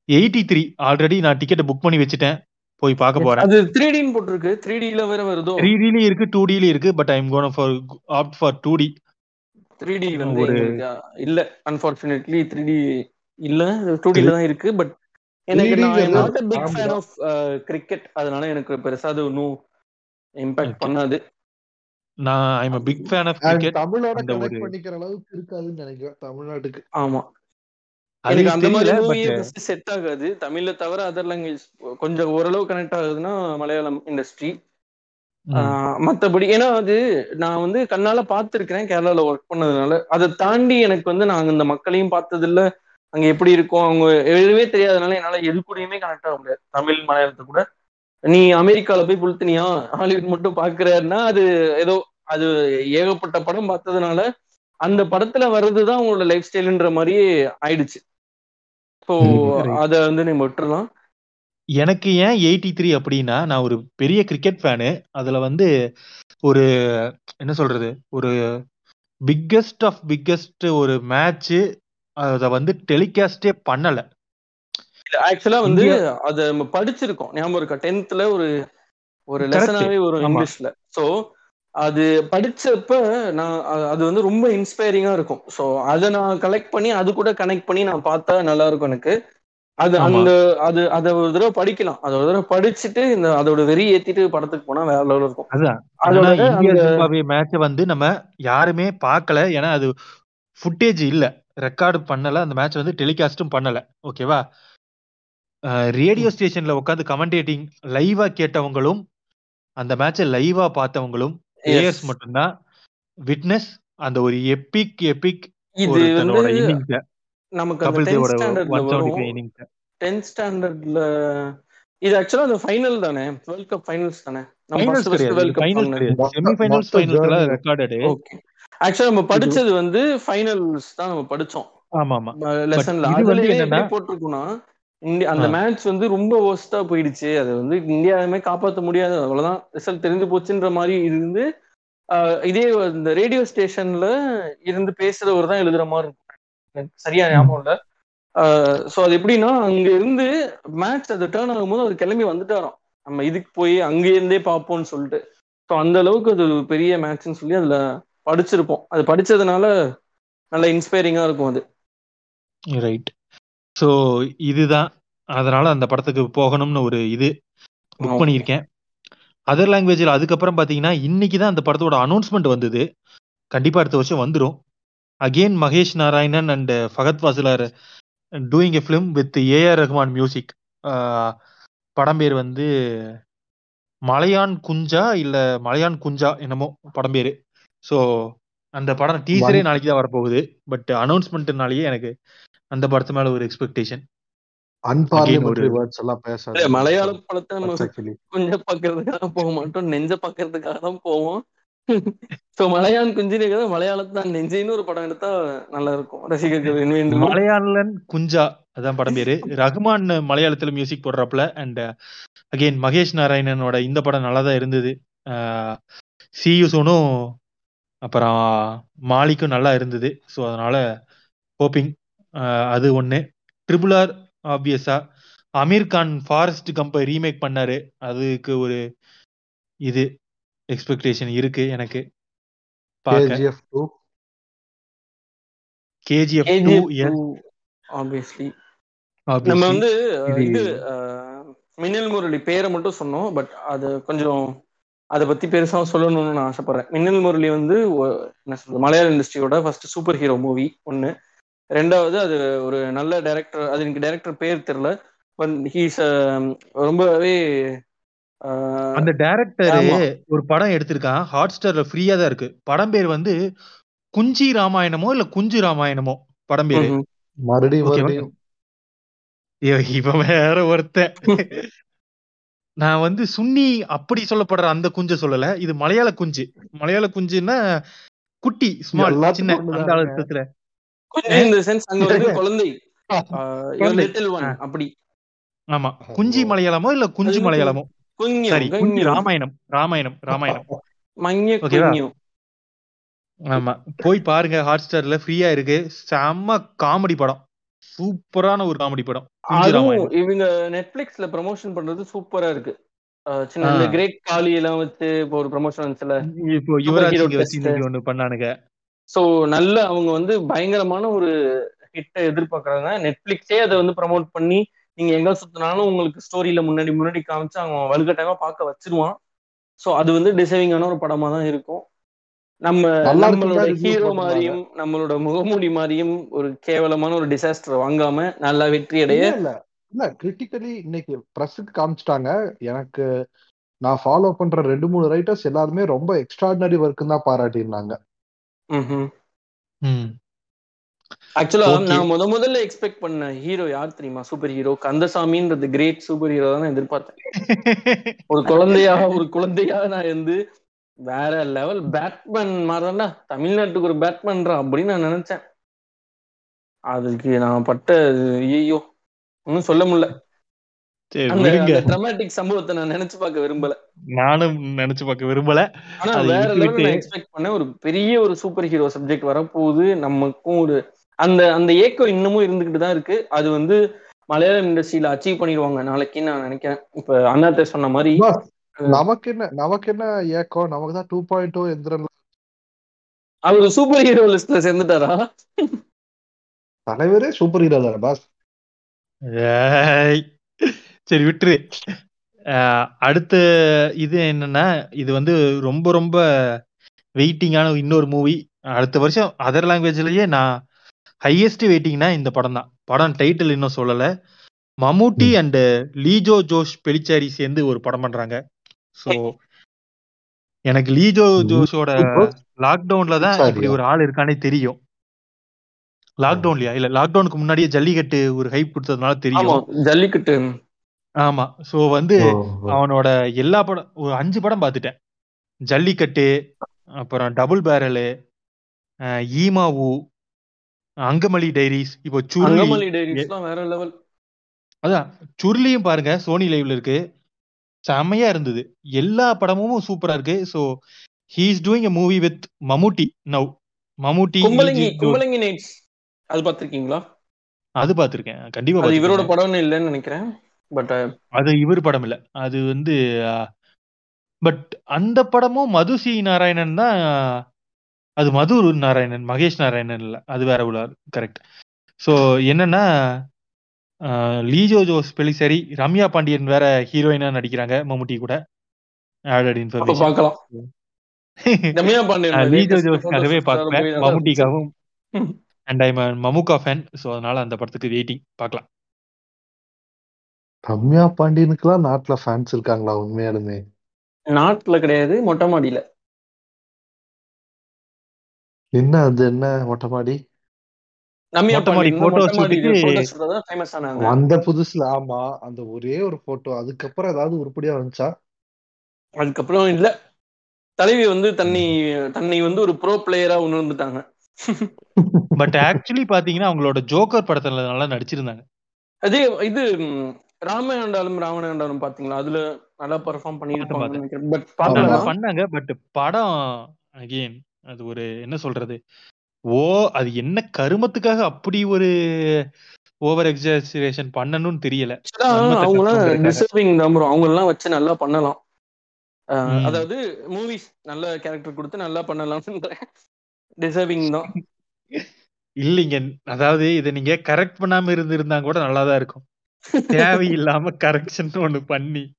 எயிட்டி த்ரீ ஆல்ரெடி நான் டிக்கெட் புக் பண்ணி வச்சுட்டேன். போய் பார்க்க போறேன். அது த்ரீ டின்னு போட்டிருக்கு. த்ரீ டில வேற வருதோ? த்ரீ டிலயும் இருக்கு டூ டிலயும் இருக்கு but I'm gonna for opt for two D three D வந்து ஒரு- எங்களுக்கு இல்ல. அன்பார்ச்சுனேட்லி த்ரீ டி இல்ல. டூ டில தான் இருக்கு பட் எனக்கு 3D நான் நாட் பிக் ஆமா. ஃபேன் ஆஃப் கிரிக்கெட் அதனால எனக்கு பெருசா அது ஒன்றும் இம்பாக்ட். பண்ணாது. நான் I'm a big fan of And cricket தமிழோட கனெக்ட் பண்ணிக்கிற அளவுக்கு இருக்காதுன்னு நினைக்கிறேன் தமிழ்நாட்டுக்கு. ஆமா. எனக்கு அந்த மாதிரி செட் ஆகாது. தமிழ்ல தவிர அதர் லாங்குவேஜ் கொஞ்சம் ஓரளவு கனெக்ட் ஆகுதுன்னா மலையாளம் இண்டஸ்ட்ரி மத்தபடி ஏன்னா அது நான் வந்து கண்ணால பார்த்திருக்கிறேன் கேரளால ஒர்க் பண்ணதுனால. அதை தாண்டி எனக்கு வந்து நாங்க இந்த மக்களையும் பார்த்தது இல்ல அங்க எப்படி இருக்கும் அவங்க எதுவுமே தெரியாதனால என்னால எது கூடயுமே கனெக்ட் ஆக முடியாது. தமிழ் மலையாளத்தை கூட. நீ அமெரிக்கால போய் புளுத்தினியா? ஹாலிவுட் மட்டும் பாக்குறன்னா அது ஏதோ அது ஏகப்பட்ட படம் பார்த்ததுனால அந்த படத்துல வர்றதுதான் உங்களோட லைஃப் ஸ்டைல்ன்ற மாதிரியே ஆயிடுச்சு. ஸோ. அத வந்து நீங்க விட்டுறலாம் எனக்கு ஏன் எயிட்டி த்ரீ அப்படின்னா நான் ஒரு பெரிய கிரிக்கெட் ஃபேனு அதுல வந்து ஒரு என்ன சொல்றது ஒரு பிக்கஸ்ட் ஆஃப் பிக்கஸ்ட் ஒரு மேட்ச் அத வந்து டெலிகாஸ்டே பண்ணல ஆக்சுவலா வந்து அத நம்ம படிச்சிருக்கோம் ஞாபகம் இருக்கா டென்த்ல ஒரு ஒரு. லெசனாவே ஆமா. இங்கிலீஷ்ல சோ அது படிச்சப்ப நான் அது வந்து ரொம்ப இன்ஸ்பைரிங்கா இருக்கும். சோ அதை நான் கலெக்ட் பண்ணி அது கூட கனெக்ட் பண்ணி நான் பார்த்தா நல்லா இருக்கும் எனக்கு. அது. அந்த அது அதை ஒரு தடவை படிக்கலாம். அதை ஒரு தடவை படிச்சுட்டு இந்த அதோட வெறி ஏத்திட்டு படத்துக்கு போனா வேற லெவல் இருக்கும். ஜிம்பாப்வே மேட்ச வந்து நம்ம யாருமே பார்க்கல. ஏன்னா அது ஃபுட்டேஜ் இல்ல. ரெக்கார்டு பண்ணல. அந்த மேட்ச் வந்து டெலிகாஸ்டும் பண்ணல. ஓகேவா ரேடியோ ஸ்டேஷன்ல உட்காந்து கமெண்டேட்டிங் லைவா கேட்டவங்களும் அந்த மேட்சை லைவா பார்த்தவங்களும் பிளேயர்ஸ் மட்டும்தான். விட்னஸ் அந்த ஒரு எபிக் எபிக் இது வந்து நமக்கு அந்த கபில் தேவோட ஸ்டாண்டர்ட்ல ஒன் செவன்டி வரும். ஃபைவ் இன்னிங்ஸ் டென்த் ஸ்டாண்டர்ட்ல இது ஆக்சுவலா அந்த ஃபைனல் தானே? வேர்ல்ட் கப் ஃபைனல்ஸ் தானே? நம்ம first world cup finals semi finals மொத்த ஃபைனல்ஸ் எல்லாம் journey. ரெக்கார்டடு ஓகே ஆக்சுவலா நம்ம படிச்சது வந்து ஃபைனல்ஸ் தான் நம்ம படிச்சோம். ஆமா ஆமா லெசன்ல இது வந்து அதுலயே என்னன்னா- எப்படி போட்டிருக்கும்னா இந்தியா அந்த. மேட்ச் வந்து ரொம்ப ஒஸ்டா போயிடுச்சு. அது வந்து இந்தியாவுமே காப்பாத்த முடியாது. அவ்வளவுதான். ரிசல்ட் தெரிஞ்சு போச்சுன்ற மாதிரி இருந்து ஆஹ் இதே இந்த ரேடியோ ஸ்டேஷன்ல இருந்து பேசுறவர் தான் எழுதுற மாதிரி இருக்கும். சரியா ஞாபகம் இல்ல. சோ அது எப்படின்னா அங்க இருந்து மேட்ச் அது டேர்ன் ஆகும்போது அவர் கிளம்பி வந்துட்டாராம். நம்ம இதுக்கு போய் அங்க இருந்தே பார்ப்போம்னு சொல்லிட்டு. ஸோ அந்த அளவுக்கு அது பெரிய மேட்ச்னு சொல்லி அதுல படிச்சிருப்போம். அது படிச்சதுனால நல்ல இன்ஸ்பைரிங்கா இருக்கும் அது. ரைட் ஸோ இதுதான். அதனால அந்த படத்துக்கு போகணும்னு ஒரு இது புக். பண்ணியிருக்கேன். அதர் லாங்குவேஜில் அதுக்கப்புறம் பார்த்தீங்கன்னா இன்னைக்கு தான் அந்த படத்தோட அனௌன்ஸ்மெண்ட் வந்தது. கண்டிப்பா அடுத்த வருஷம் வந்துடும் again Mahesh Narayanan and Fahadh Faasil doing a film with A R Rahman music படம் பேர் வந்து மலையான் குஞ்சா இல்ல மலையான் குஞ்சா என்னமோ படம் பேரு. ஸோ அந்த படம் டீசரே நாளைக்கு தான் வரப்போகுது. பட் அனௌன்ஸ்மெண்ட்னாலேயே எனக்கு அந்த படத்து மேல ஒரு எக்ஸ்பெக்டேஷன் மலையாள படத்தை நம்ம கொஞ்சம் பாக்குறதுக்காக போக மாட்டோம். நெஞ்ச பாக்குறதுக்காக தான் போவோம். சோ மலையான் குஞ்சினே மலையாளத்தை தான். நெஞ்சின்னு ஒரு படம் எடுத்தா நல்லா இருக்கும். ரசிகர்கள் மலையாளன் குஞ்சா அதான் படம் பேரு. ரகுமான் மலையாளத்துல மியூசிக் போடுறாப்புல அண்ட் அகைன் மகேஷ் நாராயணனோட இந்த படம் நல்லா தான் இருந்தது சியூசோனும் அப்புறம் மாலிக்கும் நல்லா இருந்தது. ஸோ அதனால ஹோப்பிங் அது ஒன்று ட்ரிபிள் ஆர் ஆப்வியஸா அமீர் கான் ஃபாரஸ்ட் கம்பை ரீமேக் பண்ணாரு. அதுக்கு ஒரு இது எக்ஸ்பெக்டேஷன் இருக்கு எனக்கு. கேஜிஎஃப் டூ ஆப்வியஸ்லி நம்ம வந்து இது- மின்னல் முரளி பேரை மட்டும் சொன்னோம் பட் அது கொஞ்சம் அதை பத்தி பெருசா சொல்லணும்னு நான் ஆசைப்படுறேன். மின்னல் முரளி வந்து என்ன சொல்றது மலையாள இண்டஸ்ட்ரியோட ஃபர்ஸ்ட் சூப்பர் ஹீரோ மூவி ஒன்னு ரெண்டாவது அது ஒரு நல்ல டைரக்டர் அது எனக்கு டைரக்டர் பேர் தெரியல பட் ஹீஸ் ரொம்பவே அஹ், அந்த டைரக்டர். ஒரு படம் எடுத்திருக்கான். ஹாட் ஸ்டார்ல ஃப்ரீயா தான் இருக்கு. படம் பேர் வந்து குஞ்சி ராமாயணமோ இல்ல குஞ்சு ராமாயணமோ? படம் பேரு. மறுபடியும் இவன் வேற ஒருத்தன். நான் வந்து சுன்னி அப்படி சொல்லப்படுற அந்த குஞ்ச சொல்லல. இது மலையாள குஞ்சு. மலையாள குஞ்சுன்னா குட்டி ஸ்மால் சின்ன அந்த இருக்கு. கொஞ்சம் இந்த சென்ஸ் அங்க வந்து குழந்தை. Little one. அப்படி. ஆமா. குஞ்சி. மலையாளமோ இல்ல குஞ்சு மலையாளமோ? குஞ்ஞம் சரி குஞ்சு. ராமாயணம் ராமாயணம் ராமாயணம். ஆமா. போய் பாருங்க ஹாட் ஸ்டார்ல ஃப்ரீயா இருக்கு. செம்ம காமெடி படம். சூப்பரான ஒரு காமெடி படம். குஞ்சு இவங்க நெட்ஃபிளிக்ஸ்ல ப்ரமோஷன் பண்றது சூப்பரா இருக்கு. சின்ன கிரேட் காலி எல்லாம் வச்சு இப்போ ஒரு ப்ரமோஷன் வந்துச்சுல. இப்போ யுவராஜ் சிங் வச்சு ஒண்ணு பண்ணானுங்க. சோ நல்ல அவங்க வந்து பயங்கரமான ஒரு ஹிட்டை எதிர்பார்க்கறாங்க. நெட்ஃபிளிக்ஸே அதை வந்து ப்ரமோட் பண்ணி நீங்க எங்க சுத்தினாலும் உங்களுக்கு ஸ்டோரியில முன்னாடி முன்னாடி காமிச்சு அவன் வலுக்கட்டாயமா பார்க்க வச்சிருவான். சோ அது வந்து டிசைவிங்கான ஒரு படமா தான் இருக்கும். நம்ம நம்மளோட ஹீரோ. மாதிரியும் நம்மளோட முகமூடி மாதிரியும் ஒரு கேவலமான ஒரு டிசாஸ்டர் வாங்காம நல்லா வெற்றி அடைய இல்ல கிரிட்டிக்கலி இன்னைக்கு பிரஸுக்கு காமிச்சிட்டாங்க. எனக்கு நான் ஃபாலோ பண்ற ரெண்டு மூணு ரைட்டர்ஸ் எல்லாருமே ரொம்ப எக்ஸ்ட்ராடினரி ஒர்க் தான் பாராட்டியிருந்தாங்க. ஆக்சுவலா. நான் முத முதல்ல எக்ஸ்பெக்ட் பண்ண ஹீரோ யார் தெரியுமா? சூப்பர் ஹீரோ கந்தசாமின்றது கிரேட் சூப்பர் ஹீரோ தான் நான் எதிர்பார்த்தேன். ஒரு குழந்தையா ஒரு குழந்தையா நான் வந்து வேற லெவல் பேட்மேன் மாதிரிதான்டா. தமிழ்நாட்டுக்கு ஒரு பேட்மேன்ரா அப்படின்னு நான் நினைச்சேன். அதுக்கு நான் பட்ட ஐயோ ஒன்னும் சொல்ல முடியல. ட்ரமாட்டிக் சம்பவத்தை நான் நினைச்சு பார்க்க விரும்பல. நானும் நினைச்சு பார்க்க விரும்பல. ஆனா வேற லெவல் எக்ஸ்பெக்ட் ஒரு பெரிய ஒரு சூப்பர் ஹீரோ சப்ஜெக்ட் வரப்போகுது. நமக்கும் ஒரு அந்த அந்த ஏக்கம் இன்னமும் இருந்துகிட்டு தான் இருக்கு. அது வந்து மலையாளம் இண்டஸ்ட்ரியில அச்சீவ் பண்ணிடுவாங்க. நாளைக்கு நான் நினைக்கிறேன். இப்ப அண்ணாத்த சொன்ன மாதிரி நமக்கு என்ன நமக்கு என்ன ஏக்கம்? நமக்கு தான் டூ பாயிண்ட் டூ எந்திரன். அவர் சூப்பர் ஹீரோ லிஸ்ட்ல சேர்ந்துட்டாரா? தலைவரே சூப்பர் ஹீரோ தானே பாஸ் ஏய். சரி விட்டுரு. அடுத்த இது என்னன்னா இது வந்து ரொம்ப ரொம்ப வெயிட்டிங்கான இன்னொரு மூவி அடுத்த வருஷம் அதர் லாங்குவேஜ்லயே நான் ஹையஸ்ட் வெயிட்டிங்னா இந்த படம் தான். படம் டைட்டில் இன்னும் சொல்லல. மம்முட்டி. அண்ட் லீஜோ ஜோஷ் பெலிச்சாரி சேர்ந்து ஒரு படம் பண்றாங்க. சோ எனக்கு லீஜோ ஜோஷோட லாக்டவுன்ல தான்? இப்படி ஒரு ஆள் இருக்கானே தெரியும். லாக்டவுன்லயா இல்ல லாக்டவுனுக்கு முன்னாடியே ஜல்லிக்கட்டு ஒரு ஹைப் கொடுத்ததுனால தெரியும். ஜல்லிக்கட்டு. ஆமா. சோ வந்து. அவனோட எல்லா படம் ஒரு அஞ்சு படம் பார்த்துட்டேன். ஜல்லிக்கட்டு அப்புறம் டபுள் பேரலு அஹ் ஈமாவு அங்கமலி டைரிஸ் இப்போ சுருளி. அங்கமலி டைரிஸ்லாம் வேற லெவல் அதான் சுருளியும் பாருங்க சோனி லைவ்ல இருக்கு. செம்மையா இருந்தது. எல்லா படமும் சூப்பரா இருக்கு. So he is doing a movie with Mammootty now Mammootty Kumbalangi. Kumbalangi nights அது பாத்திருக்கீங்களா அது பாத்திருக்கேன் கண்டிப்பா இவரோட படம்னு இல்லைன்னு நினைக்கிறேன். பட் அது இவர் படம் இல்ல. அது வந்து பட் அந்த படமும் மது சி நாராயணன் தான் அது மது நாராயணன் மகேஷ் நாராயணன் இல்ல. அது வேற உள்ள கரெக்ட் சோ என்னன்னா லீஜோ ஜோஸ் பெலிசரி ரம்யா பாண்டியன் வேற ஹீரோயினா நடிக்கிறாங்க மம்முட்டி கூட. ஆடட் இன்ஃபர்மேஷன் பார்க்கலாம் ரம்யா பாண்டியன் லீஜோ ஜோஸ்க்காகவே பார்ப்பேன். மம்முட்டிக்காகவும். And I'm Mammukka fan so அதனால அந்த படத்துக்கு வெயிட்டிங் பார்க்கலாம் ரம்யா பாண்டியனுக்குலாம் நாட்டுல ஃபேன்ஸ் இருக்காங்களா உண்மையாலுமே? நாட்டுல கிடையாது மொட்டை மாடியில. என்ன அது என்ன மொட்டை மாடி? வந்த புதுசுல ஆமா அந்த ஒரே ஒரு போட்டோ அதுக்கப்புறம் ஏதாவது உருப்படியா வந்துச்சா? அதுக்கப்புறம் இல்ல. தலைவி வந்து தன்னை தன்னை வந்து ஒரு ப்ரோ பிளேயரா உணர்ந்துட்டாங்க. பட் ஆக்சுவலி பாத்தீங்கன்னா அவங்களோட ஜோக்கர் படத்துல நல்லா நடிச்சிருந்தாங்க. அதே இது ம், ராமயாண்டாலும் ராவணாண்டாலும் பாத்தீங்களா? அதுல நல்லா பெர்ஃபார்ம் பண்ணிருப்பாங்க பட் நல்லா. பாக்கலாம் பண்ணாங்க. பட் படம் அகைன் அது ஒரு என்ன சொல்றது? ஓ அது என்ன கருமத்துக்காக அப்படி ஒரு ஓவர் எக்ஸாசுரேஷன் பண்ணணும்னு தெரியல. வன்மத்தை அவங்க எல்லாம் காட்டுறதுக்காக. டிசர்விங் தான் bro. அவங்க எல்லாம் வச்சு நல்லா பண்ணலாம். அதாவது மூவிஸ் நல்ல கேரக்டர் கொடுத்து நல்லா பண்ணலாம்னு டிசர்விங் தான். இல்லைங்க. அதாவது இதை நீங்க கரெக்ட் பண்ணாம இருந்திருந்தா கூட நல்லாதான் இருக்கும். தேவையில்லாம கரெக்ஷன் ஒண்ணு பண்ணி.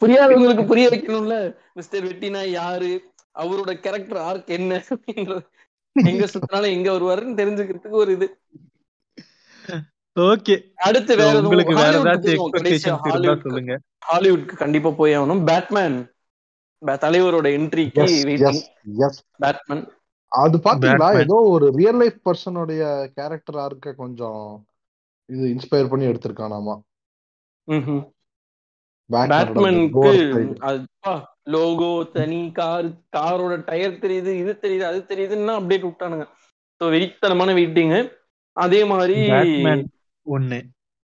புரியாதவங்களுக்கு புரிய வைக்கணும்ல? மிஸ்டர் வெட்டினா யாரு? அவரோட கேரக்டர் ஆர்க் என்ன? அப்படின்றது. எங்க சுத்தினாலும் எங்க வருவாருன்னு தெரிஞ்சுக்கிறதுக்கு ஒரு இது. ஓகே அடுத்து வேற உங்களுக்கு வேற. கடைசியா எக்ஸ்பெக்டேஷன்ஸ் இருந்தா சொல்லுங்க. ஹாலிவுட்க்கு கண்டிப்பா போய் ஆகணும். பேட்மேன் தலைவரோட என்ட்ரிக்கு பேட்மேன் அது பாத்தீங்களா? Batman. ஏதோ ஒரு ரியல் லைஃப் பர்சனுடைய கேரக்டரா இருக்க கொஞ்சம் இது இன்ஸ்பயர் பண்ணி எடுத்திருக்கானாமா பேட்மேனுக்கு லோகோ தனி கார் காரோட டயர் தெரியுது இது தெரியுது அது தெரியுதுன்னா அப்டேட் விட்டானுங்க. ஸோ வெயிட்டனமான வெயிட்டிங் அதே மாதிரி பேட்மேன் ஒண்ணு.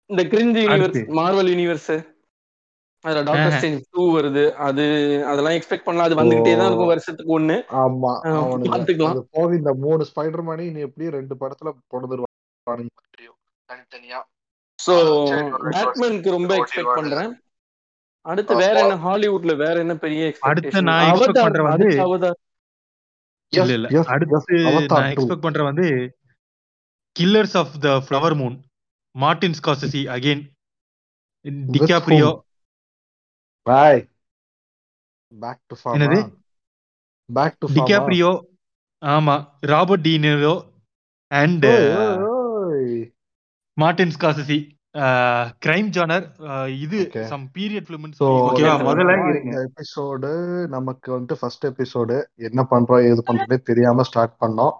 இந்த கிரிஞ்ச் யூனிவர்ஸ். மார்வல் யூனிவர்ஸ் அதுல டாக்டர். ஸ்டேஞ்ச் டூ வருது. அது அதெல்லாம் எக்ஸ்பெக்ட் பண்ணலாம். அது வந்துகிட்டே தான் இருக்கும் வருஷத்துக்கு ஒண்ணு. ஆமா பாத்துக்கலாம். போக இந்த மூணு ஸ்பைடர் மேனி நீ எப்படியும் ரெண்டு படத்துல பொழுதுருவானுங்க தெரியும் தனித்தனியா சோ பேட்மேனுக்கு ரொம்ப எக்ஸ்பெக்ட் பண்றேன். அடுத்து. வேற என்ன ஹாலிவுட்ல வேற என்ன பெரிய அடுத்து? நான் expect அவதார், பண்ற வந்து- இல்ல இல்ல. அடுத்து நான் 2. எக்ஸ்பெக்ட் பண்ற வந்து Killers of the Flower Moon Martin Scorsese again DiCaprio boy back to form என்னது? பேக் டு டிகாப்ரியோ ஆமா. Robert De Niro and Martin Scorsese crime genre இது. சம் பீரியட் ஃபிலிம்னு சோ ஓகேவா. முதல்ல எபிசோடு நமக்கு வந்து ஃபர்ஸ்ட் எபிசோடு என்ன பண்றோம் ஏது பண்றதே தெரியாம ஸ்டார்ட் பண்ணோம்.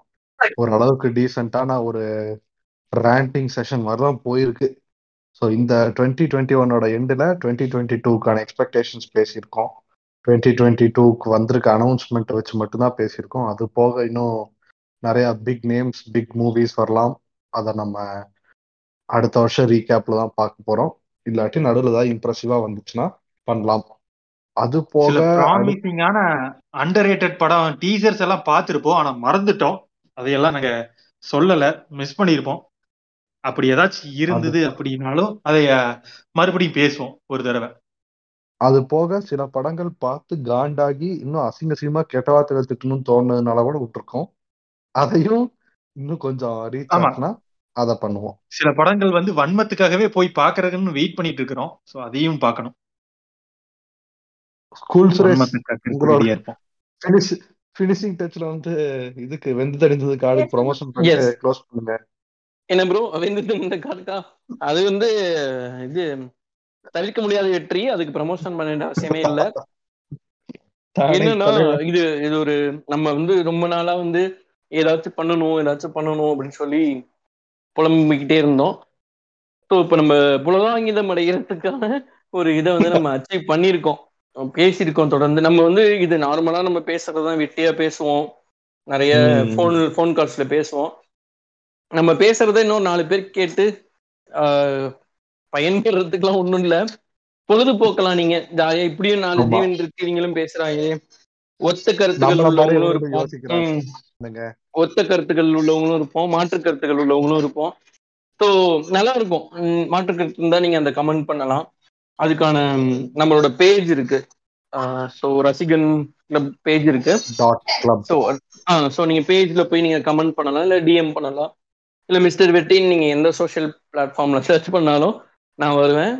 ஓரளவுக்கு டீசென்டான ஒரு ரேண்டிங் செஷன் மாதிரி தான் போயிருக்கு. ஸோ இந்த டுவெண்ட்டி டுவெண்ட்டி ஒன்னோட எண்டில் டுவெண்ட்டி டுவெண்ட்டி டூக்கான எக்ஸ்பெக்டேஷன்ஸ் பேசியிருக்கோம். டுவெண்ட்டி டுவெண்ட்டி டூக்கு வந்திருக்க அனௌன்ஸ்மெண்ட் வச்சு மட்டும்தான் பேசியிருக்கோம். அது போக இன்னும் நிறைய பிக் நேம்ஸ் பிக் மூவிஸ் வரலாம். அதை நம்ம அடுத்த வருஷம் ரீகேப்ல தான் பார்க்க போறோம். இல்லாட்டி நடுவில் ஏதாவது இம்ப்ரெசிவா வந்துச்சுன்னா பண்ணலாம். அது போக ப்ராமிசிங்கான அண்டர் படம் டீசர்ஸ் எல்லாம் பார்த்திருப்போம். ஆனா மறந்துட்டோம். அதையெல்லாம் நாங்க சொல்லல. மிஸ் பண்ணியிருப்போம் அப்படி ஏதாச்சும் இருந்தது அப்படின்னாலும் அதை அஹ், மறுபடியும் பேசுவோம் ஒரு தடவை. அது போக சில படங்கள் பார்த்து காண்டாகி இன்னும் அசிங்க அசிங்கமா கெட்ட வார்த்தைகள் திட்டணும்னு தோணுனதுனால கூட விட்டுருக்கோம். அதையும் இன்னும் கொஞ்சம் ரீச் ஆமா. அதை பண்ணுவோம். சில படங்கள் வந்து வன்மத்துக்காகவே போய் பாக்குறதுன்னு வெயிட் பண்ணிட்டு இருக்கிறோம் சோ அதையும் பார்க்கணும். ஸ்கூல் ஃபினிஷிங் டச்ல வந்து இதுக்கு வெந்து தடிந்ததுக்கு ஆளுக்கு ப்ரொமோஷன் Yes. க்ளோஸ் பண்ணுங்க. என்ன ப்ரோ வெந்தது இந்த கார்க்கா அது வந்து இது தவிர்க்க முடியாத வெற்றி. அதுக்கு ப்ரமோஷன் பண்ண வேண்டிய அவசியமே இல்ல. என்னன்னா. இது இது ஒரு நம்ம வந்து ரொம்ப நாளா வந்து ஏதாச்சும் பண்ணணும் ஏதாச்சும் பண்ணணும் அப்படின்னு சொல்லி புலம்பிக்கிட்டே இருந்தோம். ஸோ இப்போ நம்ம புலகாங்கிதம் அடைகிறதுக்கான ஒரு இதை வந்து நம்ம அச்சீவ் பண்ணியிருக்கோம். பேசியிருக்கோம் தொடர்ந்து. நம்ம வந்து இது நார்மலா நம்ம பேசுறதுதான் வெட்டியா பேசுவோம். நிறைய. ஃபோன் ஃபோன் கால்ஸ்ல பேசுவோம். நம்ம பேசுறத இன்னும் நாலு பேர் கேட்டு பயன்பெறதுக்குலாம் ஒண்ணும் இல்ல. பொழுதுபோக்கலாம் நீங்க ஜாலியா இப்படியும் நாலு இருக்கு நீங்களும் பேசுறாங்க ஒத்த கருத்துக்கள் உள்ளவங்களும் இருப்போம். ஒத்த கருத்துக்கள் உள்ளவங்களும் இருப்போம். மாற்று கருத்துக்கள் உள்ளவங்களும் இருப்போம். ஸோ நல்லா இருக்கும் மாற்று கருத்து இருந்தா நீங்க அந்த கமெண்ட் பண்ணலாம். அதுக்கான நம்மளோட பேஜ் இருக்கு. ஸோ ரசிகன் கிளப் பேஜ் இருக்கு. ஸோ ஸோ நீங்க பேஜ்ல போய் நீங்க கமெண்ட் பண்ணலாம். இல்ல டிஎம் பண்ணலாம். இல்ல மிஸ்டர் வெட்டின்னு நீங்க எந்த சோஷியல் பிளாட்ஃபார்ம்ல சர்ச் பண்ணாலும் நான் வருவேன்.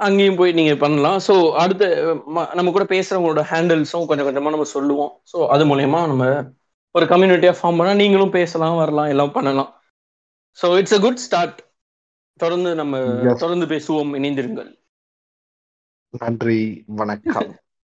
அங்கேயும் போய் நீங்க பண்ணலாம். ஸோ அடுத்த நம்ம கூட பேசுறவங்களோட ஹேண்டில்ஸும் கொஞ்சம் கொஞ்சமா நம்ம சொல்லுவோம். ஸோ அது மூலயமா நம்ம ஒரு கம்யூனிட்டியா ஃபார்ம் பண்ணா நீங்களும் பேசலாம் வரலாம் எல்லாம் பண்ணலாம். So it's a good start தொடர்ந்து நம்ம. தொடர்ந்து பேசுவோம் இணைந்திருங்கள். நன்றி வணக்கம்.